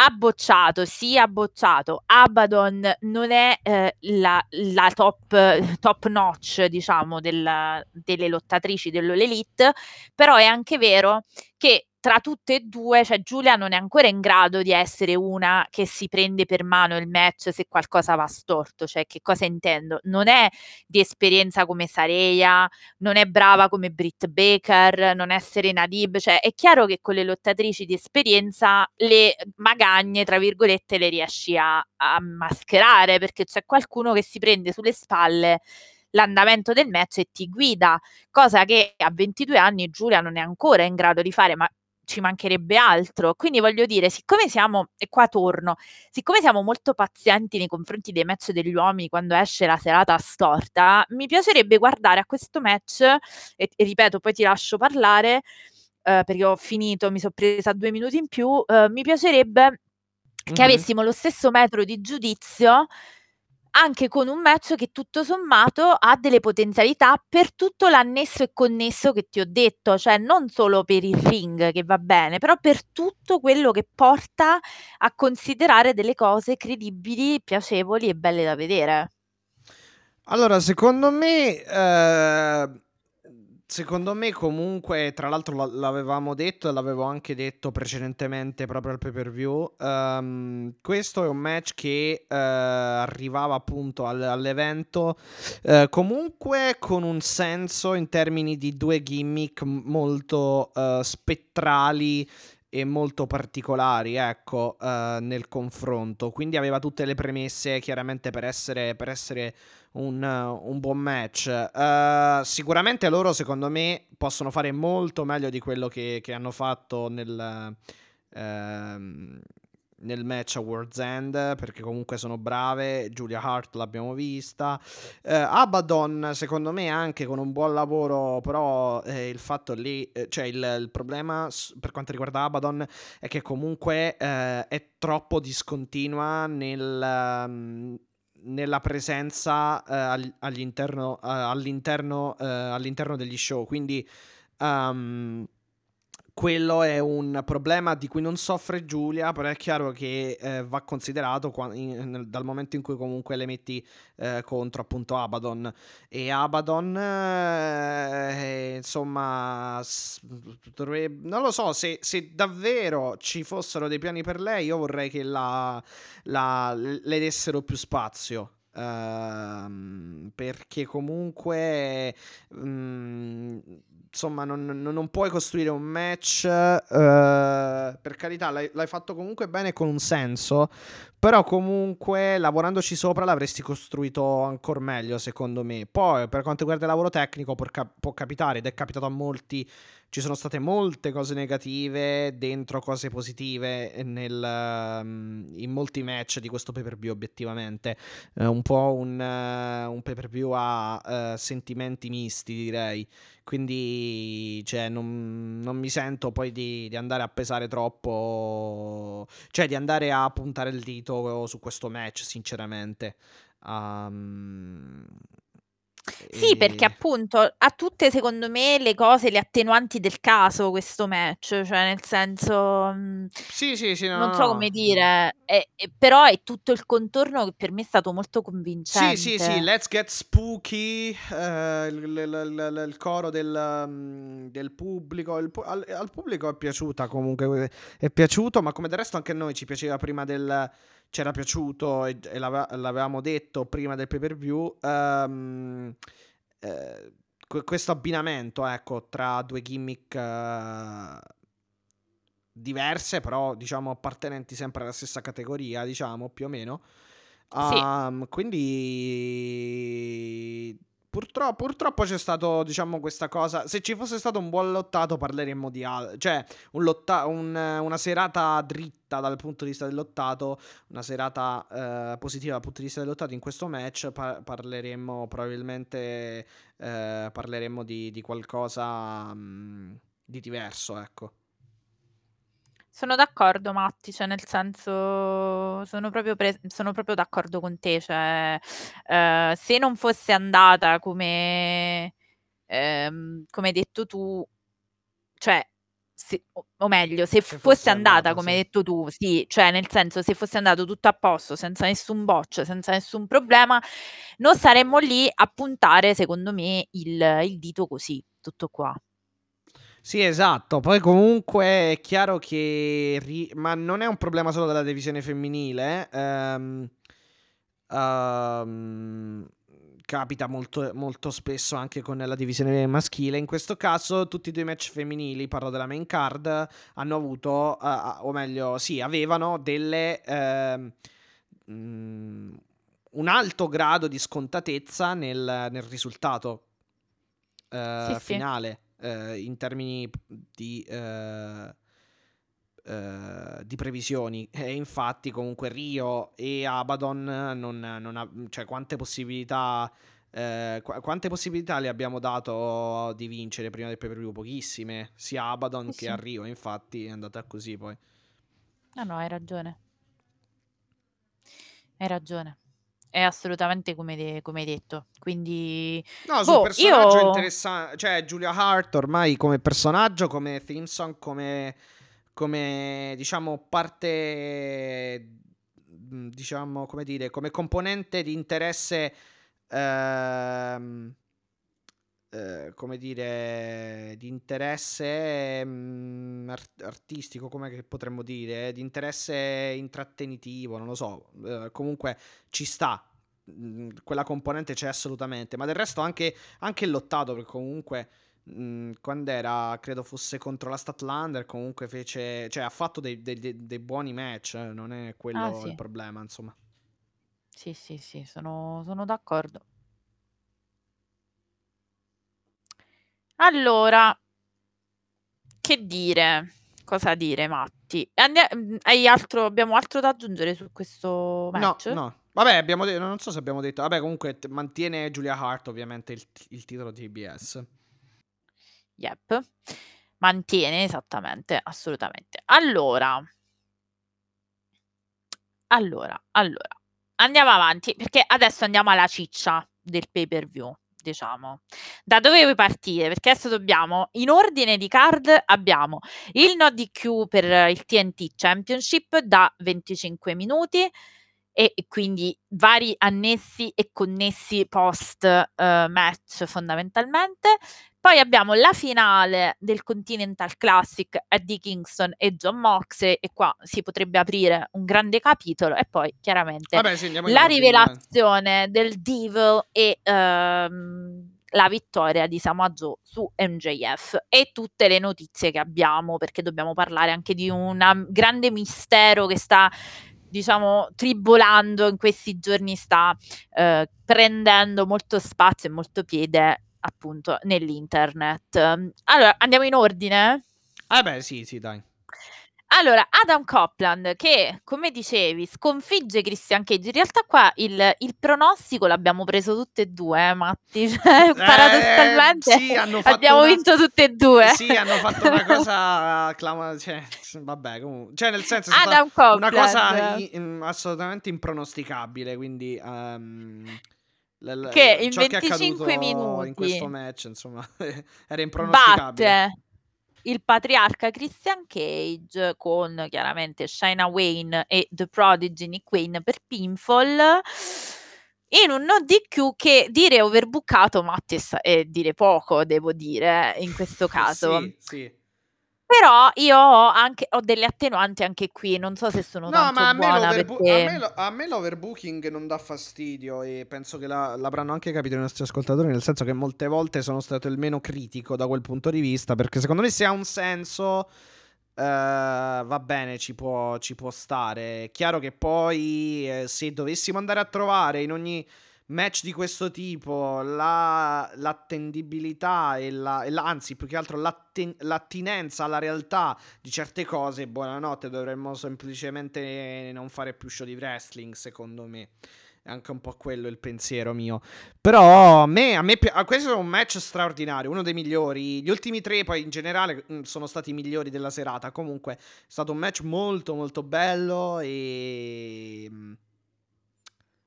S3: Ha bocciato, sì ha bocciato, Abaddon non è, ehm, la la top top notch diciamo del delle lottatrici dell'All Elite, però è anche vero che tra tutte e 2, cioè Giulia non è ancora in grado di essere una che si prende per mano il match se qualcosa va storto, cioè che cosa intendo? Non è di esperienza come Saraya, non è brava come Britt Baker, non è Serena Deeb, cioè è chiaro che con le lottatrici di esperienza le "magagne" tra virgolette le riesci a a mascherare, perché c'è qualcuno che si prende sulle spalle l'andamento del match e ti guida, cosa che a 22 anni Giulia non è ancora in grado di fare, ma ci mancherebbe altro. Quindi voglio dire, siccome siamo e qua torno, siccome siamo molto pazienti nei confronti dei match degli uomini quando esce la serata storta, mi piacerebbe guardare a questo match e e ripeto poi ti lascio parlare, uhm, perché ho finito, mi so' presa 2 minuti in più, uhm, mi piacerebbe che
S2: Mh-mh.
S3: avessimo lo stesso metro di giudizio anche con un match che tutto sommato ha delle potenzialità per tutto l'annesso e connesso che ti ho detto, cioè non solo per il ring che va bene, però per tutto quello che porta a considerare delle cose credibili, piacevoli e belle da vedere.
S2: Allora secondo me ehm, secondo me comunque tra l'altro l'a l'avevamo detto e l'avevo anche detto precedentemente proprio al pay per view, ehm, questo è un match che, ehm, arrivava appunto al all'evento, ehm, comunque con un senso in termini di 2 gimmick molto, uhm, spettrali e molto particolari, ecco, uhm, nel confronto. Quindi aveva tutte le premesse chiaramente per essere per essere un un buon match. Uhm, sicuramente loro secondo me possono fare molto meglio di quello che che hanno fatto nel ehm, nel match a World's End, perché comunque sono brave, Julia Hart l'abbiamo vista. Ehm, Abaddon secondo me anche con un buon lavoro, però, ehm, il fatto lì ehm, cioè il il problema per quanto riguarda Abaddon è che comunque, ehm, è troppo discontinua nel mhmm, nella presenza, al all'interno uhm, all'interno all'interno degli show. Quindi, uhm, quello è un problema di cui non soffre Giulia, però è chiaro che eh, va considerato qua- in- dal momento in cui comunque le metti eh, contro appunto Abaddon. E Abaddon, eh, insomma, s- dovrebbe- non lo so, se, se davvero ci fossero dei piani per lei, io vorrei che la, la- le dessero più spazio. Ehm, perché comunque mm, insomma non, non- puoi costruire un match eh, per carità l'hai, l'hai fatto comunque bene con un senso però comunque lavorandoci sopra l'avresti costruito ancora meglio secondo me. Poi per quanto riguarda il lavoro tecnico può, può capitare ed è capitato a molti ci sono state molte cose negative dentro cose positive nel, um, in molti match di questo pay per view obiettivamente. Eh, un po' un, eh, un pay per view a eh, sentimenti misti direi. Quindi cioè, non, non mi sento poi di, di andare a pesare troppo cioè di andare a puntare il dito su questo match sinceramente. Um,
S3: Sì, perché
S2: e-
S3: appunto ha tutte secondo me le cose, le attenuanti del caso questo match, cioè nel senso, mhmm,
S2: sì sì sì no,
S3: non
S2: no,
S3: so
S2: no.
S3: come dire, e e però è tutto il contorno che per me è stato molto
S2: Sì, sì, sì,
S3: convincente.
S2: Let's Get Spooky, eh, il, il- il- il- il coro del, mm, del pubblico, il pu- al, al pubblico è piaciuta comunque, è piaciuto, ma come del resto anche a noi ci piaceva prima del, c'era piaciuto e, e l'ave- l'avevamo detto prima del pay per view, ehm, eh, que- questo abbinamento, ecco, tra due gimmick eh, diverse, però diciamo appartenenti sempre alla stessa categoria, diciamo, più o meno.
S3: Sì.
S2: Um, quindi purtroppo, purtroppo c'è stato, diciamo, questa cosa. Se ci fosse stato un buon lottato, parleremmo di altro. Cioè, un lotta- un- una serata dritta dal punto di vista del lottato, una serata eh, positiva dal punto di vista del lottato in questo match. pa- parleremmo probabilmente eh, parleremmo di, di qualcosa mm, di diverso, ecco.
S3: Sono d'accordo Matti, cioè nel senso sono proprio pres sono proprio d'accordo con te, cioè, ehm, se non fosse andata come ehm, come hai detto tu, cioè se o o meglio, se
S2: Se
S3: fosse
S2: fosse
S3: andata
S2: andata,
S3: come hai
S2: sì.
S3: detto tu, sì, cioè nel senso se fosse andato tutto a posto, senza nessun botch, senza nessun problema, non saremmo lì a puntare secondo me il il dito così, tutto qua.
S2: Sì, esatto. Poi comunque è chiaro che... ri- Ma non è un problema solo della divisione femminile. ehm, ehm, capita molto, molto spesso anche con la divisione maschile. In questo caso tutti e due i match femminili, parlo della main card, hanno avuto, eh, o meglio, sì, avevano delle... mm, un alto grado di scontatezza nel, nel risultato eh,
S3: Sì, sì.
S2: Eh, in termini di, eh, eh, di previsioni. <laughs> E infatti, comunque, Rio e Abaddon non, non ha, cioè, quante possibilità. eh, qu- quante possibilità le abbiamo dato di vincere prima del pay per view? Pochissime, sia Abaddon
S3: Sì,
S2: che a. Rio. Infatti, è andata così poi.
S3: No, no, hai ragione. Hai ragione. È assolutamente come de come hai detto. Quindi
S2: No, sul
S3: boh,
S2: personaggio
S3: io
S2: interessante, cioè Giulia Hart ormai come personaggio, come theme song, come, come diciamo parte, mm, diciamo come dire, come componente di interesse, ehm, eh, come dire, di interesse mm, art- artistico, come potremmo dire, di interesse intrattenitivo, non lo so, eh, comunque ci sta. Mm, Quella componente c'è assolutamente, ma del resto anche, anche lottato, perché comunque mm, quando era, credo fosse contro la Statlander, comunque fece, cioè ha fatto dei, dei- dei- dei buoni match, eh, non è quello
S3: Ah, sì.
S2: il problema, insomma.
S3: Sì, sì, sì, sono sono d'accordo. Allora che dire? Cosa dire, Matti? Mhmm, hai altro abbiamo altro da aggiungere su questo
S2: No,
S3: match?
S2: no. Vabbè, abbiamo de- non so se abbiamo detto. Vabbè, comunque t- mantiene Giulia Hart ovviamente il, t- il titolo di TBS.
S3: Yep. Mantiene, esattamente, assolutamente. Allora allora, allora, andiamo avanti, perché adesso andiamo alla ciccia del pay per view, diciamo. Da dove vuoi partire? Perché adesso dobbiamo in ordine di card abbiamo il no DQ per il TNT Championship da 25 minuti e e quindi vari annessi e connessi post, uhm, match fondamentalmente. Poi abbiamo la finale del Continental Classic, Eddie Kingston e Jon Moxley e qua si potrebbe aprire un grande capitolo e poi chiaramente
S2: Vabbè sì,
S3: la rivelazione del Devil e, uhm, la vittoria di Samoa Joe su MJF e tutte le notizie che abbiamo, perché dobbiamo parlare anche di una grande mistero che sta, diciamo, tribolando in questi giorni, sta, uhm, prendendo molto spazio e molto piede appunto nell'internet. Allora, andiamo in ordine?
S2: Eh beh, sì, sì, dai.
S3: Allora, Adam Copeland che, come dicevi, sconfigge Christian Cage. In realtà qua il il pronostico l'abbiamo preso tutte e 2 eh, Matti, <laughs> cioè
S2: Eh,
S3: paradossalmente
S2: sì,
S3: abbiamo
S2: una
S3: vinto tutte e 2.
S2: Sì, hanno fatto una <laughs> cosa clama cioè, vabbè comu cioè nel senso
S3: Adam
S2: una cosa
S3: Copeland.
S2: i mhmm, assolutamente impronosticabile, quindi, uhm, l
S3: Che in
S2: ciò che è
S3: 25
S2: accaduto in questo
S3: minuti
S2: match, insomma, <laughs> era impronosticabile.
S3: batte il patriarca Christian Cage con chiaramente Shayna Wayne e The Prodigy Nick Wayne per pinfall in un no DQ che dire overbookato, Matti, è è dire poco, devo dire, in questo <laughs> caso.
S2: Sì, sì.
S3: Però io ho anche ho delle attenuanti anche qui, non so se sono
S2: No,
S3: tanto
S2: ma a me
S3: buona
S2: l'overbo a
S3: perché
S2: me lo a me l'overbooking non dà fastidio e penso che l'a l'avranno anche capito i nostri ascoltatori, nel senso che molte volte sono stato il meno critico da quel punto di vista, perché secondo me se ha un senso, ehm, va bene, ci può ci può stare. È chiaro che poi, ehm, se dovessimo andare a trovare in ogni match di questo tipo la l'attendibilità e la e la anzi più che altro l'atten l'attinenza alla realtà di certe cose, buonanotte, dovremmo semplicemente non fare più show di wrestling, secondo me. È anche un po' quello il pensiero mio. Però a me a me a questo è un match straordinario, uno dei migliori. Gli ultimi 3 poi in generale, mhmm, sono stati i migliori della serata. Comunque è stato un match molto, molto bello,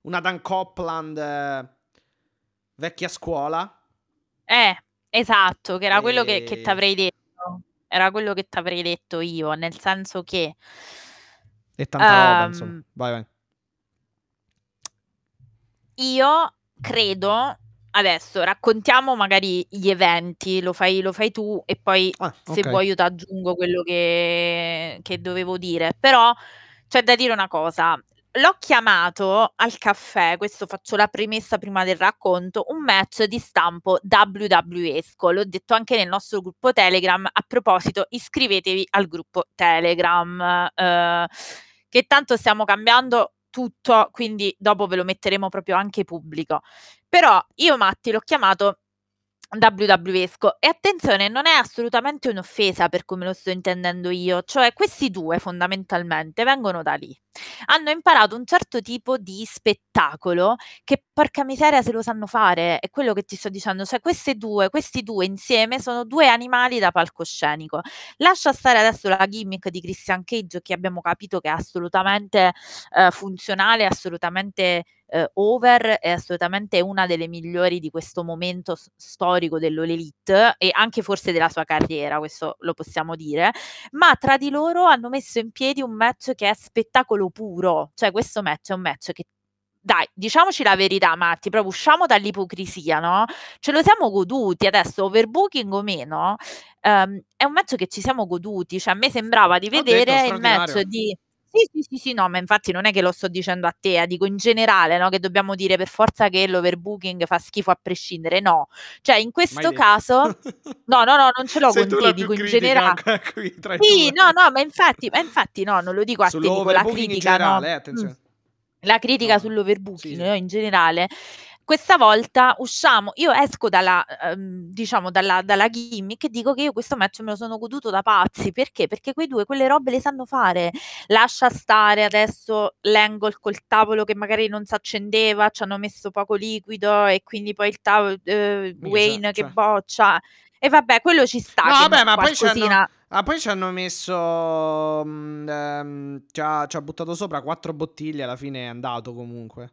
S2: ehm un Adam Copeland vecchia scuola.
S3: Eh, esatto, che era quello che che
S2: Ehm
S3: t'avrei detto. Era quello che t'avrei detto io, nel senso che
S2: E tanta roba insomma.
S3: uhm
S2: Vai, vai.
S3: io credo adesso raccontiamo magari gli eventi, lo fai lo fai tu e poi
S2: Ah,
S3: se
S2: okay.
S3: vuoi io t'aggiungo quello che che dovevo dire. Però c'è da dire una cosa: l'ho chiamato al caffè, questo faccio la premessa prima del racconto, un match di stampo WWE-esco. L'ho detto anche nel nostro gruppo Telegram. A proposito, iscrivetevi al gruppo Telegram, uhm, che tanto stiamo cambiando tutto, quindi dopo ve lo metteremo proprio anche pubblico. Però io Matti l'ho chiamato WWE-esco e attenzione, non è assolutamente un'offesa per come lo sto intendendo io, cioè questi 2 fondamentalmente vengono da lì. Hanno imparato un certo tipo di spettacolo che porca miseria se lo sanno fare, è quello che ti sto dicendo, cioè queste 2 questi 2 insieme sono 2 animali da palcoscenico. Lascia stare adesso la gimmick di Christian Cage che abbiamo capito che è assolutamente, uhm, funzionale, assolutamente, uhm, over, è assolutamente una delle migliori di questo momento s storico dell'All Elite e anche forse della sua carriera, questo lo possiamo dire, ma tra di loro hanno messo in piedi un match che è spettacolo puro. Cioè questo match è un match che dai, diciamoci la verità Matti, proprio usciamo dall'ipocrisia, no, ce lo siamo goduti. Adesso overbooking o meno, uhm, è un match che ci siamo goduti. Cioè a me sembrava di
S2: Ho
S3: vedere il match di sì, sì, sì, sì, no, ma infatti non è che lo sto dicendo a te, eh, dico in generale, no, che dobbiamo dire per forza che l'overbooking fa schifo a prescindere, no. Cioè in
S2: Mai
S3: questo
S2: detto.
S3: caso <laughs> no, no, no, non ce l'ho
S2: Sei
S3: con
S2: tu
S3: te,
S2: la più
S3: dico in
S2: critica
S3: genera
S2: qua qui tra i
S3: sì,
S2: 2.
S3: no, no, ma infatti ma infatti no, non lo dico a te, dico la
S2: Sull'overbooking in
S3: critica, no
S2: generale, eh, attenzione.
S3: la critica
S2: No, sì,
S3: sull'overbooking,
S2: sì.
S3: no, in generale. Questa volta usciamo io esco dalla uhm, diciamo dalla dalla gimmick e dico che io questo match me lo sono goduto da pazzi. Perché? Perché quei 2 quelle robe le sanno fare. Lascia stare adesso l'angle col tavolo che magari non s'accendeva, c'hanno messo poco liquido e quindi poi il tavo uhm,
S2: Minchia, cioè
S3: Wayne che boccia. E vabbè, quello ci sta
S2: No vabbè, ma poi
S3: qualcosina
S2: ah, poi c'hanno messo mhmm, ehm, c'ha c'ha buttato sopra 4 bottiglie, alla fine è andato comunque.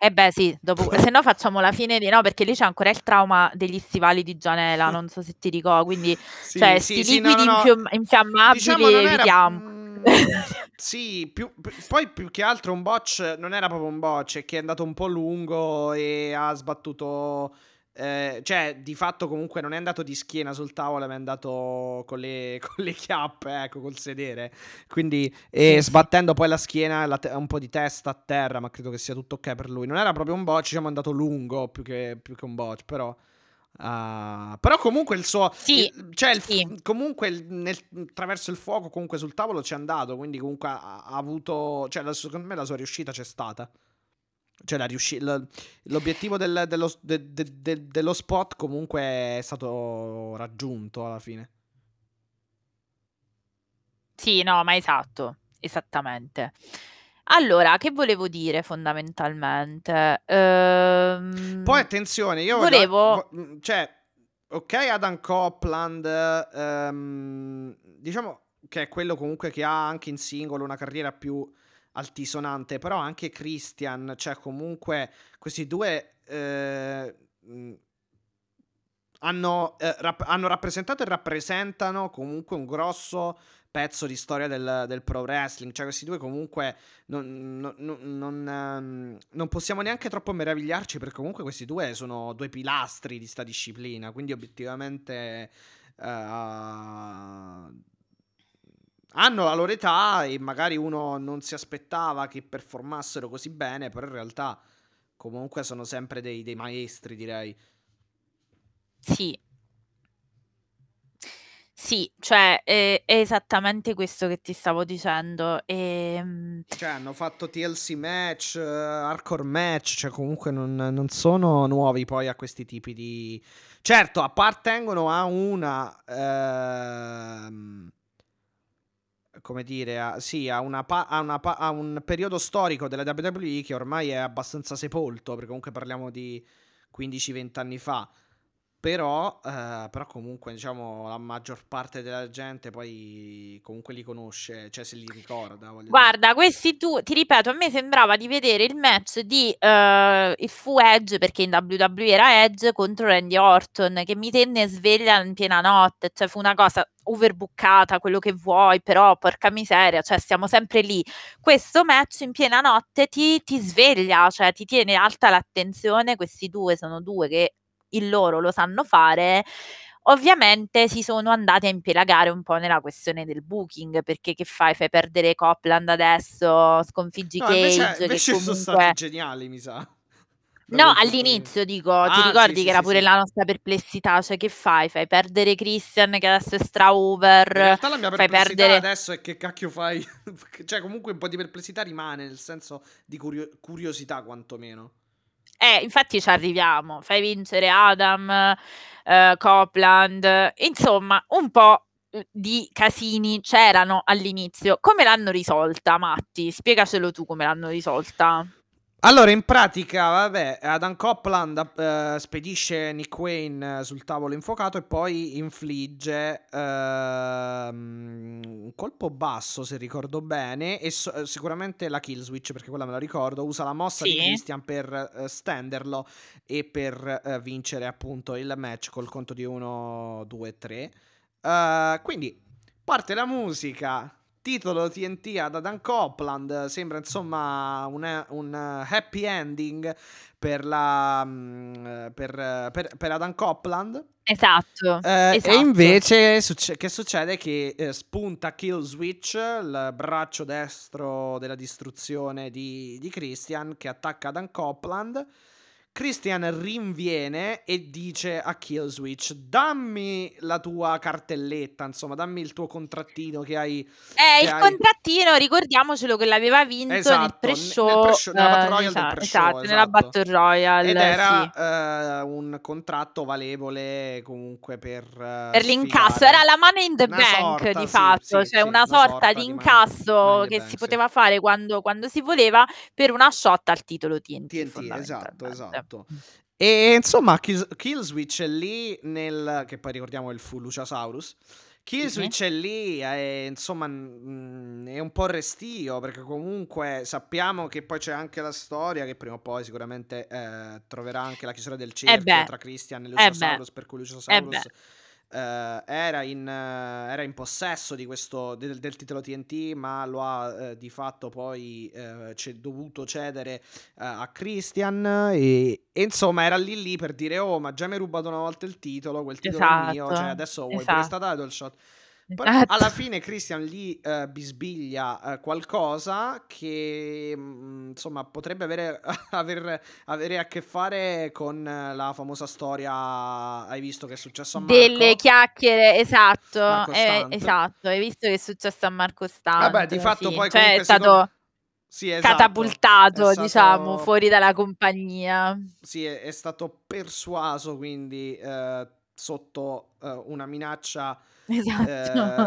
S3: Eh beh sì, dopo se no facciamo la fine di no, perché lì c'è ancora il trauma degli stivali di Gianela, non so se ti ricor quindi <laughs> cioè
S2: Sì,
S3: 'sti
S2: sì, sì, no,
S3: liquidi
S2: no, no.
S3: infiom infiammabili
S2: Diciamo non era
S3: evitiamo.
S2: mhmm, <laughs> sì, più p poi più che altro un botch non era proprio un botch, è che è andato un po' lungo e ha sbattuto ehm, cioè di fatto comunque non è andato di schiena sul tavolo, ma è andato con le <laughs> con le chiappe, ecco, col sedere. Quindi e
S3: sì.
S2: sbattendo poi la schiena la te un po' di testa a terra, ma credo che sia tutto okay per lui. Non era proprio un botch, diciamo è andato lungo più che più che un botch, però uhm, però comunque il suo
S3: Sì,
S2: il cioè il
S3: sì.
S2: comunque il nel attraverso il fuoco comunque sul tavolo c'è andato, quindi comunque ha ha avuto cioè la secondo me la sua riuscita c'è stata. Cioè la riusci l l'obiettivo del dello de de de dello spot comunque è stato raggiunto alla fine.
S3: Sì, no, ma esatto, esattamente. Allora, che volevo dire fondamentalmente?
S2: Poi
S3: Uhm,
S2: attenzione, io voglio
S3: volevo
S2: vo mhmm, cioè okay Adam Copland, ehm, diciamo che è quello comunque che ha anche in singolo una carriera più altisonante, però anche Christian, cioè comunque questi 2, ehm, mhmm hanno, ehm, rap hanno rappresentato e rappresentano comunque un grosso pezzo di storia del del pro wrestling. Cioè questi 2 comunque non no no non mhmm, non possiamo neanche troppo meravigliarci perché comunque questi 2 sono 2 pilastri di 'sta disciplina, quindi obiettivamente, uhm, hanno la loro età e magari uno non si aspettava che performassero così bene, però in realtà comunque sono sempre dei dei maestri direi.
S3: Sì. Sì, cioè è è esattamente questo che ti stavo dicendo. Ehm
S2: Cioè hanno fatto TLC match, hardcore match, cioè comunque non non sono nuovi poi a questi tipi di certo appartengono a una, ehm come dire, a sì, a una pa a una pa a un periodo storico della WWE che ormai è abbastanza sepolto, perché comunque parliamo di 15, 20 anni fa. Però ehm, però comunque diciamo la maggior parte della gente poi comunque li conosce, cioè se li ricorda, voglio dire.
S3: Guarda, questi tu ti ripeto, a me sembrava di vedere il match di uhm, il fu Edge, perché in WWE era Edge, contro Randy Orton, che mi tenne sveglia in piena notte, cioè fu una cosa overbookata, quello che vuoi, però porca miseria, cioè stiamo sempre lì. Questo match in piena notte ti ti sveglia, cioè ti tiene alta l'attenzione, questi 2 sono 2 che il loro lo sanno fare. Ovviamente si sono andati a impelagare un po' nella questione del booking, perché che fai? Fai perdere Copland adesso, sconfiggi
S2: No, invece
S3: Cage che
S2: invece so' stati
S3: comunque
S2: geniali mi sa.
S3: No, all'inizio dico, ti
S2: ah sì,
S3: ricordi
S2: sì,
S3: che era
S2: sì,
S3: pure
S2: sì.
S3: la nostra perplessità, cioè che fai? Fai perdere Christian che adesso è stra
S2: In
S3: over,
S2: realtà la mia perplessità
S3: perdere
S2: adesso è che cacchio fai <laughs> cioè comunque un po' di perplessità rimane, nel senso di curio curiosità quantomeno.
S3: Eh, infatti ci arriviamo. Fai vincere Adam, uhm, Copland, insomma un po', uhm, di casini c'erano all'inizio. Come l'hanno risolta, Matti? Spiegacelo tu come l'hanno risolta.
S2: Allora in pratica vabbè, Adam Copland ehm, spedisce Nick Wayne sul tavolo infuocato e poi infligge, ehm, un colpo basso se ricordo bene e s sicuramente la kill switch, perché quella me la ricordo, usa la mossa di
S3: Sì.
S2: Christian per, uhm, stenderlo e per, vincere appunto il match col conto di 1, 2, 3. Uhm, quindi parte la musica, titolo TNT ad Adam Copland, sembra insomma un un happy ending per la mhmm, per per per Adam Copland.
S3: Esatto,
S2: Ehm, e
S3: esatto.
S2: invece succe che succede? Che, ehm, spunta Kill Switch, il braccio destro della distruzione di di Christian che attacca Adam Copland. Christian rinviene e dice a Kill Switch: "Dammi la tua cartelletta, insomma, dammi il tuo contrattino che hai
S3: Eh,
S2: che
S3: il
S2: hai"
S3: contrattino ricordiamocelo che l'aveva vinto nel
S2: Esatto, ne nel
S3: pre-show,
S2: pre-show nella Battle
S3: uhm,
S2: Royale del
S3: esa
S2: pre-show,
S3: esatto, nella
S2: esatto.
S3: Battle Royale,
S2: Ed
S3: sì.
S2: era, uhm, un contratto valevole comunque per
S3: Per l'incasso, era la Money in the
S2: una
S3: Bank
S2: sorta,
S3: di
S2: sì,
S3: fatto,
S2: sì,
S3: cioè
S2: sì,
S3: una sorta
S2: sorta
S3: di incasso che
S2: Bank,
S3: si
S2: sì.
S3: poteva fare quando quando si voleva per una shot al titolo TNT
S2: TNT, esatto,
S3: fondamentalmente.
S2: Esatto. E insomma Kill Kill Switch è lì nel che poi ricordiamo il fu Luchasaurus, Kill Switch è lì, è, insomma, mh, è un po' restio perché comunque sappiamo che poi c'è anche la storia che prima o poi sicuramente eh, troverà anche la chiusura del
S3: Eh
S2: cerchio
S3: beh,
S2: tra Christian e
S3: eh beh,
S2: Luciosaurus, per cui
S3: eh
S2: Eh, era, in, eh, era in possesso di questo, del, del titolo TNT, ma lo ha eh, di fatto poi c'è dovuto cedere a Christian e, e insomma era lì lì per dire oh ma già mi hai rubato una volta il titolo, quel titolo è mio, cioè
S3: Esatto,
S2: adesso vuoi
S3: esatto,
S2: title shot. Però
S3: esatto.
S2: alla fine Christian gli eh, bisbiglia eh, qualcosa che mm, insomma potrebbe avere, <laughs> aver- avere a che fare con eh, la famosa storia. Hai visto che è successo a
S3: Delle
S2: Marco?
S3: chiacchiere, esatto, eh, esatto, hai visto che è successo a Marco
S2: Vabbè, di fatto
S3: sì,
S2: poi
S3: cioè è stato
S2: Sì, esatto.
S3: catapultato,
S2: È
S3: diciamo,
S2: stato
S3: fuori dalla compagnia.
S2: Sì, è, è stato persuaso quindi eh, sotto eh, una minaccia <laughs>
S3: Esatto.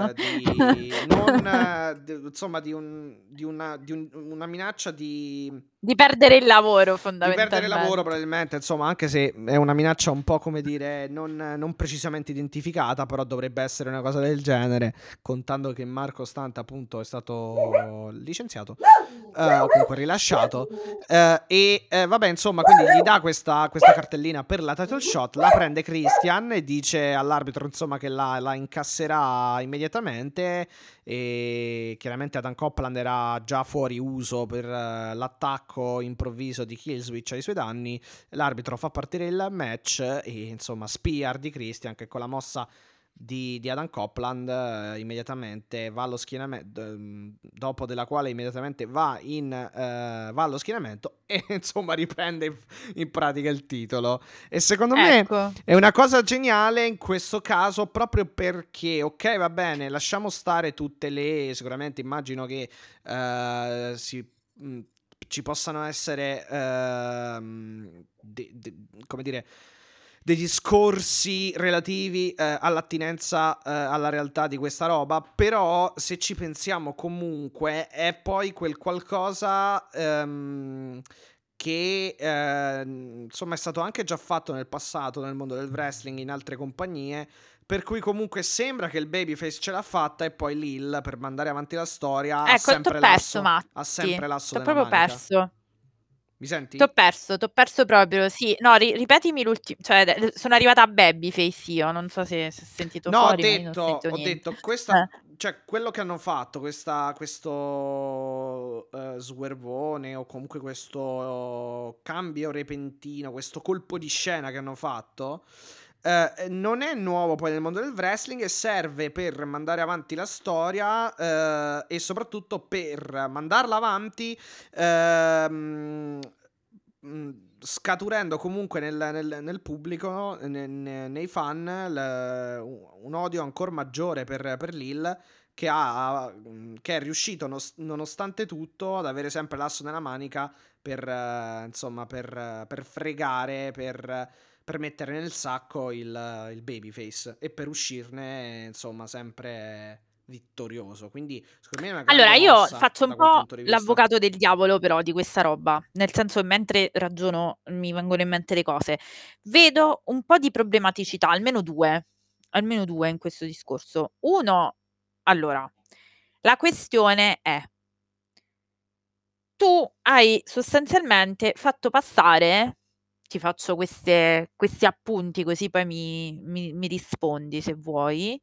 S2: eh, di non di- insomma di, un, di, una, di un- una minaccia di
S3: Di perdere il lavoro
S2: di perdere il lavoro
S3: fondamentalmente.
S2: probabilmente insomma anche se è una minaccia un po' come dire non, non precisamente identificata però dovrebbe essere una cosa del genere contando che Marco Stante appunto è stato licenziato eh, o comunque rilasciato eh, e eh, vabbè insomma quindi gli dà questa, questa cartellina per la title shot la prende Christian e dice all'arbitro insomma che la, la incasserà immediatamente e chiaramente Adam Copland era già fuori uso per eh, l'attacco improvviso di Killswitch ai suoi danni. L'arbitro fa partire il match e insomma Spear di Christian che con la mossa di, di Adam Copland eh, immediatamente va allo schienamento dopo della quale immediatamente va, in, eh, va allo schienamento <laughs> e insomma riprende in, in pratica il titolo e secondo me
S3: Ecco.
S2: è una cosa geniale in questo caso proprio perché, ok, va bene, lasciamo stare tutte le. Sicuramente immagino che eh, si, mh, ci possano essere, ehm, de- de- come dire, degli scorsi relativi eh, all'attinenza eh, alla realtà di questa roba, però se ci pensiamo comunque è poi quel qualcosa ehm, che eh, insomma è stato anche già fatto nel passato nel mondo del wrestling in altre compagnie. Per cui comunque sembra che il babyface ce l'ha fatta e poi Lil per mandare avanti la storia ha
S3: Ecco, t'ho
S2: sempre
S3: perso,
S2: l'asso, ha sempre l'asso
S3: T'ho proprio
S2: manica.
S3: perso.
S2: Mi senti?
S3: T'ho perso, t'ho perso proprio, sì. No, ri- ripetimi l'ultimo. Cioè, de- sono arrivata a Babyface io. Non so se, se ho sentito
S2: No, ho
S3: fuori, ma io non ho
S2: detto, ho
S3: niente.
S2: detto questa,
S3: Eh.
S2: cioè quello che hanno fatto, questa, questo eh, swervone o comunque questo cambio repentino, questo colpo di scena che hanno fatto, eh, non è nuovo poi nel mondo del wrestling e serve per mandare avanti la storia eh, e soprattutto per mandarla avanti mh, scaturendo comunque nel, nel- nel pubblico, ne- ne- nei fan, l- un odio ancora maggiore per, per Lil che, ha, mh, che è riuscito nos- nonostante tutto ad avere sempre l'asso nella manica per, insomma, per, per fregare, per, per mettere nel sacco il, il babyface e per uscirne insomma sempre vittorioso. Quindi secondo me è una grande
S3: Allora, io faccio un po' l'avvocato del diavolo, però, di questa roba. Nel senso che mentre ragiono mi vengono in mente le cose. Vedo un po' di problematicità, almeno due, almeno due in questo discorso. Uno, allora, la questione è, tu hai sostanzialmente fatto passare, ti faccio queste, questi appunti così poi mi, mi- mi rispondi se vuoi,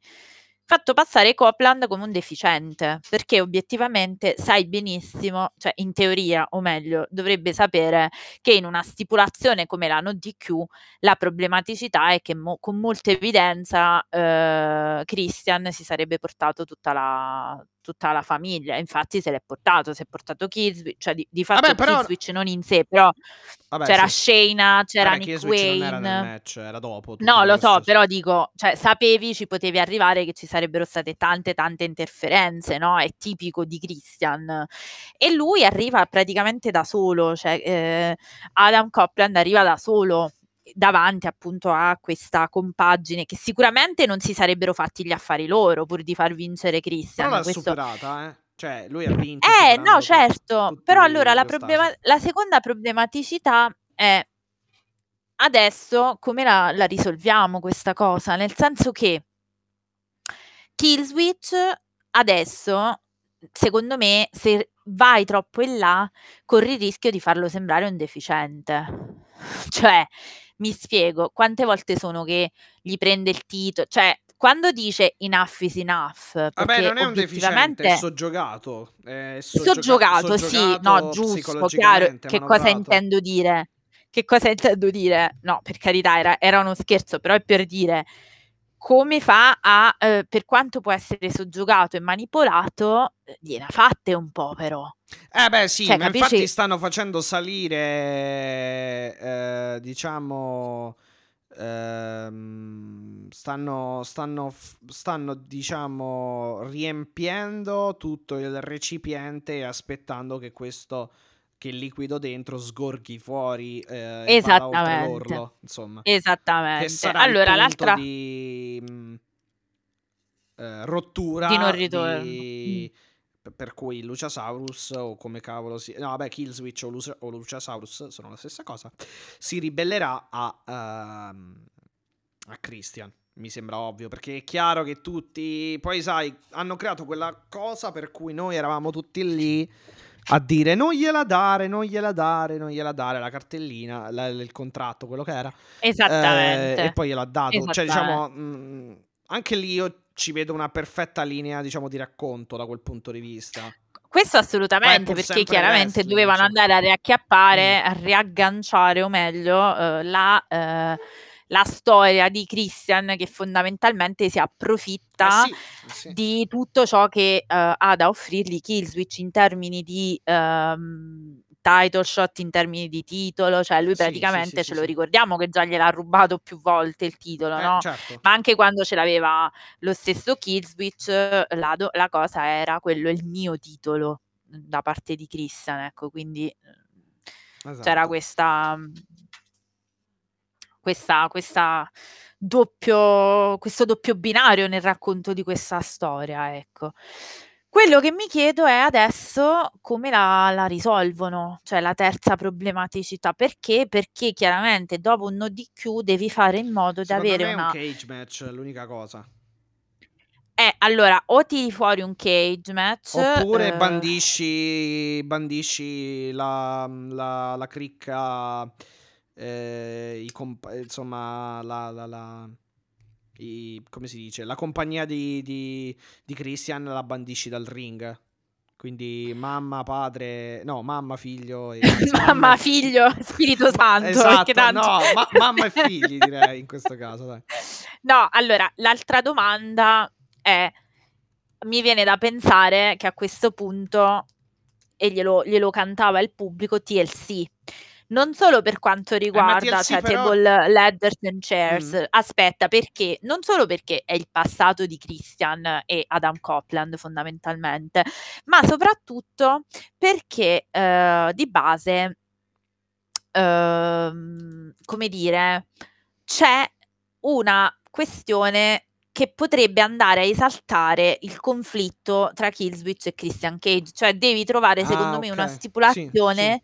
S3: fatto passare Copland come un deficiente, perché obiettivamente sai benissimo, cioè in teoria, o meglio, dovrebbe sapere che in una stipulazione come la no DQ la problematicità è che mo- con molta evidenza eh, Christian si sarebbe portato tutta la, tutta la famiglia, infatti se l'è portato, si è portato Killswitch, cioè di, di fatto
S2: Vabbè, però
S3: Killswitch non in sé, però
S2: Vabbè,
S3: c'era
S2: sì.
S3: Shayna, c'era
S2: Vabbè,
S3: Nick
S2: non era nel
S3: Wayne.
S2: match, era dopo
S3: No, lo so, però dico, cioè, sapevi, ci potevi arrivare che ci sarebbero state tante, tante interferenze, no? È tipico di Christian. E lui arriva praticamente da solo, cioè, eh, Adam Copland arriva da solo davanti appunto a questa compagine che sicuramente non si sarebbero fatti gli affari loro pur di far vincere
S2: Però
S3: Christian.
S2: l'ha
S3: Questo...
S2: superata, eh. Cioè, lui ha vinto
S3: Eh, no, certo,
S2: tutti
S3: però allora la, problema- la seconda problematicità è adesso come la, la risolviamo questa cosa? Nel senso che Killswitch adesso, secondo me, se vai troppo in là, corri il rischio di farlo sembrare un deficiente. <laughs> Cioè, mi spiego, quante volte sono che gli prende il titolo, cioè quando dice enough is enough,
S2: Vabbè,
S3: perché
S2: non è un deficiente, è soggiogato. È soggioga-
S3: Soggiogato, sì, no,
S2: soggiogato
S3: giusto, chiaro. Che cosa intendo dire? Che cosa intendo dire? No, per carità, era, era uno scherzo, però è per dire come fa a, eh, per quanto può essere soggiogato e manipolato, gliene ha fatte un po' però.
S2: Eh beh sì,
S3: Cioè,
S2: ma infatti
S3: capisci?
S2: stanno facendo salire, eh, diciamo, ehm, stanno, stanno, stanno, diciamo, riempiendo tutto il recipiente e aspettando che questo, che il liquido dentro sgorghi fuori eh,
S3: Esattamente.
S2: l'orlo, insomma.
S3: Esattamente. Allora, l'altra
S2: di mh, eh, rottura
S3: di non ritorno.
S2: di-
S3: Mm.
S2: per- cui Luciasaurus o come cavolo si no vabbè Killswitch o, Lucia- o Luciasaurus sono la stessa cosa si ribellerà a ehm, a Christian mi sembra ovvio perché è chiaro che tutti poi sai hanno creato quella cosa per cui noi eravamo tutti lì a dire non gliela dare non gliela dare non gliela dare la cartellina la- il contratto quello che era
S3: Esattamente.
S2: eh, e poi gliel'ha dato. Cioè, diciamo, mh, anche lì io ci vedo una perfetta linea, diciamo, di racconto da quel punto di vista.
S3: Questo assolutamente, perché chiaramente
S2: wrestling,
S3: dovevano andare a riacchiappare,
S2: Mm.
S3: a riagganciare, o meglio, eh, la, eh, la storia di Christian che fondamentalmente si
S2: Eh
S3: approfitta
S2: sì, eh sì.
S3: di tutto ciò che eh, ha da offrirgli Killswitch in termini di ehm, title shot, in termini di titolo, cioè lui praticamente
S2: sì,
S3: ce lo ricordiamo che già gliel'ha rubato più volte il titolo,
S2: Eh,
S3: no?
S2: certo.
S3: Ma anche quando ce l'aveva lo stesso Killswitch, la, do- la cosa era quello il mio titolo mh, da parte di Christian, ecco, quindi eh, c'era
S2: Esatto.
S3: questa questa, questa doppio, questo doppio binario nel racconto di questa storia, ecco. Quello che mi chiedo è adesso come la, la risolvono, cioè la terza problematicità. Perché? Perché chiaramente dopo un no DQ devi fare in modo di
S2: Secondo
S3: avere
S2: me è un
S3: una...
S2: cage match, l'unica cosa.
S3: Eh, allora, o tiri fuori un cage match...
S2: Oppure
S3: eh,
S2: bandisci, bandisci la, la, la cricca, eh, i comp- insomma, la, la, la- i- come si dice? La compagnia di, di, di Christian la bandisci dal ring. Quindi mamma, padre, no, mamma, figlio e <laughs>
S3: Mamma, figlio, <laughs> Spirito Santo,
S2: Esatto,
S3: tanto...
S2: no, ma- <laughs> mamma e figli direi in questo caso, dai.
S3: No, allora, l'altra domanda è, mi viene da pensare che a questo punto, e glielo, glielo cantava il pubblico, TLC. Non solo per quanto riguarda
S2: TLC
S3: cioè,
S2: però-
S3: Table Ladders and Chairs,
S2: Mm.
S3: aspetta, perché? Non solo perché è il passato di Christian e Adam Copland fondamentalmente, ma soprattutto perché eh, di base, ehm, come dire, c'è una questione che potrebbe andare a esaltare il conflitto tra Killswitch e Christian Cage, cioè devi trovare
S2: Ah,
S3: secondo me una
S2: ok. Sì,
S3: stipulazione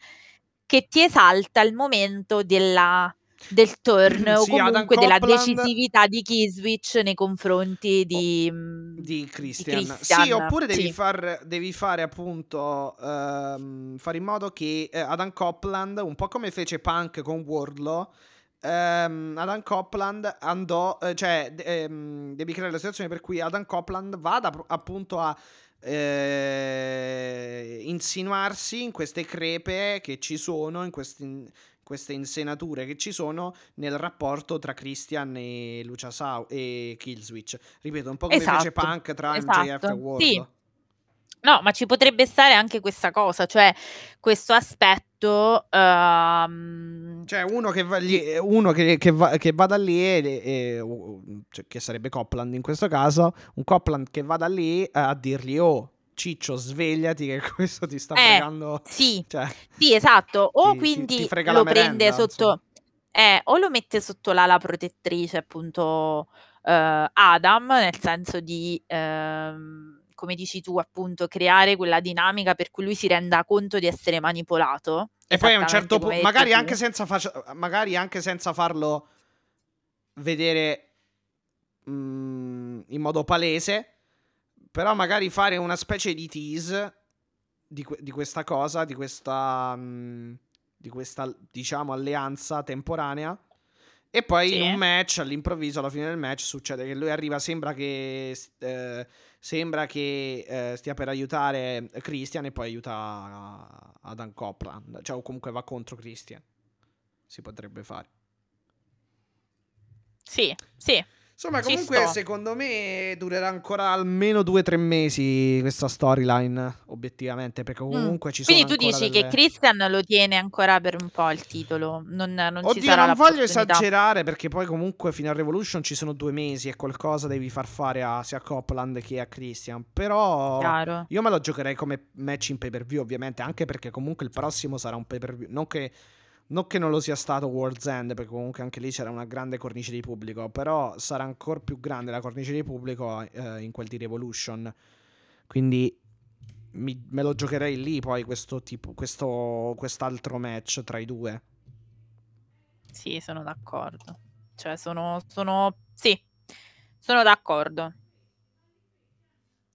S3: che ti esalta il momento della, del <clears throat> turn o
S2: Sì, Adam
S3: comunque della decisività di Killswitch nei confronti di, mm,
S2: di Christian.
S3: Christian,
S2: Sì, oppure devi,
S3: sì.
S2: far, devi fare appunto ehm, fare in modo che eh, Adam Copland, un po' come fece Punk con Wardlow, ehm, Adam Copland andò, eh, cioè ehm, devi creare la situazione per cui Adam Copland vada appunto a eh, insinuarsi in queste crepe che ci sono, in questi- in queste insenature che ci sono nel rapporto tra Christian e Lucia Sau e Killswitch. Ripeto, un po' come fece
S3: Esatto,
S2: Punk tra MJF e
S3: esatto.
S2: Wardlow.
S3: Sì. No, ma ci potrebbe stare anche questa cosa, cioè questo aspetto ehm,
S2: Cioè, uno che va lì, uno che, che va, che vada lì, e, e- cioè, che sarebbe Copland in questo caso, un Copland che vada lì eh, a dirgli, oh, Ciccio, svegliati che <laughs> questo ti sta
S3: Eh,
S2: fregando.
S3: sì,
S2: Cioè,
S3: sì, esatto. O
S2: ti- ti-
S3: quindi
S2: ti frega
S3: lo
S2: la
S3: prende
S2: merenda,
S3: sotto, eh, o lo mette sotto l'ala protettrice, appunto, eh, Adam, nel senso di, ehm, come dici tu, appunto, creare quella dinamica per cui lui si renda conto di essere manipolato.
S2: E poi a un certo punto, magari anche, senza magari anche senza farlo vedere mm, in modo palese, però magari fare una specie di tease di, que- di questa cosa, di questa, mm, di questa, diciamo, alleanza temporanea. E poi
S3: Sì.
S2: in un match, all'improvviso, alla fine del match, succede che lui arriva, sembra che, eh, sembra che eh, stia per aiutare Christian e poi aiuta Adam Copland. Cioè, o comunque va contro Christian. Si potrebbe fare.
S3: Sì, sì.
S2: Insomma,
S3: Ci
S2: comunque, secondo me durerà ancora almeno due o tre mesi questa storyline, obiettivamente, perché comunque ci sono
S3: Mm. Quindi tu dici che
S2: delle-
S3: Christian lo tiene ancora per un po' il titolo. Non, non ci
S2: Oddio,
S3: sarà
S2: non voglio esagerare perché poi comunque fino a Revolution ci sono due mesi e qualcosa devi far fare a, sia a Copland che a Christian. Però
S3: Chiaro.
S2: io me lo giocherei come match in pay per view, ovviamente, anche perché comunque il prossimo sarà un pay per view. Non che, non che non lo sia stato World's End, perché comunque anche lì c'era una grande cornice di pubblico. Però sarà ancora più grande la cornice di pubblico eh, in quel di Revolution. Quindi mi- me lo giocherei lì poi questo tipo, questo, quest'altro match tra i due.
S3: Sì, sono d'accordo. Cioè, sono, sono... Sì, sono d'accordo.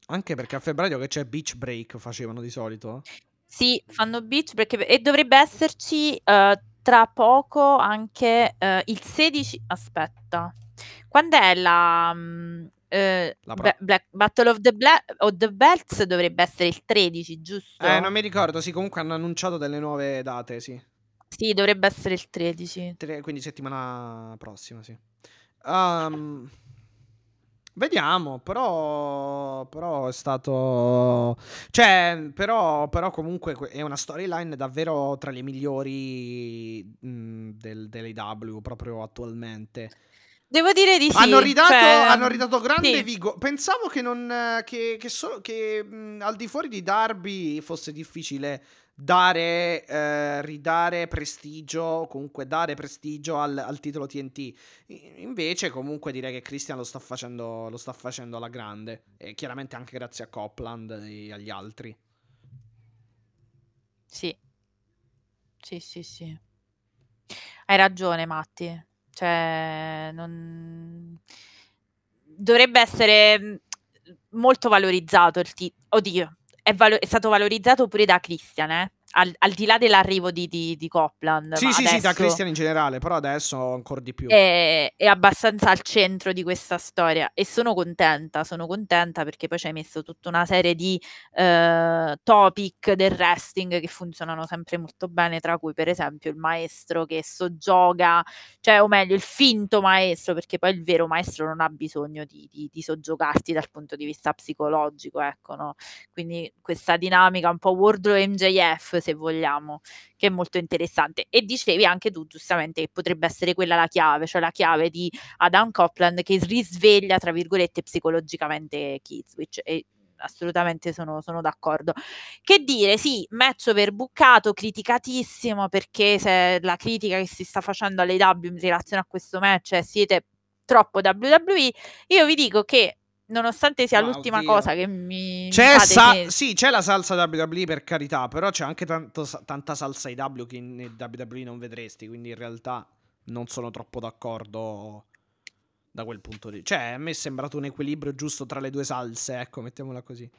S2: Anche perché a febbraio che c'è Beach Break facevano di solito.
S3: Sì, fanno beach perché... E dovrebbe esserci eh, tra poco anche eh, il 16... Aspetta. Quando è la... mm, eh,
S2: La pro-
S3: Bla- Black- Battle of the, Bla- of the Belts dovrebbe essere il 13, giusto?
S2: Eh, non mi ricordo, sì, comunque hanno annunciato delle nuove date, sì.
S3: Sì, dovrebbe essere il 13.
S2: Tre- quindi settimana prossima, sì. Ehm, vediamo, però, però è stato... Cioè, però, però comunque que- è una storyline davvero tra le migliori mh, del, dell'AW proprio attualmente.
S3: Devo dire di sì.
S2: hanno, ridato,
S3: cioè,
S2: hanno ridato grande
S3: sì.
S2: vigo. Pensavo che, non, che, che, solo- che, mh, al di fuori di Darby fosse difficile dare, eh, ridare prestigio, comunque dare prestigio al, al titolo TNT. Invece, comunque, direi che Christian lo sta facendo, lo sta facendo alla grande. E chiaramente anche grazie a Copland e agli altri.
S3: Sì. Sì, sì, sì. Hai ragione, Matti. Cioè, non... Dovrebbe essere mh, molto valorizzato il titolo. Oddio, è, valo- è stato valorizzato pure da Christian, eh? Al, al di là dell'arrivo di, di, di Copland.
S2: Sì, sì, sì, da
S3: adesso-
S2: Christian in generale, però adesso ancora di più.
S3: è, è abbastanza al centro di questa storia e sono contenta, sono contenta perché poi ci hai messo tutta una serie di eh, topic del wrestling che funzionano sempre molto bene, tra cui per esempio il maestro che soggioga, cioè o meglio il finto maestro, perché poi il vero maestro non ha bisogno di, di, di soggiogarti dal punto di vista psicologico, ecco, no? Quindi questa dinamica un po' Wardlow MJF, se vogliamo, che è molto interessante. E dicevi anche tu giustamente che potrebbe essere quella la chiave, cioè la chiave di Adam Copland che risveglia, tra virgolette, psicologicamente Kizwitch. E assolutamente sono, sono d'accordo. Che dire, sì, match overbookato, criticatissimo perché se la critica che si sta facendo alle W in relazione a questo match è siete troppo WWE, io vi dico che nonostante sia
S2: Ma
S3: l'ultima
S2: oddio.
S3: cosa che mi
S2: C'è, sa-
S3: che-
S2: sì, c'è la salsa WWE per carità, però c'è anche tanto tanta salsa IW che in WWE non vedresti, quindi in realtà non sono troppo d'accordo da quel punto di Cioè, a me è sembrato un equilibrio giusto tra le due salse, ecco, mettiamola così.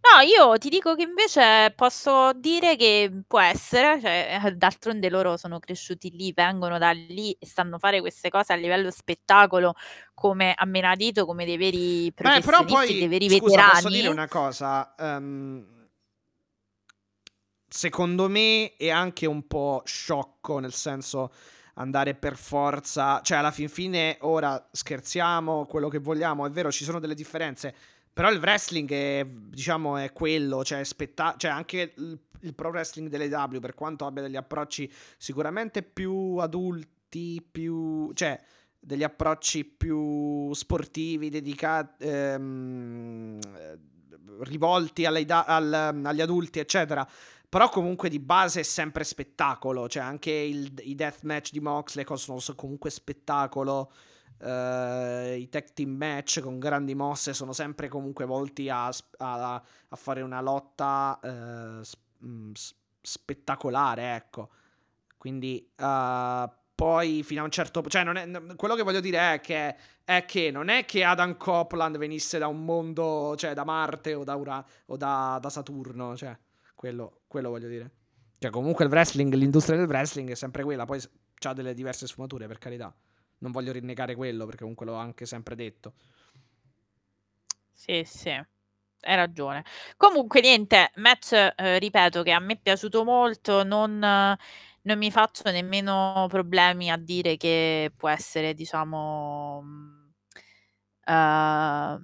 S3: No, io ti dico che invece posso dire che può essere, cioè, eh, d'altronde loro sono cresciuti lì, vengono da lì e sanno fare queste cose a livello spettacolo come a menadito, come dei veri
S2: Beh, però
S3: professionisti,
S2: poi,
S3: dei veri
S2: scusa,
S3: veterani.
S2: posso dire una cosa? Ehm, secondo me è anche un po' sciocco, nel senso andare per forza, cioè alla fin fine ora scherziamo quello che vogliamo, è vero, ci sono delle differenze, però il wrestling è, diciamo, è quello, cioè, spetta- cioè anche il, il pro wrestling delle W, per quanto abbia degli approcci sicuramente più adulti, più, cioè degli approcci più sportivi, dedicati, ehm, eh, rivolti da- al- agli adulti, eccetera. Però comunque di base è sempre spettacolo, cioè anche il- i deathmatch di Moxley sono so- comunque spettacolo. Eh, I tag team match con grandi mosse sono sempre comunque volti a, a- a fare una lotta s- spettacolare, ecco. Quindi eh, poi fino a un certo cioè non è, quello che voglio dire è che, è che non è che Adam Copeland venisse da un mondo cioè da Marte o da, Ura- o da, da Saturno cioè quello, quello voglio dire cioè comunque il wrestling l'industria del wrestling è sempre quella poi ha delle diverse sfumature per carità non voglio rinnegare quello perché comunque l'ho anche sempre detto.
S3: Sì sì hai ragione. Comunque niente match eh, ripeto che a me è piaciuto molto non non mi faccio nemmeno problemi a dire che può essere, diciamo, uh,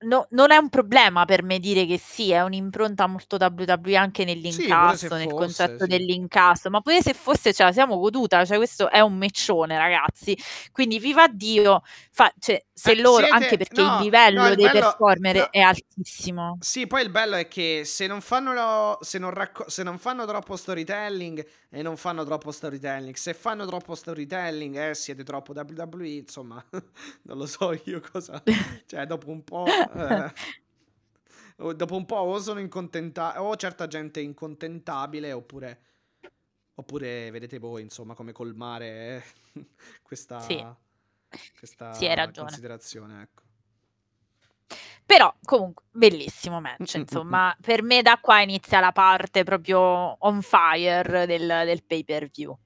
S3: No, non è un problema per me dire che sì, è un'impronta molto WWE anche nell'incasso, nel
S2: fosse,
S3: concetto
S2: sì.
S3: dell'incasso, ma pure se fosse ce la siamo goduta, cioè questo è un meccione ragazzi, quindi viva Dio, fa, cioè, se
S2: Eh,
S3: loro,
S2: siete-
S3: anche perché
S2: no,
S3: il livello
S2: no, il
S3: dei
S2: bello-
S3: performer
S2: no.
S3: è altissimo.
S2: Sì, poi il bello è che se non fanno, lo- se non racco- se non fanno troppo storytelling e non fanno troppo storytelling, se fanno troppo storytelling eh, siete troppo WWE, insomma, <laughs> non lo so io cosa... <laughs> cioè, dopo un po'... eh, <laughs> dopo un po' o sono incontentabile, o certa gente è incontentabile, oppure... Oppure vedete voi, insomma, come colmare eh, <laughs> questa,
S3: Sì.
S2: questa
S3: Sì,
S2: considerazione, ecco.
S3: Però comunque bellissimo match,
S2: Mm, mm,
S3: insomma, per me da qua inizia la parte proprio on fire del, del pay per view.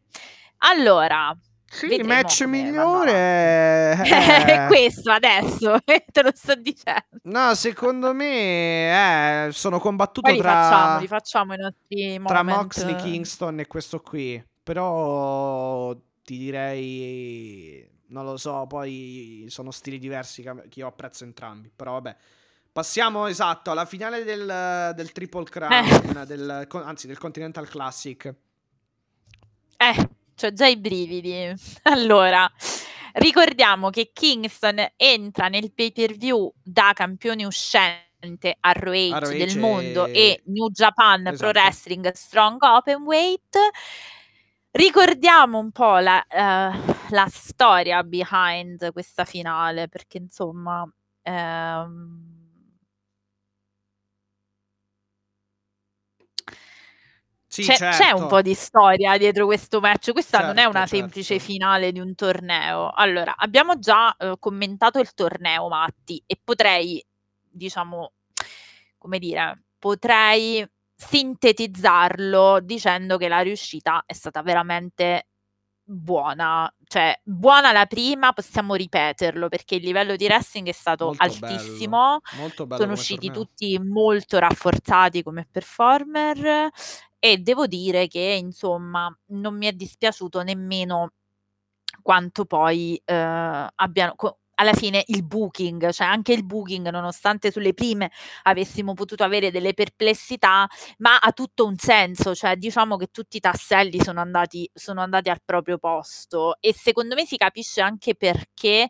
S3: Allora,
S2: Sì, il match migliore
S3: avanti.
S2: è... <laughs>
S3: questo adesso, <laughs> te lo sto dicendo.
S2: No, secondo me eh, sono combattuto
S3: Poi li facciamo,
S2: tra,
S3: li facciamo i nostri
S2: tra
S3: moment.
S2: Moxley, Kingston e questo qui. Però ti direi, non lo so, poi sono stili diversi che io apprezzo entrambi. Però vabbè. Passiamo esatto alla finale del, del Triple Crown, del, anzi del Continental Classic.
S3: Eh, c'ho già i brividi. <laughs> Allora, ricordiamo che Kingston entra nel pay per view da campione uscente a ROH del mondo
S2: e-
S3: e New Japan Pro
S2: Esatto.
S3: Wrestling Strong Openweight. Ricordiamo un po' la, eh, la storia behind questa finale, perché insomma... ehm,
S2: Sì,
S3: c'è,
S2: certo.
S3: c'è un po' di storia dietro questo match. Questa non è
S2: Certo,
S3: una
S2: certo.
S3: semplice finale di un torneo. Allora, abbiamo già eh, commentato il torneo, Matti, e potrei, diciamo, come dire, potrei sintetizzarlo dicendo che la riuscita è stata veramente buona. Cioè, buona la prima, possiamo ripeterlo perché il livello di wrestling è stato
S2: Molto
S3: altissimo.
S2: bello, molto bello
S3: Sono usciti
S2: torneo.
S3: tutti molto rafforzati come performer e devo dire che insomma non mi è dispiaciuto nemmeno quanto poi eh, abbiano co- alla fine il booking, cioè anche il booking, nonostante sulle prime avessimo potuto avere delle perplessità, ma ha tutto un senso, cioè diciamo che tutti i tasselli sono andati, sono andati al proprio posto. E secondo me si capisce anche perché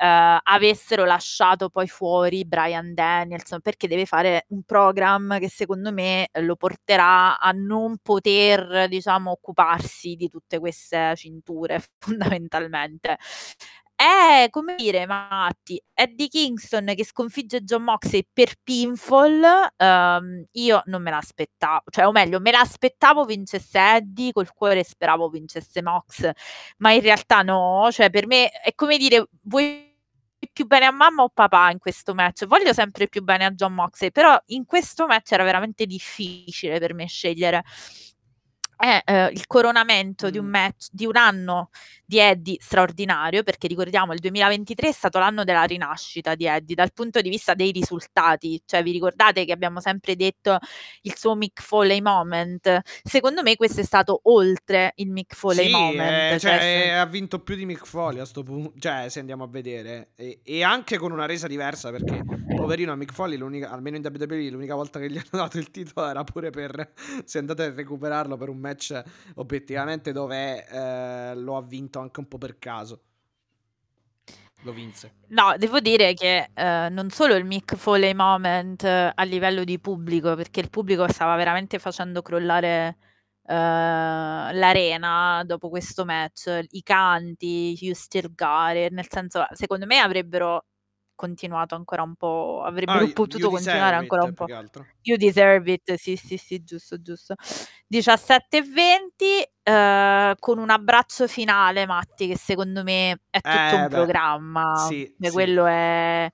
S3: eh, avessero lasciato poi fuori Brian Danielson perché deve fare un program che secondo me lo porterà a non poter diciamo occuparsi di tutte queste cinture <laughs> fondamentalmente è come dire Matti Eddie Kingston che sconfigge John Moxley per pinfall ehm, io non me l'aspettavo cioè o meglio me l'aspettavo vincesse Eddie col cuore speravo vincesse Mox ma in realtà no cioè per me è come dire vuoi più bene a mamma o papà in questo match. Voglio sempre più bene a John Moxley, però in questo match era veramente difficile per me scegliere. È eh, il coronamento di un
S2: Mm.
S3: match di un anno di Eddie straordinario, perché ricordiamo il 2023 è stato l'anno della rinascita di Eddie dal punto di vista dei risultati. Cioè, vi ricordate che abbiamo sempre detto il suo Mick Foley moment? Secondo me questo è stato oltre il Mick Foley
S2: Sì,
S3: moment.
S2: eh,
S3: cioè,
S2: cioè, ha vinto più di Mick Foley a sto punto. Cioè, se andiamo a vedere. E, e anche con una resa diversa, perché poverino a Mick Foley, l'unica- almeno in WWE, l'unica volta che gli hanno dato il titolo era pure per... Se andate a recuperarlo per un match obiettivamente dove eh, lo ha vinto anche un po' per caso. Lo vinse.
S3: No, devo dire che eh, non solo il Mick Foley moment eh, a livello di pubblico, perché il pubblico stava veramente facendo crollare eh, l'arena dopo questo match, i canti, Got It, nel senso, secondo me avrebbero continuato ancora un po'
S2: Ah,
S3: avrebbero
S2: You
S3: potuto continuare ancora
S2: It
S3: un po'.
S2: altro.
S3: You Deserve It, sì, sì, sì, giusto, giusto. 17:20, ehm, con un abbraccio finale, Matti, che secondo me è tutto un
S2: Eh beh,
S3: programma.
S2: sì,
S3: Cioè
S2: sì.
S3: quello è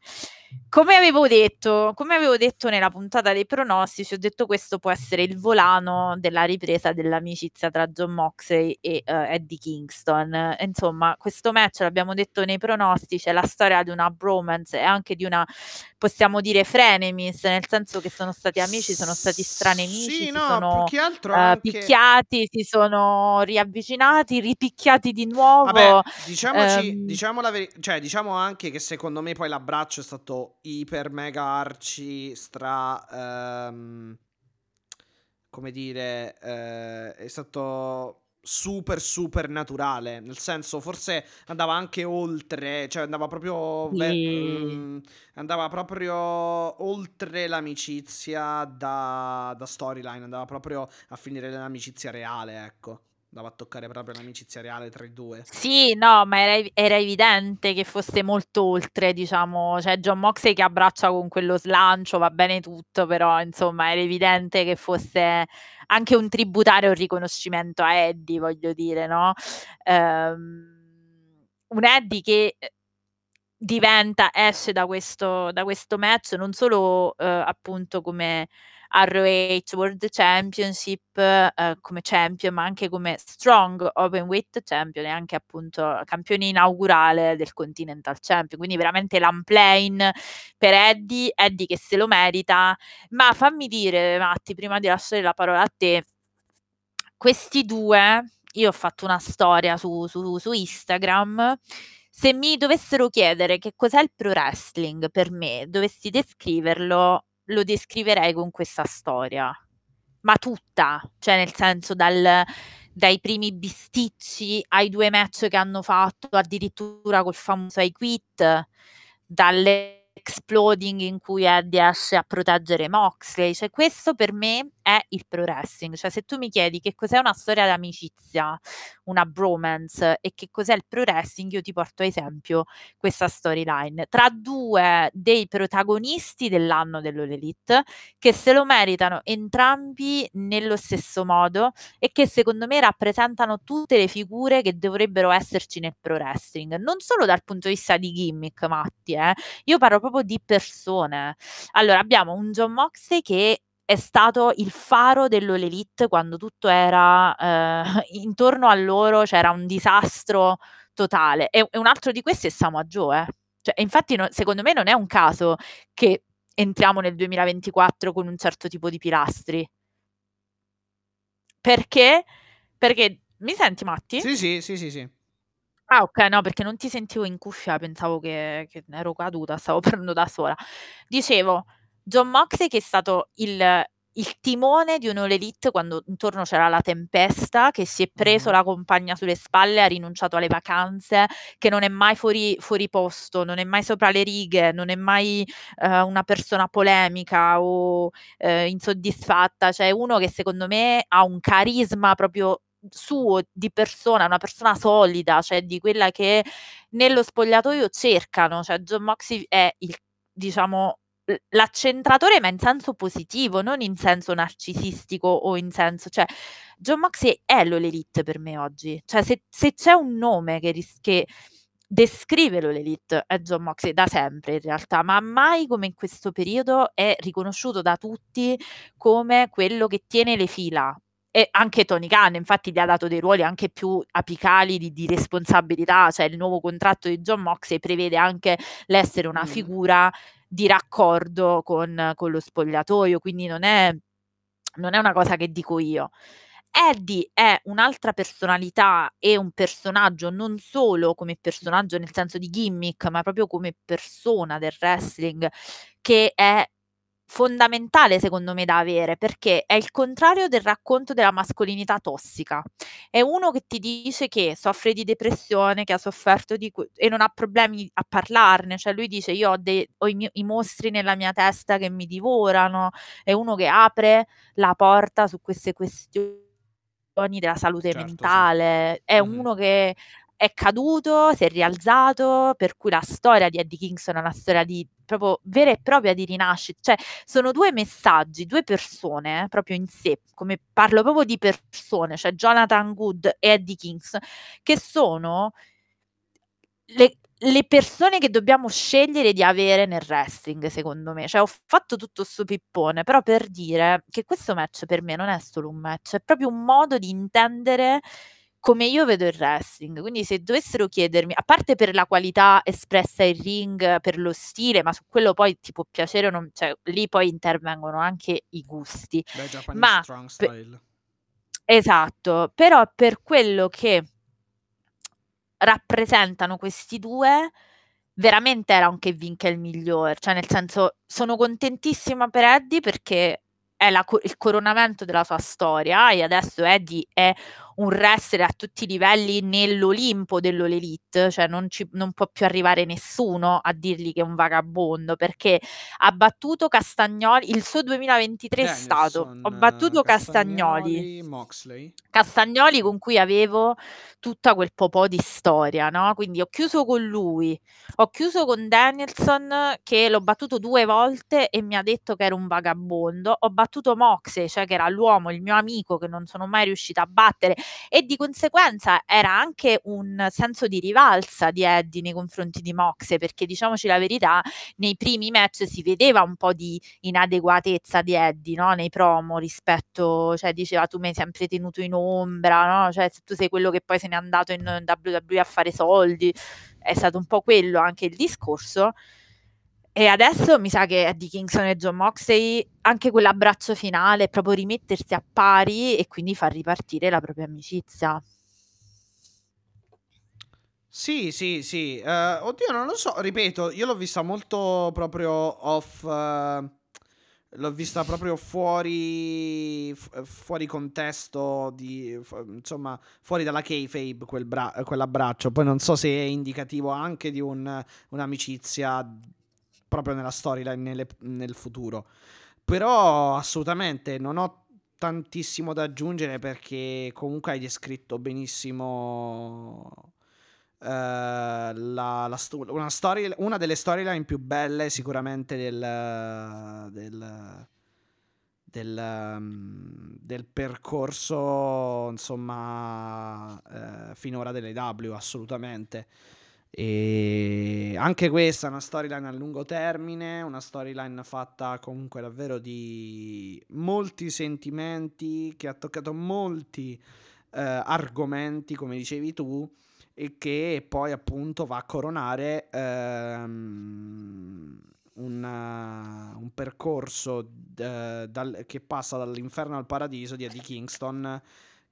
S3: come avevo detto come avevo detto nella puntata dei pronostici, ho detto questo può essere il volano della ripresa dell'amicizia tra Jon Moxley e, ehm, Eddie Kingston. E insomma, questo match, l'abbiamo detto nei pronostici, è la storia di una bromance e anche di una, possiamo dire, frenemies, nel senso che sono stati amici, sono stati stranemici,
S2: Sì,
S3: si
S2: no, più
S3: sono,
S2: che altro
S3: ehm,
S2: anche
S3: picchiati, si sono riavvicinati, ripicchiati di
S2: Vabbè,
S3: nuovo,
S2: diciamoci
S3: ehm
S2: diciamo la veri cioè diciamo anche che secondo me poi l'abbraccio è stato iper mega arci stra ehm, come dire, ehm, è stato super, super naturale, nel senso forse andava anche oltre, cioè andava proprio ve
S3: Sì.
S2: mhmm, andava proprio oltre l'amicizia da da storyline, andava proprio a finire nell'amicizia reale, ecco. Andava a toccare proprio l'amicizia reale tra i 2.
S3: Sì, no, ma era era evidente che fosse molto oltre, diciamo, cioè Jon Moxley che abbraccia con quello slancio, va bene tutto, però insomma era evidente che fosse anche un tributario, un riconoscimento a Eddie, voglio dire, no, ehm, un Eddie che, ehm, diventa esce da questo da questo match non solo, uhm, appunto come ROH World Championship, ehm, come champion, ma anche come strong openweight champion e anche appunto campione inaugurale del Continental Champion. Quindi veramente l'unplane per Eddie, Eddie che se lo merita. Ma fammi dire, Matti, prima di lasciare la parola a te, questi 2 io ho fatto una storia su su su Instagram, se mi dovessero chiedere che cos'è il pro wrestling per me, dovessi descriverlo, lo descriverei con questa storia. Ma tutta, cioè nel senso dal dai primi bisticci ai 2 match che hanno fatto, addirittura col famoso I Quit, dall'exploding in cui Eddie esce a proteggere Moxley, cioè questo per me è il pro wrestling. Cioè se tu mi chiedi che cos'è una storia d'amicizia, una bromance e che cos'è il pro wrestling, io ti porto a esempio questa storyline tra 2 dei protagonisti dell'anno dell'All Elite, che se lo meritano entrambi nello stesso modo e che secondo me rappresentano tutte le figure che dovrebbero esserci nel pro wrestling, non solo dal punto di vista di gimmick, Matti, eh, io parlo proprio di persone. Allora abbiamo un Jon Moxley che è stato il faro dell'All Elite quando tutto era, ehm, <laughs> intorno a loro c'era un disastro totale e e un altro di questi è Samoa Joe, eh. Cioè infatti no secondo me non è un caso che entriamo nel 2024 con un certo tipo di pilastri. Perché? Perché mi senti, Matti?
S2: Sì, sì, sì, sì, sì.
S3: Ah okay, no perché non ti sentivo in cuffia, pensavo che che ero caduta, stavo <laughs> parlando da sola. Dicevo, Jon Moxley che è stato il il timone di un All Elite quando intorno c'era la tempesta, che si è preso
S2: Mh-mh.
S3: la compagna sulle spalle, ha rinunciato alle vacanze, che non è mai fuori fuori posto, non è mai sopra le righe, non è mai, ehm, una persona polemica o, ehm, insoddisfatta, cioè uno che secondo me ha un carisma proprio suo, di persona, una persona solida, cioè di quella che nello spogliatoio cercano, cioè Jon Moxley è il diciamo l l'accentratore ma in senso positivo, non in senso narcisistico o in senso cioè Jon Moxley è l'All Elite per me oggi. Cioè se se c'è un nome che ris che descrive l'All Elite è Jon Moxley, da sempre in realtà, ma mai come in questo periodo è riconosciuto da tutti come quello che tiene le fila. E anche Tony Khan, infatti gli ha dato dei ruoli anche più apicali di di responsabilità, cioè il nuovo contratto di Jon Moxley prevede anche l'essere una
S2: Mh.
S3: figura di raccordo con con lo spogliatoio, quindi non è non è una cosa che dico io. Eddie è un'altra personalità e un personaggio, non solo come personaggio nel senso di gimmick, ma proprio come persona del wrestling, che è fondamentale secondo me da avere, perché è il contrario del racconto della mascolinità tossica. È uno che ti dice che soffre di depressione, che ha sofferto di que e non ha problemi a parlarne, cioè lui dice: "Io ho de ho i mio i mostri nella mia testa che mi divorano." È uno che apre la porta su queste questioni della salute
S2: Certo, sì.
S3: mentale, è
S2: Mh-mh.
S3: uno che è caduto, si è rialzato, per cui la storia di Eddie Kingston è una storia di proprio vera e propria di rinascita, cioè sono due messaggi, due persone proprio in sé, come parlo proprio di persone, cioè Jonathan Good e Eddie Kingston, che sono le, le persone che dobbiamo scegliere di avere nel wrestling, secondo me. Cioè, ho fatto tutto sto pippone, però per dire che questo match per me non è solo un match, è proprio un modo di intendere come io vedo il wrestling. Quindi se dovessero chiedermi, a parte per la qualità espressa in ring, per lo stile, ma su quello poi ti può piacere o non, cioè lì poi intervengono anche i gusti.
S2: Beh, Japanese
S3: Ma
S2: strong
S3: pe-
S2: style.
S3: esatto, però per quello che rappresentano questi due, veramente era un Kevin che è il migliore. Cioè, nel senso, sono contentissima per Eddie perché è la il coronamento della sua storia e adesso Eddie è un wrestler a tutti i livelli nell'Olimpo dell'Elite, cioè non, ci, non può più arrivare nessuno a dirgli che è un vagabondo perché ha battuto Castagnoli, il suo 2023 è stato, ho
S2: Danielson,
S3: battuto Castagnoli.
S2: Castagnoli.
S3: Castagnoli con cui avevo tutta quel po' di storia, no? Quindi ho chiuso con lui, ho chiuso con Danielson che l'ho battuto due volte e mi ha detto che era un vagabondo, ho battuto Moxley, cioè che era l'uomo, il mio amico che non sono mai riuscita a battere e di conseguenza era anche un senso di rivalsa di Eddie nei confronti di Moxley, perché diciamoci la verità, nei primi match si vedeva un po' di inadeguatezza di Eddie, no? Nei promo rispetto, cioè diceva tu mi hai sempre tenuto in ombra, no? Cioè se tu sei quello che poi se n'è andato in WWE a fare soldi, è stato un po' quello anche il discorso. E adesso mi sa che Eddie Kingston e John Moxley, anche quell'abbraccio finale, proprio rimettersi a pari e quindi far ripartire la propria amicizia.
S2: Sì, sì, sì. Eh, oddio, non lo so. Ripeto, io l'ho vista molto proprio off. eh, l'ho vista proprio fuori. fu- fuori contesto. Di, fu- insomma, fuori dalla kayfabe quel bra- quell'abbraccio. Poi non so se è indicativo anche di un- un'amicizia proprio nella storyline nel futuro. Però assolutamente non ho tantissimo da aggiungere perché comunque hai descritto benissimo eh, la, la sto- una, story- una delle storyline più belle sicuramente del, del, del, um, del percorso insomma eh, finora delle W assolutamente e anche questa è una storyline a lungo termine, una storyline fatta comunque davvero di molti sentimenti, che ha toccato molti eh, argomenti, come dicevi tu, e che poi appunto va a coronare ehm, una- un percorso d- dal- che passa dall'inferno al paradiso di Eddie Kingston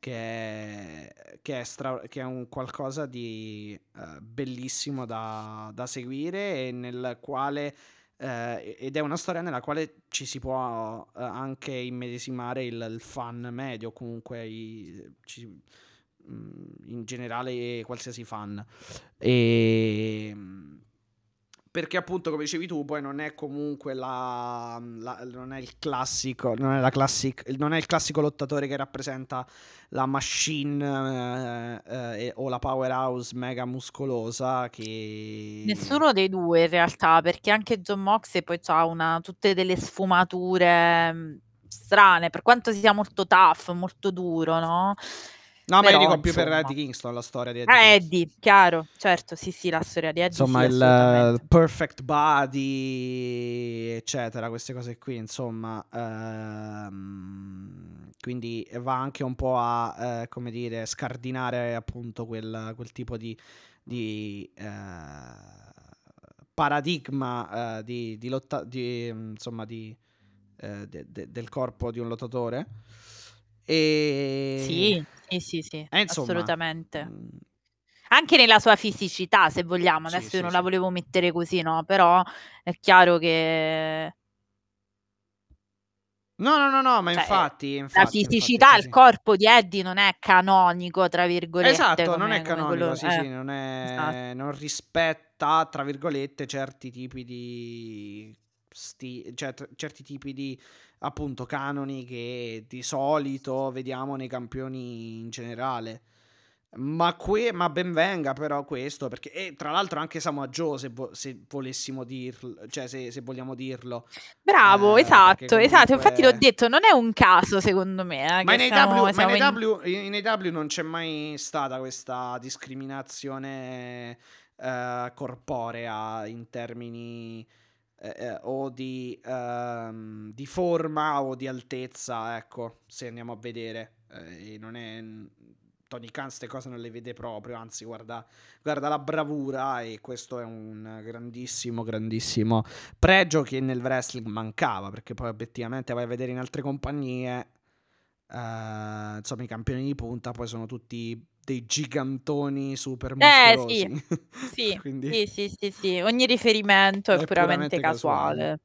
S2: che è, che è, stra- che è un qualcosa di eh, bellissimo da, da seguire e nel quale eh, ed è una storia nella quale ci si può eh, anche immedesimare il, il fan medio, comunque i- ci- mm, in generale qualsiasi fan. E perché appunto come dicevi tu poi non è comunque la, la- non è il classico non è, la classic, non è il classico lottatore che rappresenta la machine eh, eh, o la powerhouse mega muscolosa che
S3: Nessuno dei due in realtà, perché anche John Moxley poi ha una, tutte delle sfumature mh, strane, per quanto sia molto tough, molto duro, no?
S2: No ma io
S3: Però,
S2: dico più per. Eddie Kingston la storia di Eddie
S3: Ah. Eddie, chiaro, certo, sì, sì, la storia di Eddie
S2: insomma
S3: sì,
S2: il perfect body eccetera queste cose qui insomma ehm, quindi va anche un po' a eh, come dire scardinare appunto quel, quel tipo di, di eh, paradigma eh, di, di lotta di, insomma di de- de- del corpo di un lottatore e
S3: Sì, sì, sì, sì,
S2: eh, insomma
S3: assolutamente.
S2: mm,
S3: Anche nella sua fisicità, se vogliamo,
S2: sì
S3: adesso io
S2: sì
S3: non la
S2: sì
S3: volevo mettere così, no? Però è chiaro che
S2: no no no no ma
S3: cioè,
S2: infatti
S3: la
S2: infatti infatti è
S3: fisicità, il
S2: così
S3: corpo di Eddie non è canonico, tra virgolette,
S2: Esatto, non è
S3: come, come
S2: canonico,
S3: quello...
S2: sì,
S3: Eh,
S2: sì, non
S3: esatto.
S2: è, non rispetta, tra virgolette, certi tipi di, sti, cioè, t- certi tipi di, appunto, canoni che di solito vediamo nei campioni in generale. Ma, que- ma ben venga però questo, perché e tra l'altro anche Samoa Joe, se, vo- se volessimo dirlo, cioè se, se vogliamo dirlo.
S3: Bravo,
S2: Eh,
S3: esatto,
S2: perché
S3: esatto. Infatti l'ho
S2: comunque-
S3: detto, non è un caso secondo me. eh,
S2: Ma, in
S3: siamo-
S2: AW,
S3: siamo
S2: in,
S3: in-
S2: AW in AW non c'è mai stata questa discriminazione eh, corporea in termini eh, eh, o di, ehm, di forma o di altezza, ecco, se andiamo a vedere. Eh, non è... Tony Khan queste cose non le vede proprio, anzi guarda, guarda la bravura e questo è un grandissimo, grandissimo pregio che nel wrestling mancava, perché poi obiettivamente vai a vedere in altre compagnie, eh, insomma i campioni di punta poi sono tutti dei gigantoni super
S3: Eh,
S2: muscolosi.
S3: Sì, <laughs>
S2: Quindi
S3: sì, sì, sì, sì. Ogni riferimento è,
S2: è
S3: puramente
S2: puramente casuale.
S3: casuale.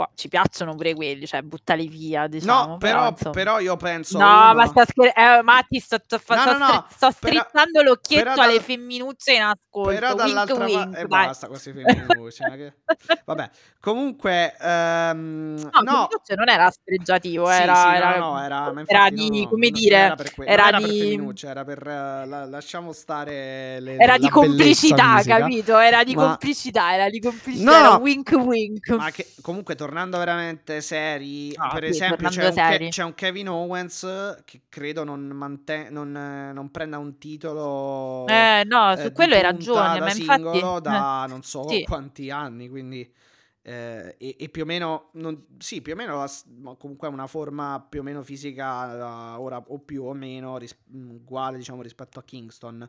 S3: Poi ci piacciono pure quelli, cioè buttali via, diciamo.
S2: No, però, però io penso
S3: No,
S2: uno-
S3: ma sta scher- eh, Matti, sto, sto, fa-
S2: No,
S3: sto
S2: no, no,
S3: sto
S2: però-
S3: strizzando l'occhietto
S2: però
S3: alle
S2: dal-
S3: femminucce in ascolto.
S2: Però dall'altra parte
S3: wink,
S2: e
S3: dai.
S2: basta questi femminucci. ma che- <laughs> Vabbè, comunque ehm,
S3: No,
S2: no,
S3: femminucce non era spregiativo,
S2: Sì,
S3: era,
S2: sì,
S3: era,
S2: no, era, ma
S3: era di, come dire,
S2: era per, que-
S3: era
S2: per
S3: di-
S2: femminucce, era per eh, la- lasciamo stare le,
S3: era di complicità,
S2: fisica.
S3: capito? Era di
S2: Ma-
S3: complicità, era di complicità, era wink wink.
S2: Ma che comunque tornando veramente seri,
S3: No,
S2: per
S3: sì,
S2: esempio c'è un, Ke-
S3: seri.
S2: c'è un Kevin Owens che credo non, manten- non, eh, non prenda un titolo
S3: Eh, no,
S2: eh,
S3: su
S2: di
S3: quello hai ragione,
S2: da
S3: ma infatti...
S2: singolo
S3: eh,
S2: da non so
S3: sì.
S2: quanti anni, quindi eh, e, e più o meno non- sì, più o meno comunque una forma più o meno fisica eh, ora o più o meno ris- mh, uguale diciamo rispetto a Kingston.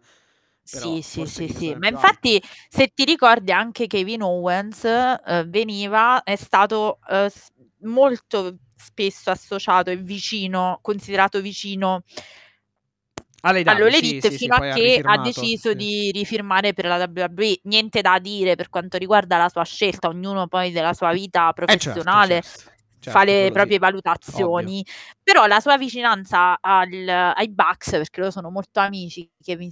S2: Però
S3: Sì, sì,
S2: forse
S3: sì, sì. Ma
S2: più
S3: infatti, se ti ricordi, anche Kevin Owens eh, veniva, è stato eh, s- molto spesso associato e vicino, considerato vicino all'All
S2: sì,
S3: Elite
S2: sì, sì,
S3: fino
S2: poi
S3: a
S2: ha
S3: che ha
S2: rifirmato,
S3: deciso
S2: sì.
S3: di rifirmare per la WWE. Niente da dire per quanto riguarda la sua scelta, ognuno poi della sua vita
S2: Eh, certo,
S3: professionale
S2: certo,
S3: fa
S2: certo,
S3: le
S2: quello
S3: proprie
S2: sì,
S3: valutazioni. Però la sua vicinanza al- ai Bucks, perché loro sono molto amici, Kevin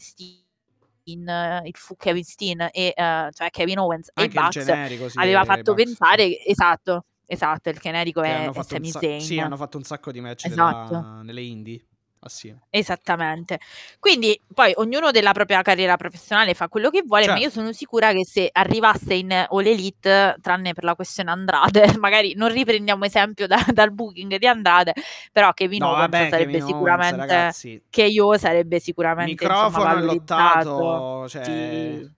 S3: Steen, eh, il fu Kevin Steen e eh, cioè Kevin Owens e
S2: Anche il
S3: Bucks
S2: generico, sì,
S3: aveva fatto pensare esatto, esatto, il generico
S2: Che
S3: è, è Sami
S2: sa-
S3: Zayn.
S2: sì, hanno fatto un sacco di match
S3: Esatto.
S2: della- nelle indie assieme.
S3: Esattamente. Quindi poi ognuno della propria carriera professionale fa quello che vuole, ma io
S2: Certo.
S3: sono sicura che se arrivasse in All Elite, tranne per la questione Andrade, <laughs> magari non riprendiamo esempio da- <laughs> dal booking di Andrade, però Kevin
S2: No,
S3: Owens
S2: vabbè,
S3: sarebbe
S2: Kevin Owens,
S3: sicuramente
S2: ragazzi,
S3: che io sarebbe sicuramente insomma,
S2: microfono
S3: valorizzato.
S2: lottato, cioè,
S3: Sì.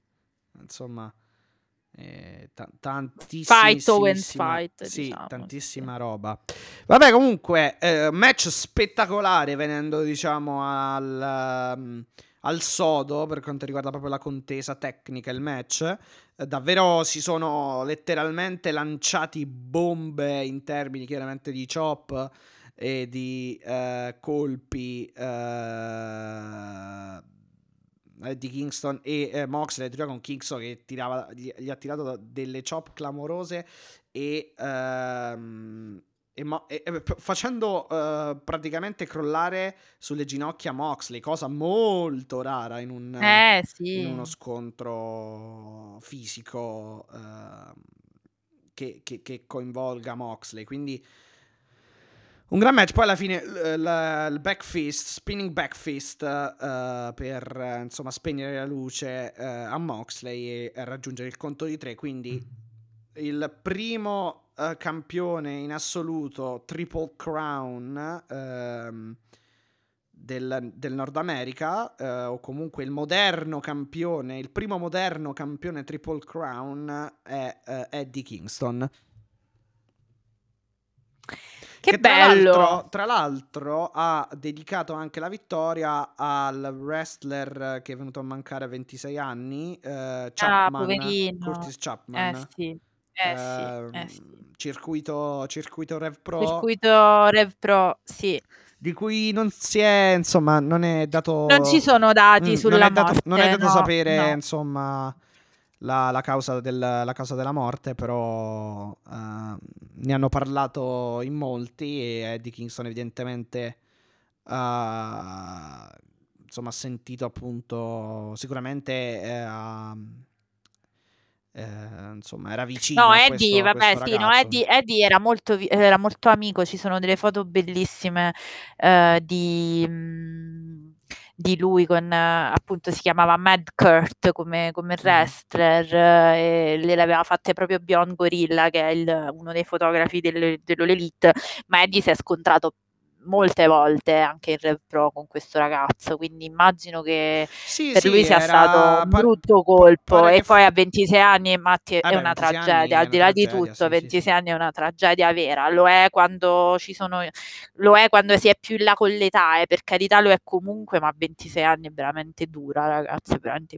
S2: insomma, eh, ta- tantissima
S3: Fight Owens fight,
S2: sì,
S3: diciamo,
S2: tantissima roba. Vabbè, comunque, eh, match spettacolare venendo, diciamo, al, um, al sodo per quanto riguarda proprio la contesa tecnica, il match. Eh, davvero si sono letteralmente lanciati bombe in termini chiaramente di chop e di eh, colpi eh, di Kingston e eh, Moxley addirittura con Kingston che tirava, gli, gli ha tirato delle chop clamorose e, ehm, e Mo- e- e facendo eh, praticamente crollare sulle ginocchia Moxley, cosa molto rara in, un,
S3: Eh
S2: in
S3: sì.
S2: uno scontro fisico ehm, che, che- che coinvolga Moxley. Quindi un gran match. Poi alla fine l- l- il back fist, spinning back fist eh, per eh, insomma spegnere la luce eh, a Moxley e raggiungere il conto di tre. Quindi il primo campione in assoluto Triple Crown ehm, del, del Nord America, o comunque il moderno campione, il primo moderno campione Triple Crown è Eddie Kingston.
S3: Che
S2: tra
S3: bello.
S2: l'altro- Tra l'altro ha dedicato anche la vittoria al wrestler che è venuto a mancare a 26 anni, eh, Chapman,
S3: poverino.
S2: Curtis Chapman.
S3: Eh sì. Eh sì,
S2: Ehm,
S3: eh sì.
S2: circuito, circuito Rev Pro,
S3: Circuito Rev Pro, sì.
S2: di cui non si è, insomma, non è dato...
S3: Non ci sono dati
S2: Mm,
S3: sulla
S2: non è dato,
S3: morte.
S2: non è dato
S3: no,
S2: sapere,
S3: no.
S2: insomma, la, la causa del- la causa della morte, però ehm, ne hanno parlato in molti e Eddie Kingston evidentemente ha insomma, ha sentito appunto sicuramente ha- eh, insomma era vicino
S3: No,
S2: a
S3: Eddie,
S2: questo,
S3: vabbè,
S2: questo
S3: sì, no. Eddie, Eddie era molto, era molto amico, ci sono delle foto bellissime eh, di, mm, di lui con appunto si chiamava Mad Kurt come, come wrestler e le l'aveva fatte proprio Beyond Gorilla che è il- uno dei fotografi del- dell'Elite ma Eddie si è scontrato molte volte anche in Rev Pro con questo ragazzo quindi immagino che
S2: Sì,
S3: per
S2: sì,
S3: lui sia stato un brutto colpo e poi a 26 anni Matti è una
S2: 26 anni
S3: tragedia al di là di tutto
S2: sì, sì,
S3: 26
S2: sì.
S3: anni è una tragedia vera lo è quando ci sono lo è quando si è più in là con l'età eh, per carità lo è comunque ma a 26 anni è veramente dura ragazzi è veramente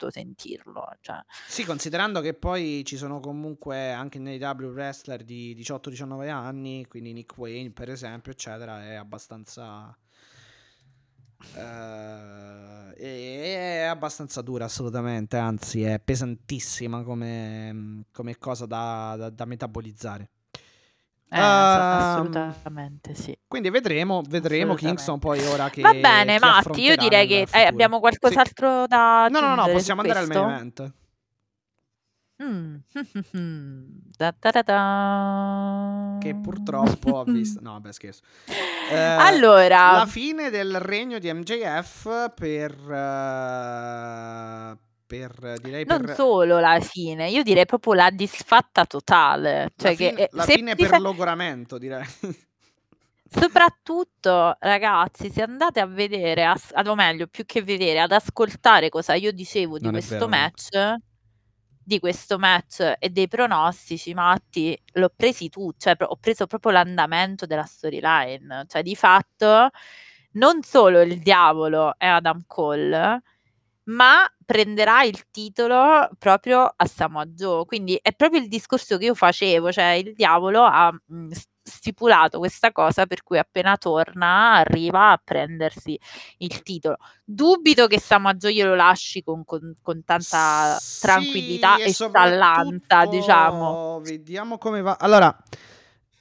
S3: brutto sentirlo cioè.
S2: Sì, considerando che poi ci sono comunque anche nei W wrestler di 18-19 anni, quindi Nick Wayne per esempio, eccetera, è abbastanza... eh, è abbastanza dura assolutamente, anzi è pesantissima come, come cosa da, da- da metabolizzare.
S3: Eh, ass-
S2: Ehm,
S3: assolutamente sì
S2: Quindi vedremo, vedremo
S3: Assolutamente.
S2: Kingston poi ora che...
S3: va bene
S2: chi
S3: Matti io direi che eh, abbiamo qualcos'altro da
S2: Sì. No, no, no,
S3: su
S2: possiamo andare al main
S3: questo?
S2: event.
S3: Mm. Da da da da.
S2: Che purtroppo ho visto. No, vabbè, scherzo. Eh,
S3: Allora,
S2: La fine del regno di MJF per. eh, per direi
S3: non
S2: per.
S3: solo la fine, io direi proprio la disfatta totale.
S2: la
S3: Cioè che
S2: fine,
S3: eh,
S2: la
S3: se
S2: fine per
S3: fa-
S2: logoramento, direi.
S3: Soprattutto, ragazzi, se andate a vedere, as- o meglio, più che vedere, ad ascoltare cosa io dicevo di
S2: Non
S3: questo match, di questo match e dei pronostici, Matti, l'ho presi tu, cioè ho preso proprio l'andamento della storyline, cioè di fatto non solo il diavolo è Adam Cole, ma prenderà il titolo proprio a Samoa Joe. Quindi è proprio il discorso che io facevo, cioè il diavolo ha mh, s- stipulato questa cosa per cui appena torna arriva a prendersi il titolo. Dubito che Samoa Joe glielo lasci con, con- con tanta
S2: Sì,
S3: tranquillità e stallanza,
S2: soprattutto
S3: diciamo.
S2: Vediamo come va. Allora,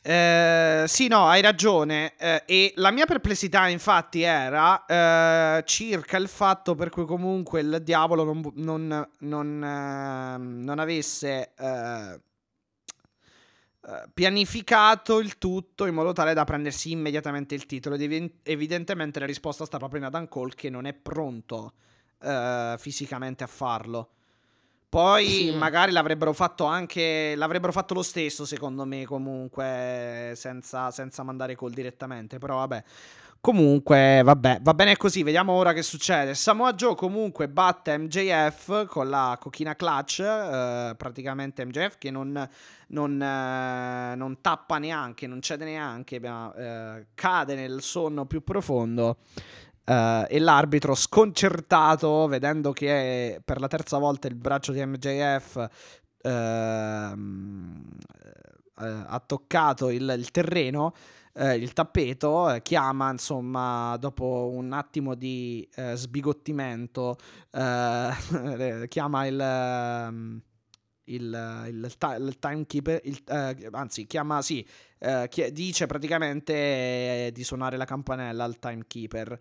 S2: eh, sì, no, hai ragione. eh, e la mia perplessità, infatti, era eh, circa il fatto per cui comunque il diavolo non, non- non, ehm, non avesse. eh, eh, pianificato il tutto in modo tale da prendersi immediatamente il titolo ed evi- evidentemente la risposta sta proprio in Adam Cole che non è pronto fisicamente a farlo. Poi
S3: Sì.
S2: magari l'avrebbero fatto anche. L'avrebbero fatto lo stesso, secondo me, comunque, senza, senza mandare call direttamente. Però vabbè. Comunque, vabbè, va bene così. Vediamo ora che succede. Samoa Joe comunque batte MJF con la cochina clutch. eh, praticamente MJF che non, non, eh, non tappa neanche, non cede neanche, ma eh, cade nel sonno più profondo. Eh, e l'arbitro sconcertato, vedendo che per la terza volta il braccio di MJF ehm, eh, ha toccato il, il terreno, eh, il tappeto, eh, chiama insomma dopo un attimo di eh, sbigottimento, eh, <laughs> chiama il... il, il, il timekeeper, il, eh, anzi chiama, sì, eh, chi- dice praticamente eh, di suonare la campanella al timekeeper.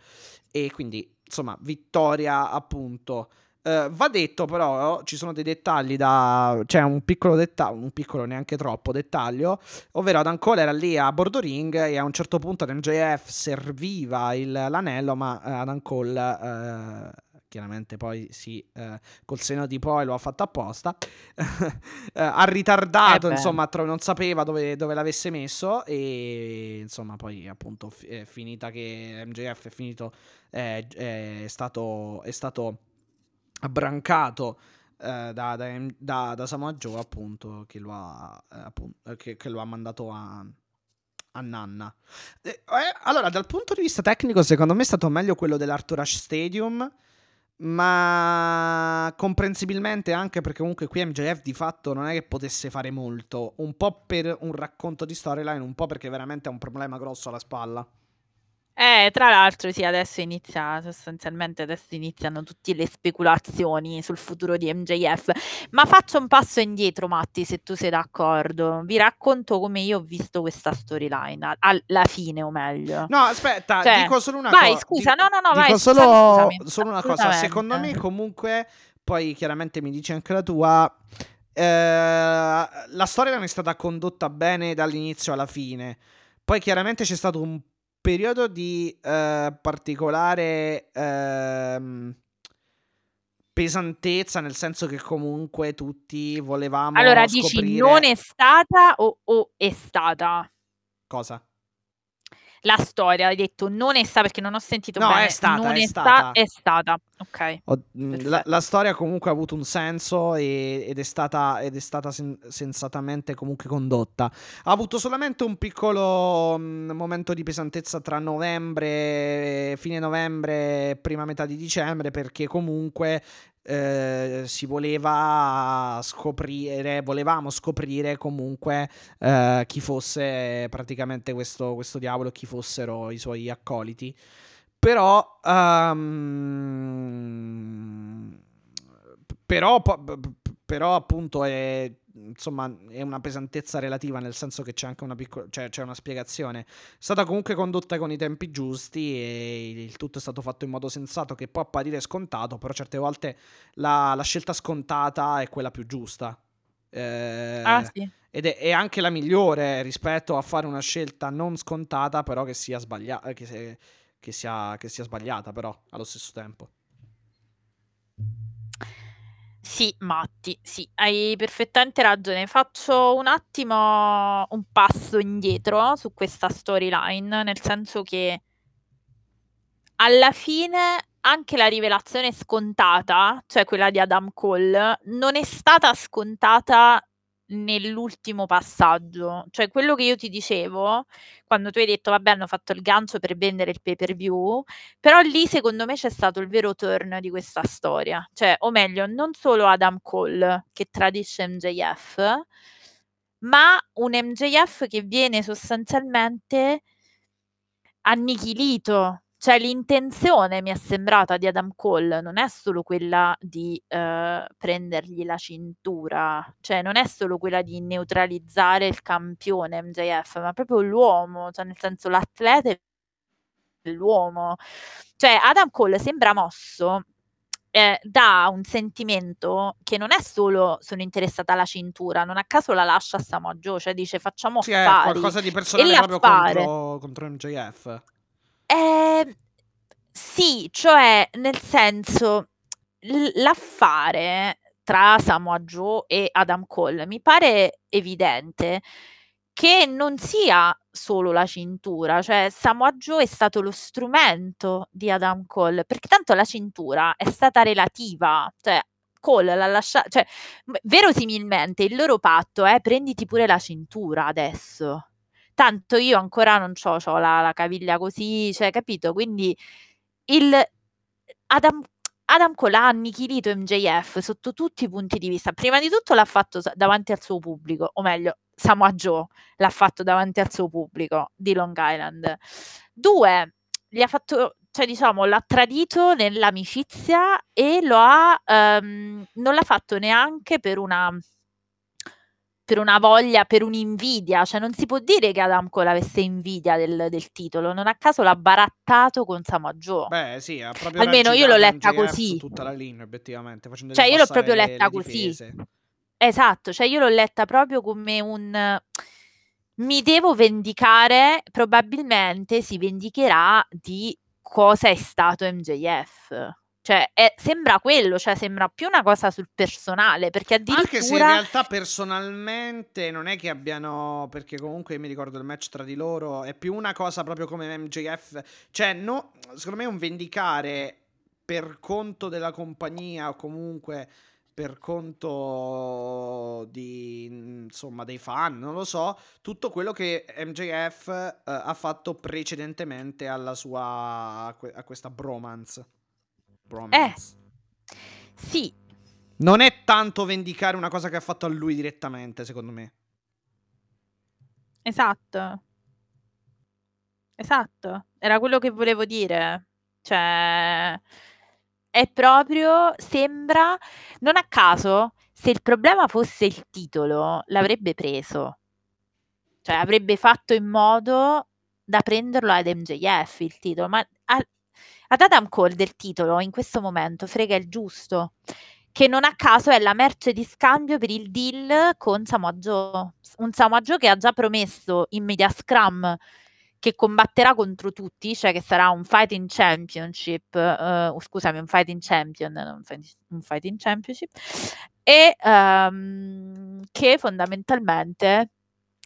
S2: E quindi insomma vittoria appunto. Eh, va detto però ci sono dei dettagli da c'è un piccolo dettaglio un piccolo neanche troppo dettaglio ovvero Adam Cole era lì a bordo ring e a un certo punto l'MJF serviva il- l'anello ma eh, Adam Cole eh, chiaramente poi sì eh, col seno di poi lo ha fatto apposta. <laughs> Eh, ha ritardato
S3: Eh
S2: insomma tro- non sapeva dove, dove l'avesse messo e insomma poi appunto fi- è finita che MJF è finito è, stato è stato abbrancato eh, da, da, da, da Samoa Joe appunto che lo ha, eh, appunto, che, che lo ha mandato a, a Nanna. Eh, eh, allora dal punto di vista tecnico secondo me è stato meglio quello dell'Arthur Ashe Stadium ma comprensibilmente anche perché comunque qui MJF di fatto non è che potesse fare molto, un po' per un racconto di storyline, un po' perché veramente ha un problema grosso alla spalla.
S3: Eh, tra l'altro sì, adesso inizia, sostanzialmente adesso iniziano tutte le speculazioni sul futuro di MJF, ma faccio un passo indietro, Matti, se tu sei d'accordo. Vi racconto come io ho visto questa storyline, a- alla fine o meglio.
S2: No, aspetta,
S3: Cioè,
S2: dico solo una
S3: vai,
S2: cosa.
S3: scusa, no, no, no,
S2: dico
S3: vai,
S2: solo,
S3: scusami,
S2: solo una cosa. Secondo me, comunque, poi chiaramente mi dici anche la tua. eh, la storia non è stata condotta bene dall'inizio alla fine. Poi chiaramente c'è stato un periodo di eh, particolare ehm, pesantezza, nel senso che comunque tutti volevamo
S3: Allora dici
S2: scoprire
S3: non è stata o, o è stata?
S2: cosa?
S3: La storia, hai detto non è stata perché non ho sentito
S2: No,
S3: bene.
S2: è stata,
S3: non
S2: è
S3: sta-
S2: stata.
S3: è stata. Ok.
S2: Ho- la, la storia comunque ha avuto un senso e- ed è stata, ed è stata sen- sensatamente comunque condotta. Ha avuto solamente un piccolo mh, momento di pesantezza tra novembre, fine novembre e prima metà di dicembre perché comunque eh, si voleva scoprire, volevamo scoprire comunque eh, chi fosse praticamente questo, questo diavolo, chi fossero i suoi accoliti. Però, ehm, però, po- però appunto è, insomma, è una pesantezza relativa, nel senso che c'è anche una piccola, cioè, c'è una spiegazione. È stata comunque condotta con i tempi giusti e il tutto è stato fatto in modo sensato che può apparire scontato, però certe volte la, la scelta scontata è quella più giusta. Eh,
S3: Ah sì.
S2: ed è, è anche la migliore rispetto a fare una scelta non scontata, però che sia sbagliata, che, che sia, che sia sbagliata, però allo stesso tempo.
S3: Sì, Matti, sì, hai perfettamente ragione. Faccio un attimo un passo indietro su questa storyline, nel senso che alla fine anche la rivelazione scontata, cioè quella di Adam Cole, non è stata scontata nell'ultimo passaggio. Cioè quello che io ti dicevo, quando tu hai detto vabbè hanno fatto il gancio per vendere il pay per view, però lì secondo me c'è stato il vero turn di questa storia. Cioè, o meglio, non solo Adam Cole che tradisce MJF, ma un MJF che viene sostanzialmente annichilito. Cioè l'intenzione mi è sembrata di Adam Cole non è solo quella di eh, prendergli la cintura, cioè non è solo quella di neutralizzare il campione MJF, ma proprio l'uomo, cioè nel senso l'atleta e l'uomo. Cioè Adam Cole sembra mosso eh, da un sentimento che non è solo sono interessata alla cintura, non a caso la lascia a Samoa Joe, cioè dice facciamo
S2: Sì, è
S3: affari.
S2: qualcosa di personale proprio contro, contro MJF.
S3: Eh, sì, cioè nel senso l- l'affare tra Samoa Joe e Adam Cole mi pare evidente che non sia solo la cintura, cioè Samoa Joe è stato lo strumento di Adam Cole, perché tanto la cintura è stata relativa, cioè Cole l'ha lasciata, cioè verosimilmente il loro patto è prenditi pure la cintura adesso. Tanto io ancora non c'ho la, la caviglia così, cioè, capito? Quindi il Adam, Adam ha annichilito MJF sotto tutti i punti di vista. Prima di tutto l'ha fatto davanti al suo pubblico, o meglio, Samoa Joe l'ha fatto davanti al suo pubblico di Long Island. Due, gli ha fatto, cioè diciamo, l'ha tradito nell'amicizia e lo ha, ehm, non l'ha fatto neanche per una per una voglia, per un'invidia, cioè non si può dire che Adam Cole avesse invidia del, del titolo, non a caso l'ha barattato con Samoa Joe.
S2: Beh, sì, ha proprio
S3: Almeno io l'ho letta così.
S2: tutta la linea, obiettivamente, facendo
S3: Cioè, io l'ho proprio
S2: le-
S3: letta
S2: le
S3: così. Esatto, cioè io l'ho letta proprio come un mi devo vendicare, probabilmente si vendicherà di cosa è stato MJF. Cioè, è- sembra quello, cioè sembra più una cosa sul personale, perché
S2: Anche se in
S3: addirittura
S2: realtà personalmente non è che abbiano, perché comunque mi ricordo il match tra di loro, è più una cosa proprio come MJF, cioè no, secondo me è un vendicare per conto della compagnia o comunque per conto di, insomma, dei fan, non lo so, tutto quello che MJF eh, ha fatto precedentemente alla sua, a questa bromance. Bromance.
S3: sì,
S2: Non è tanto vendicare una cosa che ha fatto a lui direttamente, secondo me.
S3: Esatto. Esatto, era quello che volevo dire. Cioè, è proprio, sembra, non a caso, se il problema fosse il titolo, l'avrebbe preso. Cioè, avrebbe fatto in modo da prenderlo ad MJF il titolo, ma a- ad Adam Cole del titolo in questo momento frega il giusto, che non a caso è la merce di scambio per il deal con Samoa Joe. Un Samoa Joe che ha già promesso in media scrum che combatterà contro tutti, cioè che sarà un fighting championship, uh, scusami, un fighting champion, non un fighting championship, e um, che fondamentalmente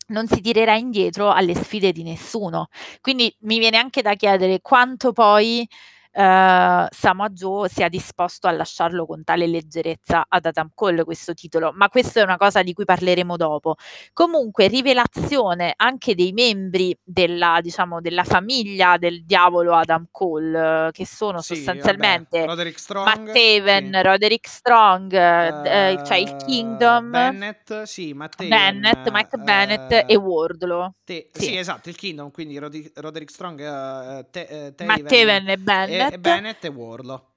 S3: non si tirerà indietro alle sfide di nessuno. Quindi mi viene anche da chiedere quanto poi uh, Samoa Joe sia disposto a lasciarlo con tale leggerezza ad Adam Cole questo titolo, ma questa è una cosa di cui parleremo dopo. Comunque, rivelazione anche dei membri della, diciamo, della famiglia del diavolo Adam Cole, che sono
S2: Sì,
S3: sostanzialmente
S2: vabbè, Roderick Strong,
S3: Matt Taven,
S2: sì.
S3: Roderick Strong, eh, c'è il
S2: Eh,
S3: Kingdom,
S2: Bennett, sì, Matt Taven,
S3: Bennett, Mike Bennett
S2: eh,
S3: e Wardlow.
S2: te-
S3: Sì.
S2: sì, esatto, il Kingdom, quindi Roderick Strong, eh, te- eh,
S3: Matt
S2: Taven
S3: Taven e
S2: e,
S3: Bennett.
S2: e Bennett e Wardlow.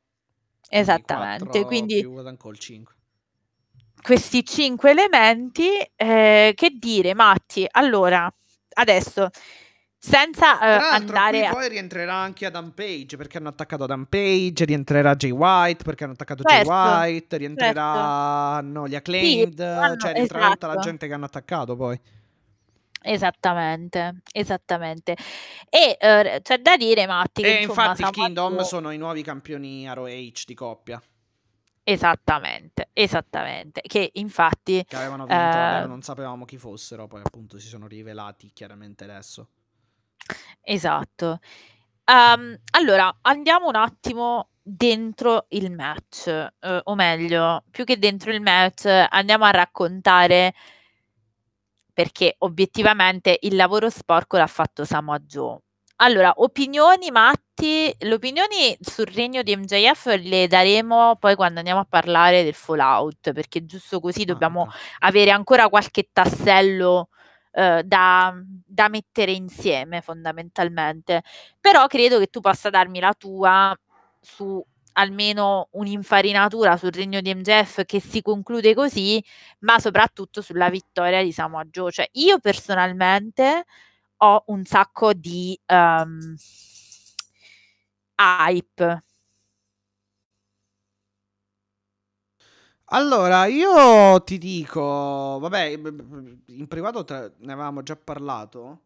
S2: Quindi
S3: Esattamente, quindi questi cinque elementi, eh, che dire, Matti? Allora, adesso, senza
S2: Tra l'altro
S3: andare a...
S2: poi rientrerà anche Adam Page perché hanno attaccato Adam Page, rientrerà Jay White perché hanno attaccato
S3: Certo,
S2: Jay White, rientreranno gli acclaimed,
S3: hanno-
S2: cioè rientrerà tutta la
S3: esatto.
S2: gente che hanno attaccato poi.
S3: Esattamente, esattamente. E eh, c'è da dire, Matti, che
S2: E
S3: insomma,
S2: infatti
S3: Samoa
S2: Kingdom sono i nuovi campioni ROH di coppia
S3: Esattamente, esattamente. Che infatti...
S2: che avevano vinto,
S3: Eh,
S2: non sapevamo chi fossero, poi appunto si sono rivelati chiaramente adesso.
S3: Esatto. Ehm, allora, andiamo un attimo dentro il match, eh, o meglio, più che dentro il match, andiamo a raccontare perché obiettivamente il lavoro sporco l'ha fatto Samoa Joe. Allora, opinioni, Matti, le opinioni sul regno di MJF le daremo poi quando andiamo a parlare del Fallout, perché giusto così
S2: Ah,
S3: dobbiamo avere ancora qualche tassello eh, da, da mettere insieme fondamentalmente. Però credo che tu possa darmi la tua su almeno un'infarinatura sul regno di MJF che si conclude così, ma soprattutto sulla vittoria di Samoa Joe. Cioè, io personalmente ho un sacco di ehm, hype.
S2: Allora, io ti dico, vabbè, in privato tra- ne avevamo già parlato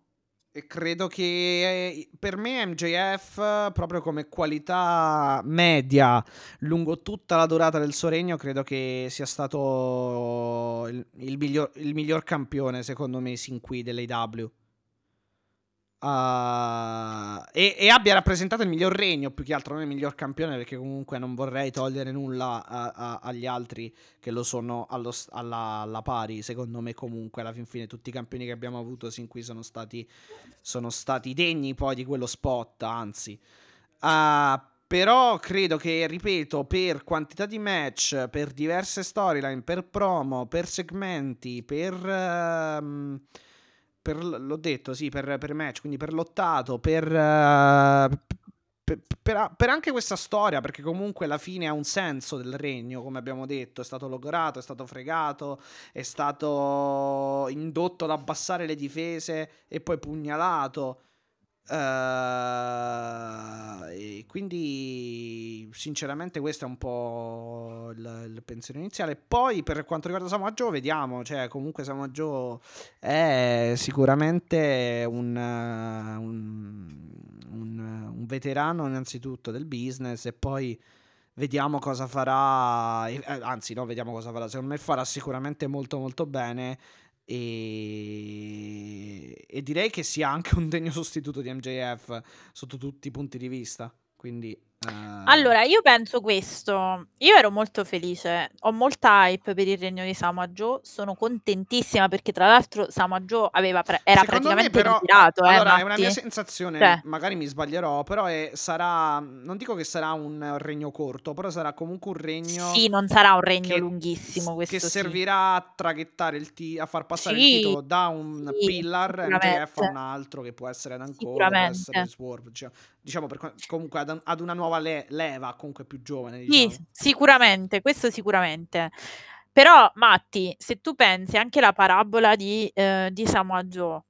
S2: e credo che eh, per me MJF, proprio come qualità media lungo tutta la durata del suo regno, credo che sia stato il, il miglior, il miglior campione, secondo me, sin qui dell'AW. Ah, e, e abbia rappresentato il miglior regno più che altro, non il miglior campione, perché comunque non vorrei togliere nulla a- a- agli altri che lo sono allo alla, alla pari. Secondo me, comunque, alla fin fine, tutti i campioni che abbiamo avuto sin qui sono stati, sono stati degni poi di quello spot, anzi. Ah, però credo che, ripeto, per quantità di match, per diverse storyline, per promo, per segmenti, per... ehm, per l'ho detto, sì, per, per match, quindi per lottato, per, eh, per, per- per anche questa storia, perché comunque alla fine ha un senso del regno, come abbiamo detto, è stato logorato, è stato fregato, è stato indotto ad abbassare le difese e poi pugnalato. E quindi sinceramente questo è un po' il, il pensiero iniziale. Poi per quanto riguarda Samoa Joe, vediamo, cioè comunque Samoa Joe è sicuramente un, un, un- un veterano innanzitutto del business e poi vediamo cosa farà, eh, anzi no, vediamo cosa farà, secondo me farà sicuramente molto molto bene e, e direi che sia anche un degno <laughs> sostituto di MJF sotto tutti i punti di vista, quindi... eh,
S3: Allora, io penso questo. Io ero molto felice, ho molta hype per il regno di Samoa Joe, sono contentissima perché tra l'altro Samoa Joe aveva pre- era
S2: Secondo me
S3: praticamente
S2: però,
S3: ritirato, eh,
S2: allora è una
S3: Matti?
S2: mia sensazione,
S3: Cioè.
S2: magari mi sbaglierò, però è- sarà, non dico che sarà un regno corto, però sarà comunque un regno
S3: Sì, non sarà un regno
S2: che,
S3: lunghissimo questo
S2: che
S3: sì.
S2: servirà a traghettare il ti- a far passare il
S3: Sì,
S2: titolo da un
S3: sì,
S2: pillar MJF a
S3: sicuramente.
S2: un altro che può essere Cole, può essere
S3: Sicuramente.
S2: Swerve, diciamo, diciamo per comunque ad, ad una nuova le- leva, comunque più giovane,
S3: Sì,
S2: diciamo.
S3: sicuramente, questo sicuramente. Però, Matti, se tu pensi anche la parabola di, eh, di Samoa Joe,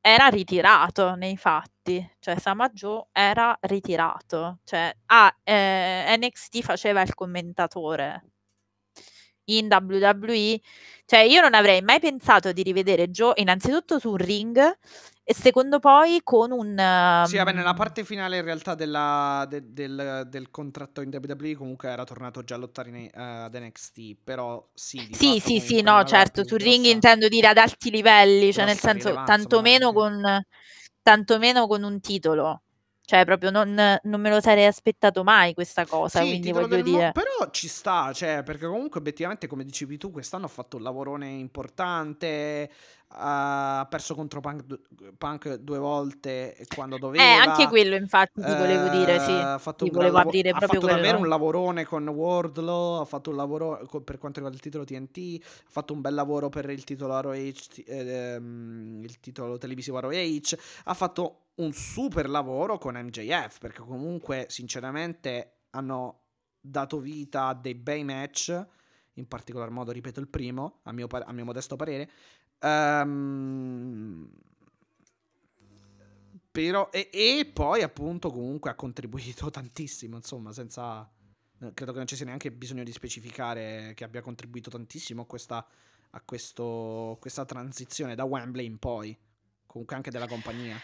S3: era ritirato nei fatti, cioè Samoa Joe era ritirato, cioè a eh, NXT faceva il commentatore in WWE, cioè io non avrei mai pensato di rivedere Joe innanzitutto su un ring e secondo poi con un...
S2: Sì, vabbè, nella
S3: um,
S2: parte finale in realtà della- de- del, del contratto in WWE comunque era tornato già a lottare in- eh, ad NXT, però sì,
S3: Sì, sì, sì, no, certo, sul ring
S2: grossa,
S3: intendo dire ad alti livelli, cioè nel senso tantomeno con, tantomeno con un titolo, cioè proprio non, non me lo sarei aspettato mai questa cosa,
S2: Sì,
S3: quindi
S2: titolo
S3: voglio
S2: del
S3: dire...
S2: però ci sta, cioè, perché comunque obiettivamente, come dicevi tu, quest'anno ha fatto un lavorone importante, ha perso contro Punk, Punk due volte quando
S3: Eh, anche
S2: doveva,
S3: quello infatti
S2: eh,
S3: ti volevo dire, sì,
S2: ha fatto
S3: ti volevo
S2: lavoro,
S3: aprire
S2: ha
S3: proprio
S2: fatto davvero un lavorone con Wardlow, ha fatto un lavoro per quanto riguarda il titolo TNT, ha fatto un bel lavoro per il titolo ROH, ehm, il titolo televisivo ROH, ha fatto un super lavoro con MJF, perché comunque, sinceramente, hanno dato vita a dei bei match, in particolar modo, ripeto, il primo, a mio, par- a mio modesto parere. Ehm, però, e, e poi, appunto, comunque ha contribuito <laughs> tantissimo, insomma, senza... eh, Credo che non ci sia neanche bisogno di specificare che abbia contribuito tantissimo a questa, a questo, questa transizione da Wembley in poi, comunque anche della compagnia.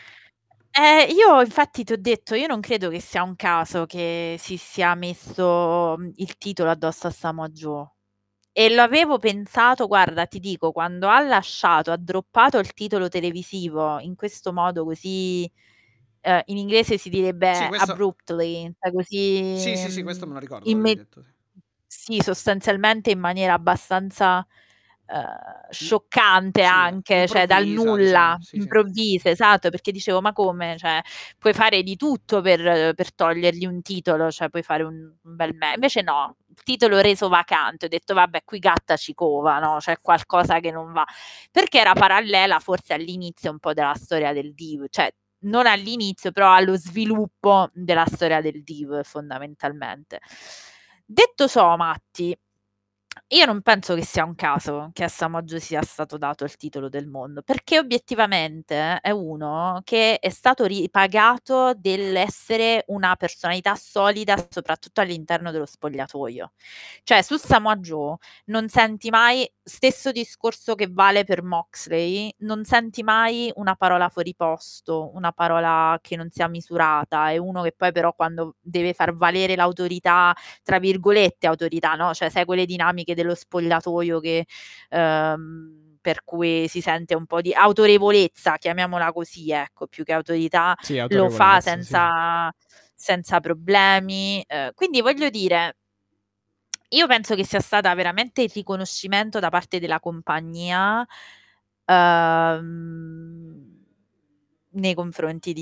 S3: Eh, io infatti ti ho detto, io non credo che sia un caso che si sia messo mm, il titolo addosso a Samoa Joe. E lo avevo pensato, guarda, ti dico, quando ha lasciato, ha droppato il titolo televisivo in questo modo così, eh, in inglese si
S2: Sì,
S3: direbbe
S2: questo...
S3: abruptly, cioè
S2: Sì,
S3: così,
S2: sì, sì, questo
S3: mm,
S2: me lo ricordo,
S3: imme-
S2: l'avevi detto. sì.
S3: sì, sostanzialmente in maniera abbastanza eh, scioccante
S2: Sì,
S3: anche, cioè dal
S2: diciamo,
S3: nulla,
S2: sì, sì.
S3: improvvise, esatto, perché dicevo, ma come? Cioè, puoi fare di tutto per, per togliergli un titolo, cioè puoi fare un, un bel me. Invece no, titolo reso vacante, ho detto, vabbè, qui gatta ci cova, no? C'è qualcosa che non va. Perché era parallela forse all'inizio un po' della storia del div, cioè non all'inizio, però allo sviluppo della storia del div fondamentalmente. Detto ciò, Matti, io non penso che sia un caso che a Samoa Joe sia stato dato il titolo del mondo, perché obiettivamente è uno che è stato ripagato dell'essere una personalità solida, soprattutto all'interno dello spogliatoio. Cioè, su Samoa non senti mai, stesso discorso che vale per Moxley, non senti mai una parola fuori posto, una parola che non sia misurata, è uno che poi però quando deve far valere l'autorità, tra virgolette autorità, no? Cioè, sai quelle dinamiche dello spogliatoio che ehm, per cui si sente un po' di autorevolezza, chiamiamola così, ecco, più che autorità,
S2: Sì,
S3: lo fa
S2: autorevolezza, sì.
S3: senza, senza problemi. eh, quindi voglio dire, io penso che sia stata veramente il riconoscimento da parte della compagnia ehm, nei confronti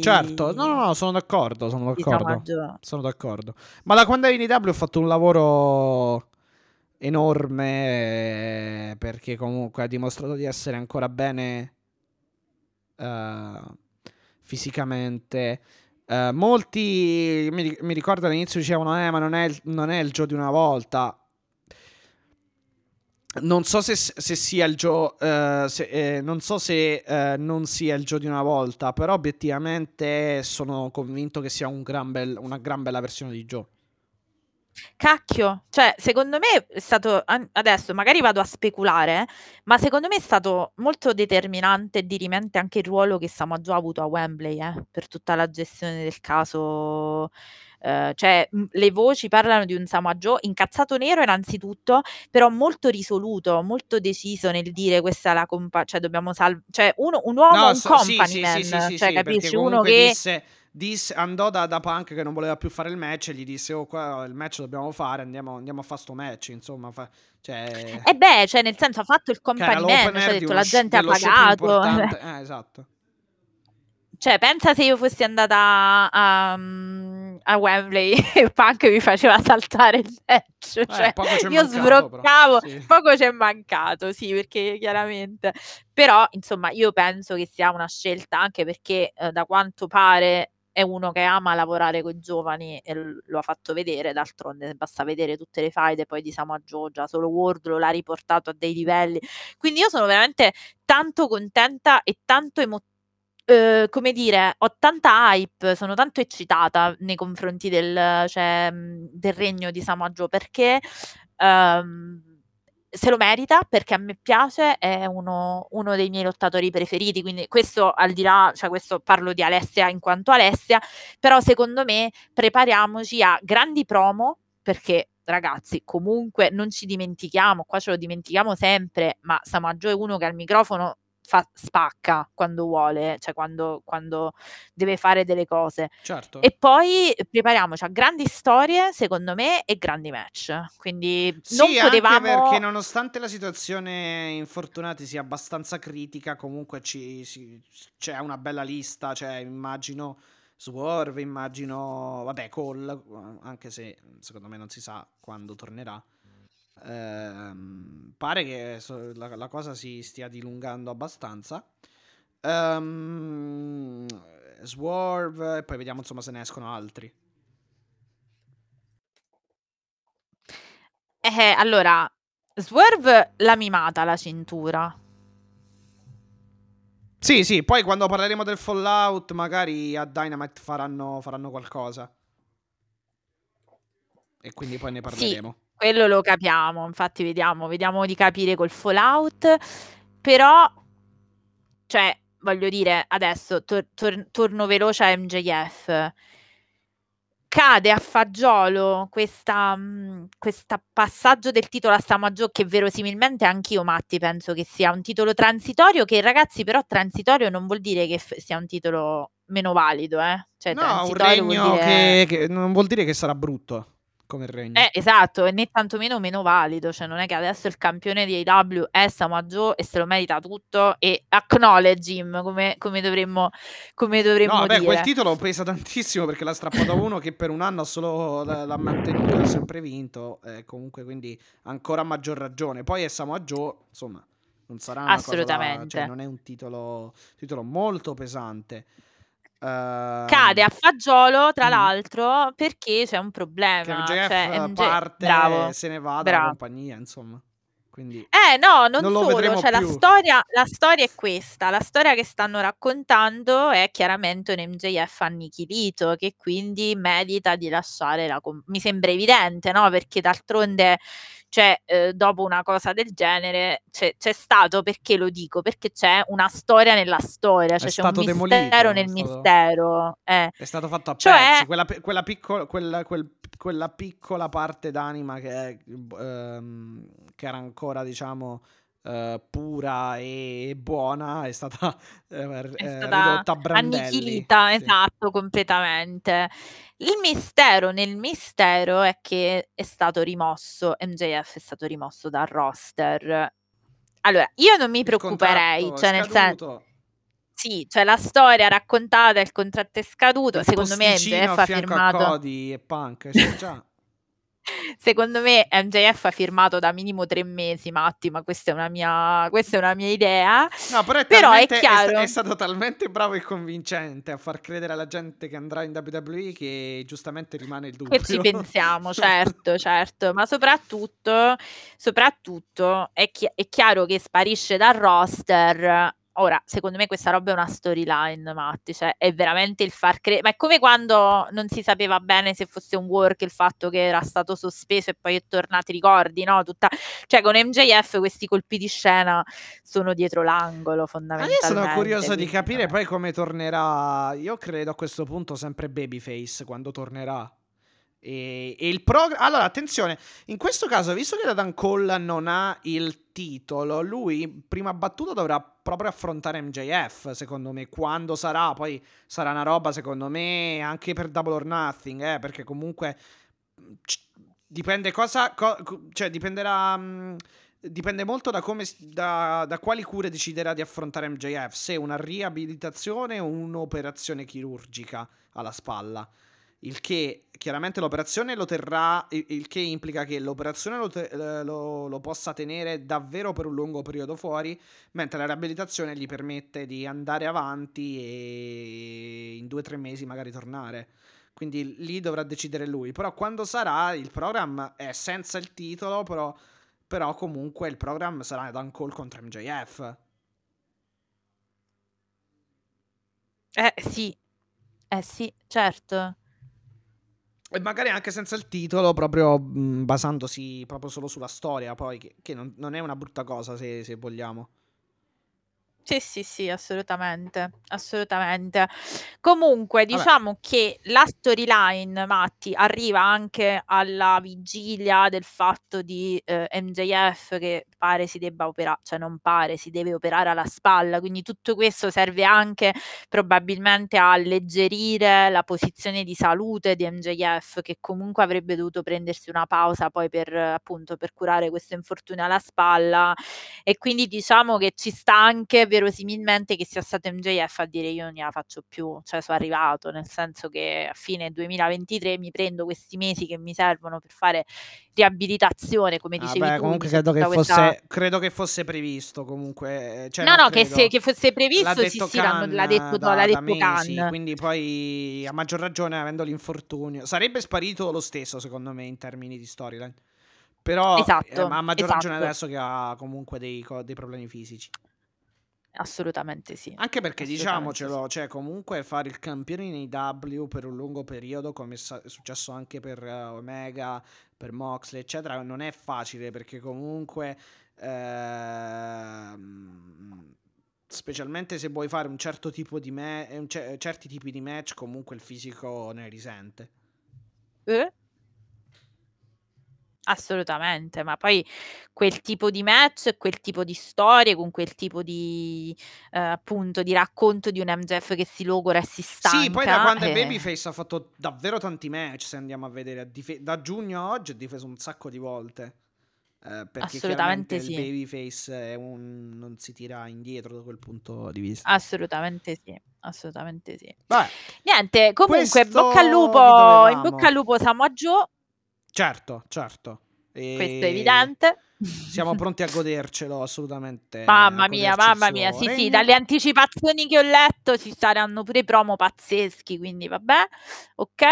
S2: Certo, no, no,
S3: di,
S2: no, sono d'accordo, sono
S3: di
S2: d'accordo. Sono d'accordo. Ma da quando eri in IW ho fatto un lavoro enorme eh, perché comunque ha dimostrato di essere ancora bene eh, fisicamente. Eh, molti mi, mi ricordo all'inizio dicevano, eh, ma non è, il, non è il Joe di una volta. Non so se, se sia il Joe, eh, se- eh, non so se eh, non sia il Joe di una volta, però obiettivamente sono convinto che sia un gran bel- una gran bella versione di Joe.
S3: Cacchio, cioè secondo me è stato, an- adesso magari vado a speculare, ma secondo me è stato molto determinante e dirimente anche il ruolo che Samoa Joe ha avuto a Wembley eh, per tutta la gestione del caso. eh, cioè, mh, le voci parlano di un Samoa Joe incazzato nero innanzitutto, però molto risoluto, molto deciso nel dire questa è la compa, cioè dobbiamo salvare, cioè uno, un uomo,
S2: No,
S3: un
S2: s- sì,
S3: company
S2: sì, sì, sì, sì,
S3: cioè
S2: sì, perché
S3: capisci? Uno
S2: comunque
S3: che...
S2: disse, disse- andò da, da Punk che non voleva più fare il match e gli disse, oh, qua il match dobbiamo fare, andiamo, andiamo a fare sto match, insomma, fa- cioè,
S3: E beh, cioè nel senso ha fatto il man, cioè detto la gente ha pagato. <laughs>
S2: Eh, esatto.
S3: Cioè, pensa se io fossi andata a, a Wembley <laughs> e Punk mi faceva saltare il match.
S2: Eh,
S3: Cioè,
S2: è
S3: io sbroccavo,
S2: Sì.
S3: poco ci è mancato, sì, perché chiaramente. Però, insomma, io penso che sia una scelta anche perché, eh, da quanto pare, è uno che ama lavorare con i giovani e lo ha fatto vedere. D'altronde, basta vedere tutte le faide poi di Samoa già solo Wardlow l'ha riportato a dei livelli. Quindi io sono veramente tanto contenta e tanto emotiva Uhm, come dire, ho tanta hype, sono tanto eccitata nei confronti del cioè, mhmm, del regno di Samoa Joe perché, uhm, se lo merita perché a me piace, è uno, uno dei miei lottatori preferiti, quindi questo al di là, cioè questo parlo di Alessia in quanto Alessia, però secondo me prepariamoci a grandi promo perché ragazzi comunque non ci dimentichiamo, qua ce lo dimentichiamo sempre, ma Samaggio è uno che al microfono fa, spacca quando vuole, cioè quando, quando deve fare delle cose.
S2: Certo.
S3: E poi prepariamoci a grandi storie, secondo me, e grandi match. Quindi non
S2: Sì,
S3: potevamo...
S2: anche perché nonostante la situazione infortunati sia abbastanza critica, comunque ci, si- c'è una bella lista, cioè immagino Swerve, immagino, vabbè, Cole, anche se secondo me non si sa quando tornerà. Ehm, pare che la, la cosa si stia dilungando abbastanza. Ehm, Swerve, e poi vediamo insomma se ne escono altri.
S3: Eh, allora, Swerve l'ha mimata la cintura.
S2: Sì, sì, poi quando parleremo del Fallout, magari a Dynamite faranno, faranno qualcosa. E quindi poi ne parleremo.
S3: Quello lo capiamo, infatti vediamo, vediamo di capire col Fallout, però, cioè, voglio dire, adesso tor- tor- torno veloce a MJF. Cade a fagiolo questa, mh, questa passaggio del titolo a Samaggio che verosimilmente anch'io Matti penso che sia un titolo transitorio che ragazzi però transitorio non vuol dire che sia un titolo meno valido eh? cioè
S2: No, un
S3: transitorio vuol
S2: regno
S3: dire-
S2: che, che non vuol dire che sarà brutto come regno.
S3: Eh, esatto, e né tantomeno meno valido, cioè non è che adesso il campione di AW è Samaggio e se lo merita tutto e acknowledge him come, come dovremmo, come dovremmo
S2: No, vabbè,
S3: dire.
S2: quel titolo pesa tantissimo perché l'ha strappato uno che per un anno solo l'ha mantenuto e ha sempre vinto. eh, comunque, quindi ancora maggior ragione. Poi è Samoa Joe, insomma, non sarà una da-
S3: Assolutamente.
S2: cioè, non è un titolo, titolo molto pesante. Ehm,
S3: Cade a fagiolo, tra
S2: Mm.
S3: l'altro, perché c'è un
S2: che
S3: problema.
S2: MJF
S3: cioè, MJ
S2: parte
S3: bravo.
S2: se ne va dalla
S3: bravo.
S2: compagnia, insomma. Quindi
S3: Eh no, non,
S2: Non lo
S3: solo,
S2: vedremo
S3: cioè la
S2: più.
S3: storia, la storia è questa, la storia che stanno raccontando è chiaramente un MJF annichilito che quindi merita di lasciare la... com- Mi sembra evidente, no? Perché d'altronde, cioè, eh, dopo una cosa del genere c'è, c'è stato, perché lo dico? Perché c'è una storia nella storia, cioè c'è un mistero
S2: demolito,
S3: nel
S2: è stato-
S3: mistero. eh.
S2: È stato fatto a
S3: Cioè-
S2: pezzi. Quella, quella piccola, quella, quel- quella piccola parte d'anima che, è, ehm, che era ancora, diciamo, eh, pura e buona è stata, <laughs> eh,
S3: È
S2: eh,
S3: stata
S2: ridotta a brandelli.
S3: Annichilita,
S2: Sì.
S3: esatto, completamente. Il mistero nel mistero è che è stato rimosso, MJF è stato rimosso dal roster. Allora, io non mi preoccuperei, cioè nel senso, sì, cioè la storia raccontata, il contratto è scaduto,
S2: il
S3: secondo me MJF ha firmato,
S2: Cody e Punk. c'è già.
S3: Secondo me MJF ha firmato da minimo tre mesi, Matti, ma questa è una mia, questa è una mia idea.
S2: No, però è,
S3: Però è
S2: talmente- è
S3: chiaro.
S2: è stato talmente bravo e convincente a far credere alla gente che andrà in WWE che giustamente rimane il dubbio.
S3: Che ci pensiamo, <laughs> certo, certo, ma soprattutto, soprattutto è, chi- è chiaro che sparisce dal roster. Ora, secondo me questa roba è una storyline, Matti, cioè è veramente il far credere, ma è come quando non si sapeva bene se fosse un work il fatto che era stato sospeso e poi è tornato, ricordi, no? Tutta... Cioè con MJF questi colpi di scena sono dietro l'angolo fondamentalmente.
S2: io sono curioso di capire poi come tornerà. Io credo a questo punto sempre Babyface quando tornerà. E, e il programma. Allora, attenzione, in questo caso, visto che Adam Cole non ha il titolo, lui prima battuta dovrà proprio affrontare MJF. Secondo me, quando sarà, poi sarà una roba, secondo me, anche per Double or Nothing, eh, perché comunque c- dipende cosa. co- cioè, dipenderà. mh, Dipende molto da, come, da, da quali cure deciderà di affrontare MJF, se una riabilitazione o un'operazione chirurgica alla spalla. Il che chiaramente l'operazione lo terrà, il che implica che l'operazione lo, te- eh, lo- lo possa tenere davvero per un lungo periodo fuori, mentre la riabilitazione gli permette di andare avanti e in due o tre mesi magari tornare. Quindi lì dovrà decidere lui. Però quando sarà, il programma è senza il titolo, però, però comunque il programma sarà Dan Cole contro MJF.
S3: Eh sì, eh sì, certo.
S2: E magari anche senza il titolo, proprio mh, basandosi proprio solo sulla storia, poi, che, che non, non, è una brutta cosa se, se vogliamo.
S3: Sì, sì, sì, assolutamente, assolutamente. Comunque, diciamo Vabbè. che la storyline, Matti, arriva anche alla vigilia del fatto di eh, MJF che pare si debba operare, cioè non pare, si deve operare alla spalla, quindi tutto questo serve anche probabilmente a alleggerire la posizione di salute di MJF che comunque avrebbe dovuto prendersi una pausa poi per appunto per curare questo infortunio alla spalla e quindi diciamo che ci sta anche verosimilmente che sia stato MJF a dire io non la faccio più, cioè sono arrivato, nel senso che a fine 2023 mi prendo questi mesi che mi servono per fare riabilitazione, come dicevi
S2: ah, beh,
S3: tu.
S2: Comunque credo che, questa... fosse, credo che, fosse, previsto comunque. Cioè,
S3: no, no,
S2: che,
S3: se, che, fosse previsto,
S2: l'ha
S3: sì, sì, Khan, l'ha detto, da, l'ha detto
S2: mesi, Khan. Quindi poi a maggior ragione avendo l'infortunio, sarebbe sparito lo stesso secondo me in termini di storyline. Però esatto, eh, a maggior esatto. ragione adesso che ha comunque dei, dei problemi fisici.
S3: Assolutamente sì.
S2: Anche perché diciamocelo, sì. cioè comunque fare il campione in AW per un lungo periodo, come è successo anche per uh, Omega, per Moxley, eccetera, non è facile perché comunque ehm, specialmente se vuoi fare un certo tipo di me- certi tipi di match, comunque il fisico ne risente.
S3: Eh? Assolutamente, ma poi quel tipo di match, quel tipo di storie, con quel tipo di ehm, appunto, di racconto di un MJF che si logora e si
S2: Sì, poi da quando è
S3: eh
S2: Babyface ha fatto davvero tanti match, se andiamo a vedere, dife- da giugno a oggi ha difeso un sacco di volte. Eh, perché
S3: Assolutamente
S2: chiaramente
S3: sì.
S2: il Babyface è un... non si tira indietro da quel punto di vista.
S3: Assolutamente sì, assolutamente sì.
S2: Vabbè,
S3: Niente, comunque bocca al
S2: vi
S3: lupo, in bocca al lupo Samoa Joe,
S2: Certo, certo.
S3: questo è
S2: E
S3: evidente.
S2: siamo pronti a godercelo assolutamente,
S3: Mamma mia, mamma mia, sì, sì, dalle anticipazioni che ho letto ci saranno pure promo pazzeschi, quindi vabbè, ok.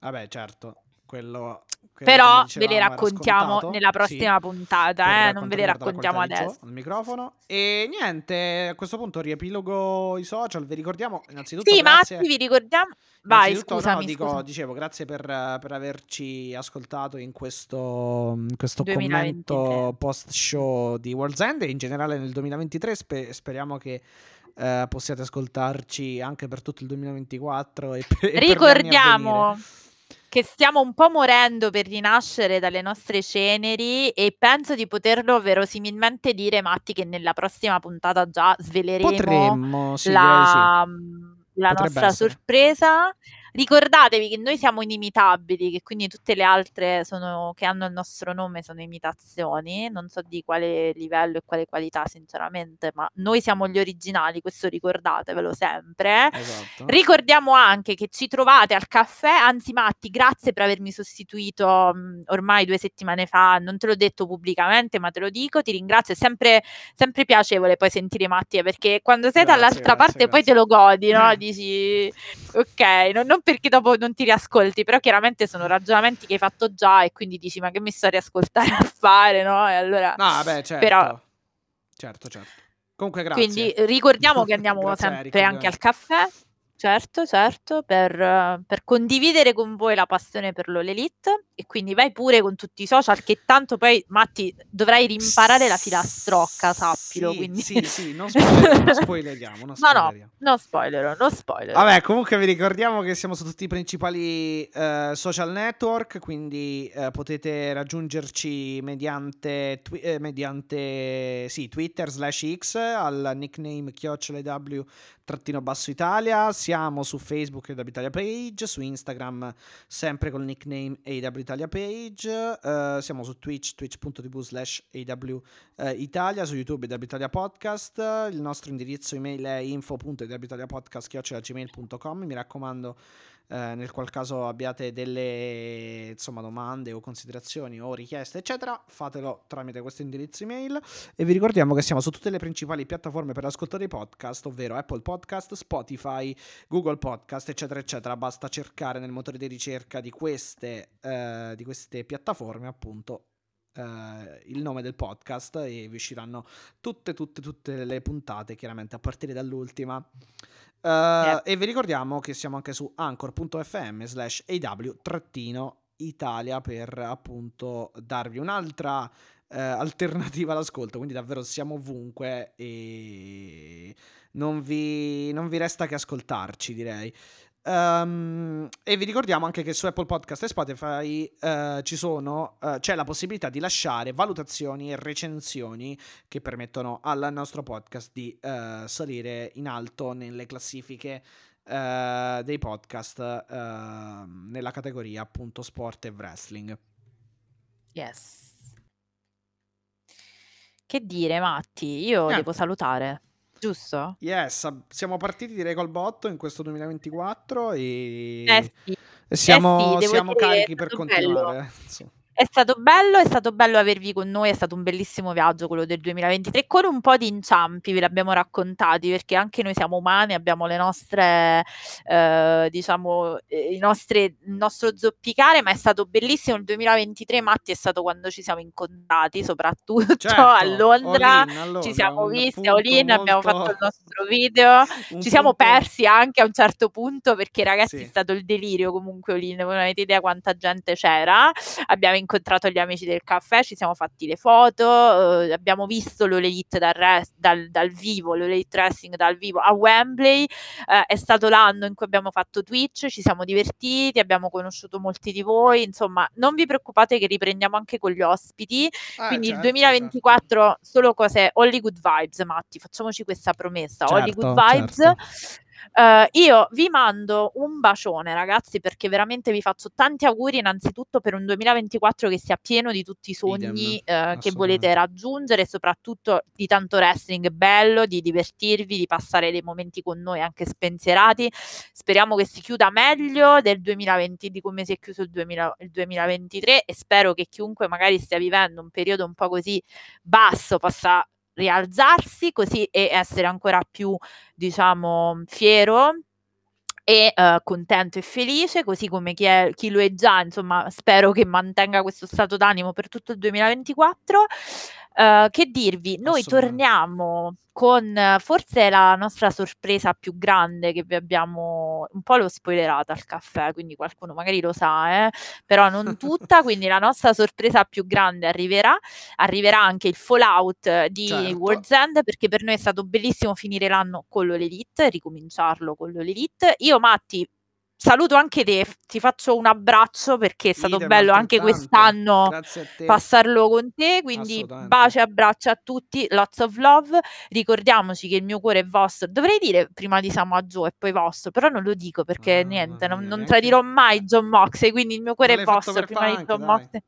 S2: Vabbè, certo, quello che
S3: Però
S2: come
S3: ve le
S2: dicevamo
S3: raccontiamo nella
S2: sì,
S3: prossima puntata,
S2: per
S3: eh, non ve le raccontiamo adesso.
S2: al microfono. E niente, a questo punto riepilogo i social, vi ricordiamo innanzitutto
S3: Sì,
S2: grazie...
S3: Matti, vi ricordiamo... Vai,
S2: Innanzitutto, no,
S3: scusami,
S2: dico, dicevo, grazie per, per averci ascoltato in questo, in questo
S3: 2023.
S2: commento post show di World's End e in generale nel 2023. Spe- speriamo che eh, possiate ascoltarci anche per tutto il 2024 e per, e per
S3: che stiamo un po' morendo per rinascere dalle nostre ceneri e penso di poterlo verosimilmente dire, Matti, che nella prossima puntata già sveleremo
S2: Potremmo, sì, direi di sì.
S3: la, mm, la
S2: Potrebbe
S3: nostra
S2: essere.
S3: sorpresa. Ricordatevi che noi siamo inimitabili, che quindi tutte le altre sono, che hanno il nostro nome sono imitazioni, non so di quale livello e quale qualità sinceramente, ma noi siamo gli originali, questo ricordatevelo sempre.
S2: Esatto.
S3: Ricordiamo anche che ci trovate al caffè, anzi Matti, grazie per avermi sostituito mh, ormai due settimane fa, non te l'ho detto pubblicamente, ma te lo dico, ti ringrazio, è sempre, sempre piacevole poi sentire Matti, eh, perché quando sei
S2: Grazie,
S3: dall'altra
S2: grazie,
S3: parte poi
S2: grazie.
S3: te lo godi, no? <laughs> Dici, ok, non, non perché dopo non ti riascolti, però chiaramente sono ragionamenti che hai fatto già e quindi dici, ma che mi sto a riascoltare a fare, no? E allora...
S2: No, vabbè, certo.
S3: Però-
S2: Certo, certo. Comunque grazie.
S3: Quindi ricordiamo che <laughs> andiamo
S2: Grazie,
S3: sempre
S2: Eric,
S3: anche al caffè, certo, certo, per, per condividere con voi la passione per l'All Elite e quindi vai pure con tutti i social che tanto poi Matti dovrai rimparare la filastrocca, sappilo,
S2: Sì,
S3: quindi
S2: sì, sì, non spoiler- non spoileriamo, non <laughs>
S3: No, no,
S2: spoileriamo.
S3: non spoilerò, non spoilerò.
S2: Vabbè, comunque vi ricordiamo che siamo su tutti i principali eh, social network, quindi eh, potete raggiungerci mediante, twi- eh, mediante sì, Twitter slash X al nickname chiocciolaw trattino basso Italia, siamo su Facebook AW Italia Page, su Instagram sempre col nickname AW Italia Page, eh, siamo su Twitch, twitch.tv slash AW eh, Italia, su YouTube AW Italia Podcast, il nostro indirizzo email è info.awitaliapodcast.gmail.com mi raccomando eh, nel qual caso abbiate delle insomma, domande o considerazioni o richieste eccetera fatelo tramite questo indirizzo email. E vi ricordiamo che siamo su tutte le principali piattaforme per l'ascolto dei podcast ovvero Apple Podcast, Spotify, Google Podcast eccetera eccetera. Basta cercare nel motore di ricerca di queste, eh, di queste piattaforme appunto eh, il nome del podcast e vi usciranno tutte tutte tutte le puntate chiaramente a partire dall'ultima Uh,
S3: Yep.
S2: E vi ricordiamo che siamo anche su anchor.fm slash aw-italia per appunto darvi un'altra eh, alternativa all'ascolto, quindi davvero siamo ovunque e non vi, non vi resta che ascoltarci, direi. Um, e vi ricordiamo anche che su Apple Podcast e Spotify uh, ci sono, uh, c'è la possibilità di lasciare valutazioni e recensioni che permettono al nostro podcast di uh, salire in alto nelle classifiche dei podcast nella categoria appunto sport e wrestling.
S3: Yes. Che dire, Matti? Io
S2: Eh.
S3: devo salutare, giusto?
S2: Yes, siamo partiti direi col botto in questo 2024 e,
S3: Eh sì.
S2: siamo,
S3: Eh sì,
S2: siamo
S3: dire
S2: carichi per continuare. Sì.
S3: È stato bello, è stato bello avervi con noi, è stato un bellissimo viaggio quello del 2023, con un po' di inciampi, ve l'abbiamo raccontati, perché anche noi siamo umani, abbiamo le nostre, eh, diciamo, eh, i nostri, il nostro zoppicare, ma è stato bellissimo. Il 2023, Matti, è stato quando ci siamo incontrati, soprattutto
S2: Certo,
S3: a Londra.
S2: allora,
S3: Ci siamo visti a Olin, abbiamo
S2: molto-
S3: fatto il nostro video, <laughs> ci siamo
S2: punto-
S3: persi anche a un certo punto perché ragazzi
S2: Sì.
S3: è stato il delirio comunque Olin, voi non avete idea quanta gente c'era, abbiamo incontrato gli amici del caffè, ci siamo fatti le foto, eh, abbiamo visto l'Olelite dal, res- dal, dal vivo, l'Olelite Wrestling dal vivo a Wembley, eh, è stato l'anno in cui abbiamo fatto Twitch, ci siamo divertiti, abbiamo conosciuto molti di voi, insomma non vi preoccupate che riprendiamo anche con gli ospiti,
S2: Ah,
S3: quindi il
S2: certo,
S3: 2024 solo cose Holly Good Vibes, Matti, facciamoci questa promessa,
S2: Certo,
S3: Good Vibes. Eh, io vi mando un bacione, ragazzi, perché veramente vi faccio tanti auguri innanzitutto per un 2024 che sia pieno di tutti i sogni
S2: Idem,
S3: eh, che
S2: assolutamente.
S3: volete raggiungere soprattutto di tanto wrestling bello, di divertirvi, di passare dei momenti con noi anche spensierati. Speriamo che si chiuda meglio del 2020 di come si è chiuso il, 2000 il 2023 e spero che chiunque magari stia vivendo un periodo un po' così basso possa rialzarsi così e essere ancora più diciamo fiero e eh, contento e felice, così come chi, è, chi lo è già, insomma, spero che mantenga questo stato d'animo per tutto il 2024. Eh, che dirvi, noi
S2: Assolutamente.
S3: torniamo con eh, forse la nostra sorpresa più grande che vi abbiamo un po' l'ho spoilerata al caffè, quindi qualcuno magari lo sa, eh, però non tutta, <laughs> quindi la nostra sorpresa più grande arriverà, arriverà anche il Fallout di
S2: Certo.
S3: World's End perché per noi è stato bellissimo finire l'anno con l'Elite, ricominciarlo con l'Elite. Io Matti saluto anche te, ti faccio un abbraccio perché è stato
S2: Idem,
S3: bello anche quest'anno passarlo con te, quindi
S2: Assolutamente.
S3: baci e abbracci a tutti, lots of love. Ricordiamoci che il mio cuore è vostro. Dovrei dire prima di Samoa Joe e poi vostro, però non lo dico perché
S2: Mamma
S3: niente, non, non tradirò mai John Moxley, quindi il mio cuore è vostro prima di
S2: Punk,
S3: John
S2: dai.
S3: Moxley.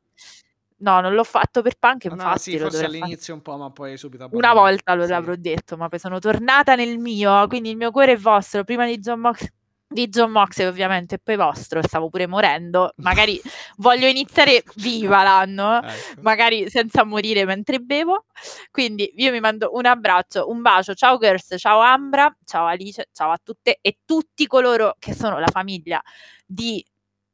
S3: No, non l'ho fatto per punk,
S2: Ah, no,
S3: infatti
S2: sì, forse
S3: dovrei fare.
S2: all'inizio un po', ma poi subito
S3: Una
S2: abbandonato.
S3: volta lo
S2: Sì.
S3: l'avrò detto, ma poi sono tornata nel mio, quindi il mio cuore è vostro, prima di John Mox di John Moxley ovviamente e poi vostro, stavo pure morendo. Magari <laughs> voglio iniziare viva l'anno,
S2: Ecco.
S3: magari senza morire mentre bevo. Quindi io mi mando un abbraccio, un bacio. Ciao Girls, ciao Ambra, ciao Alice, ciao a tutte e tutti coloro che sono la famiglia di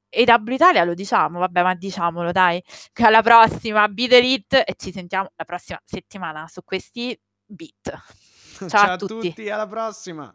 S3: EW Italia, lo diciamo, vabbè, ma diciamolo, dai. Che alla prossima, Beat Elite e ci sentiamo la prossima settimana su questi beat. <laughs>
S2: Ciao
S3: a tutti.
S2: alla prossima.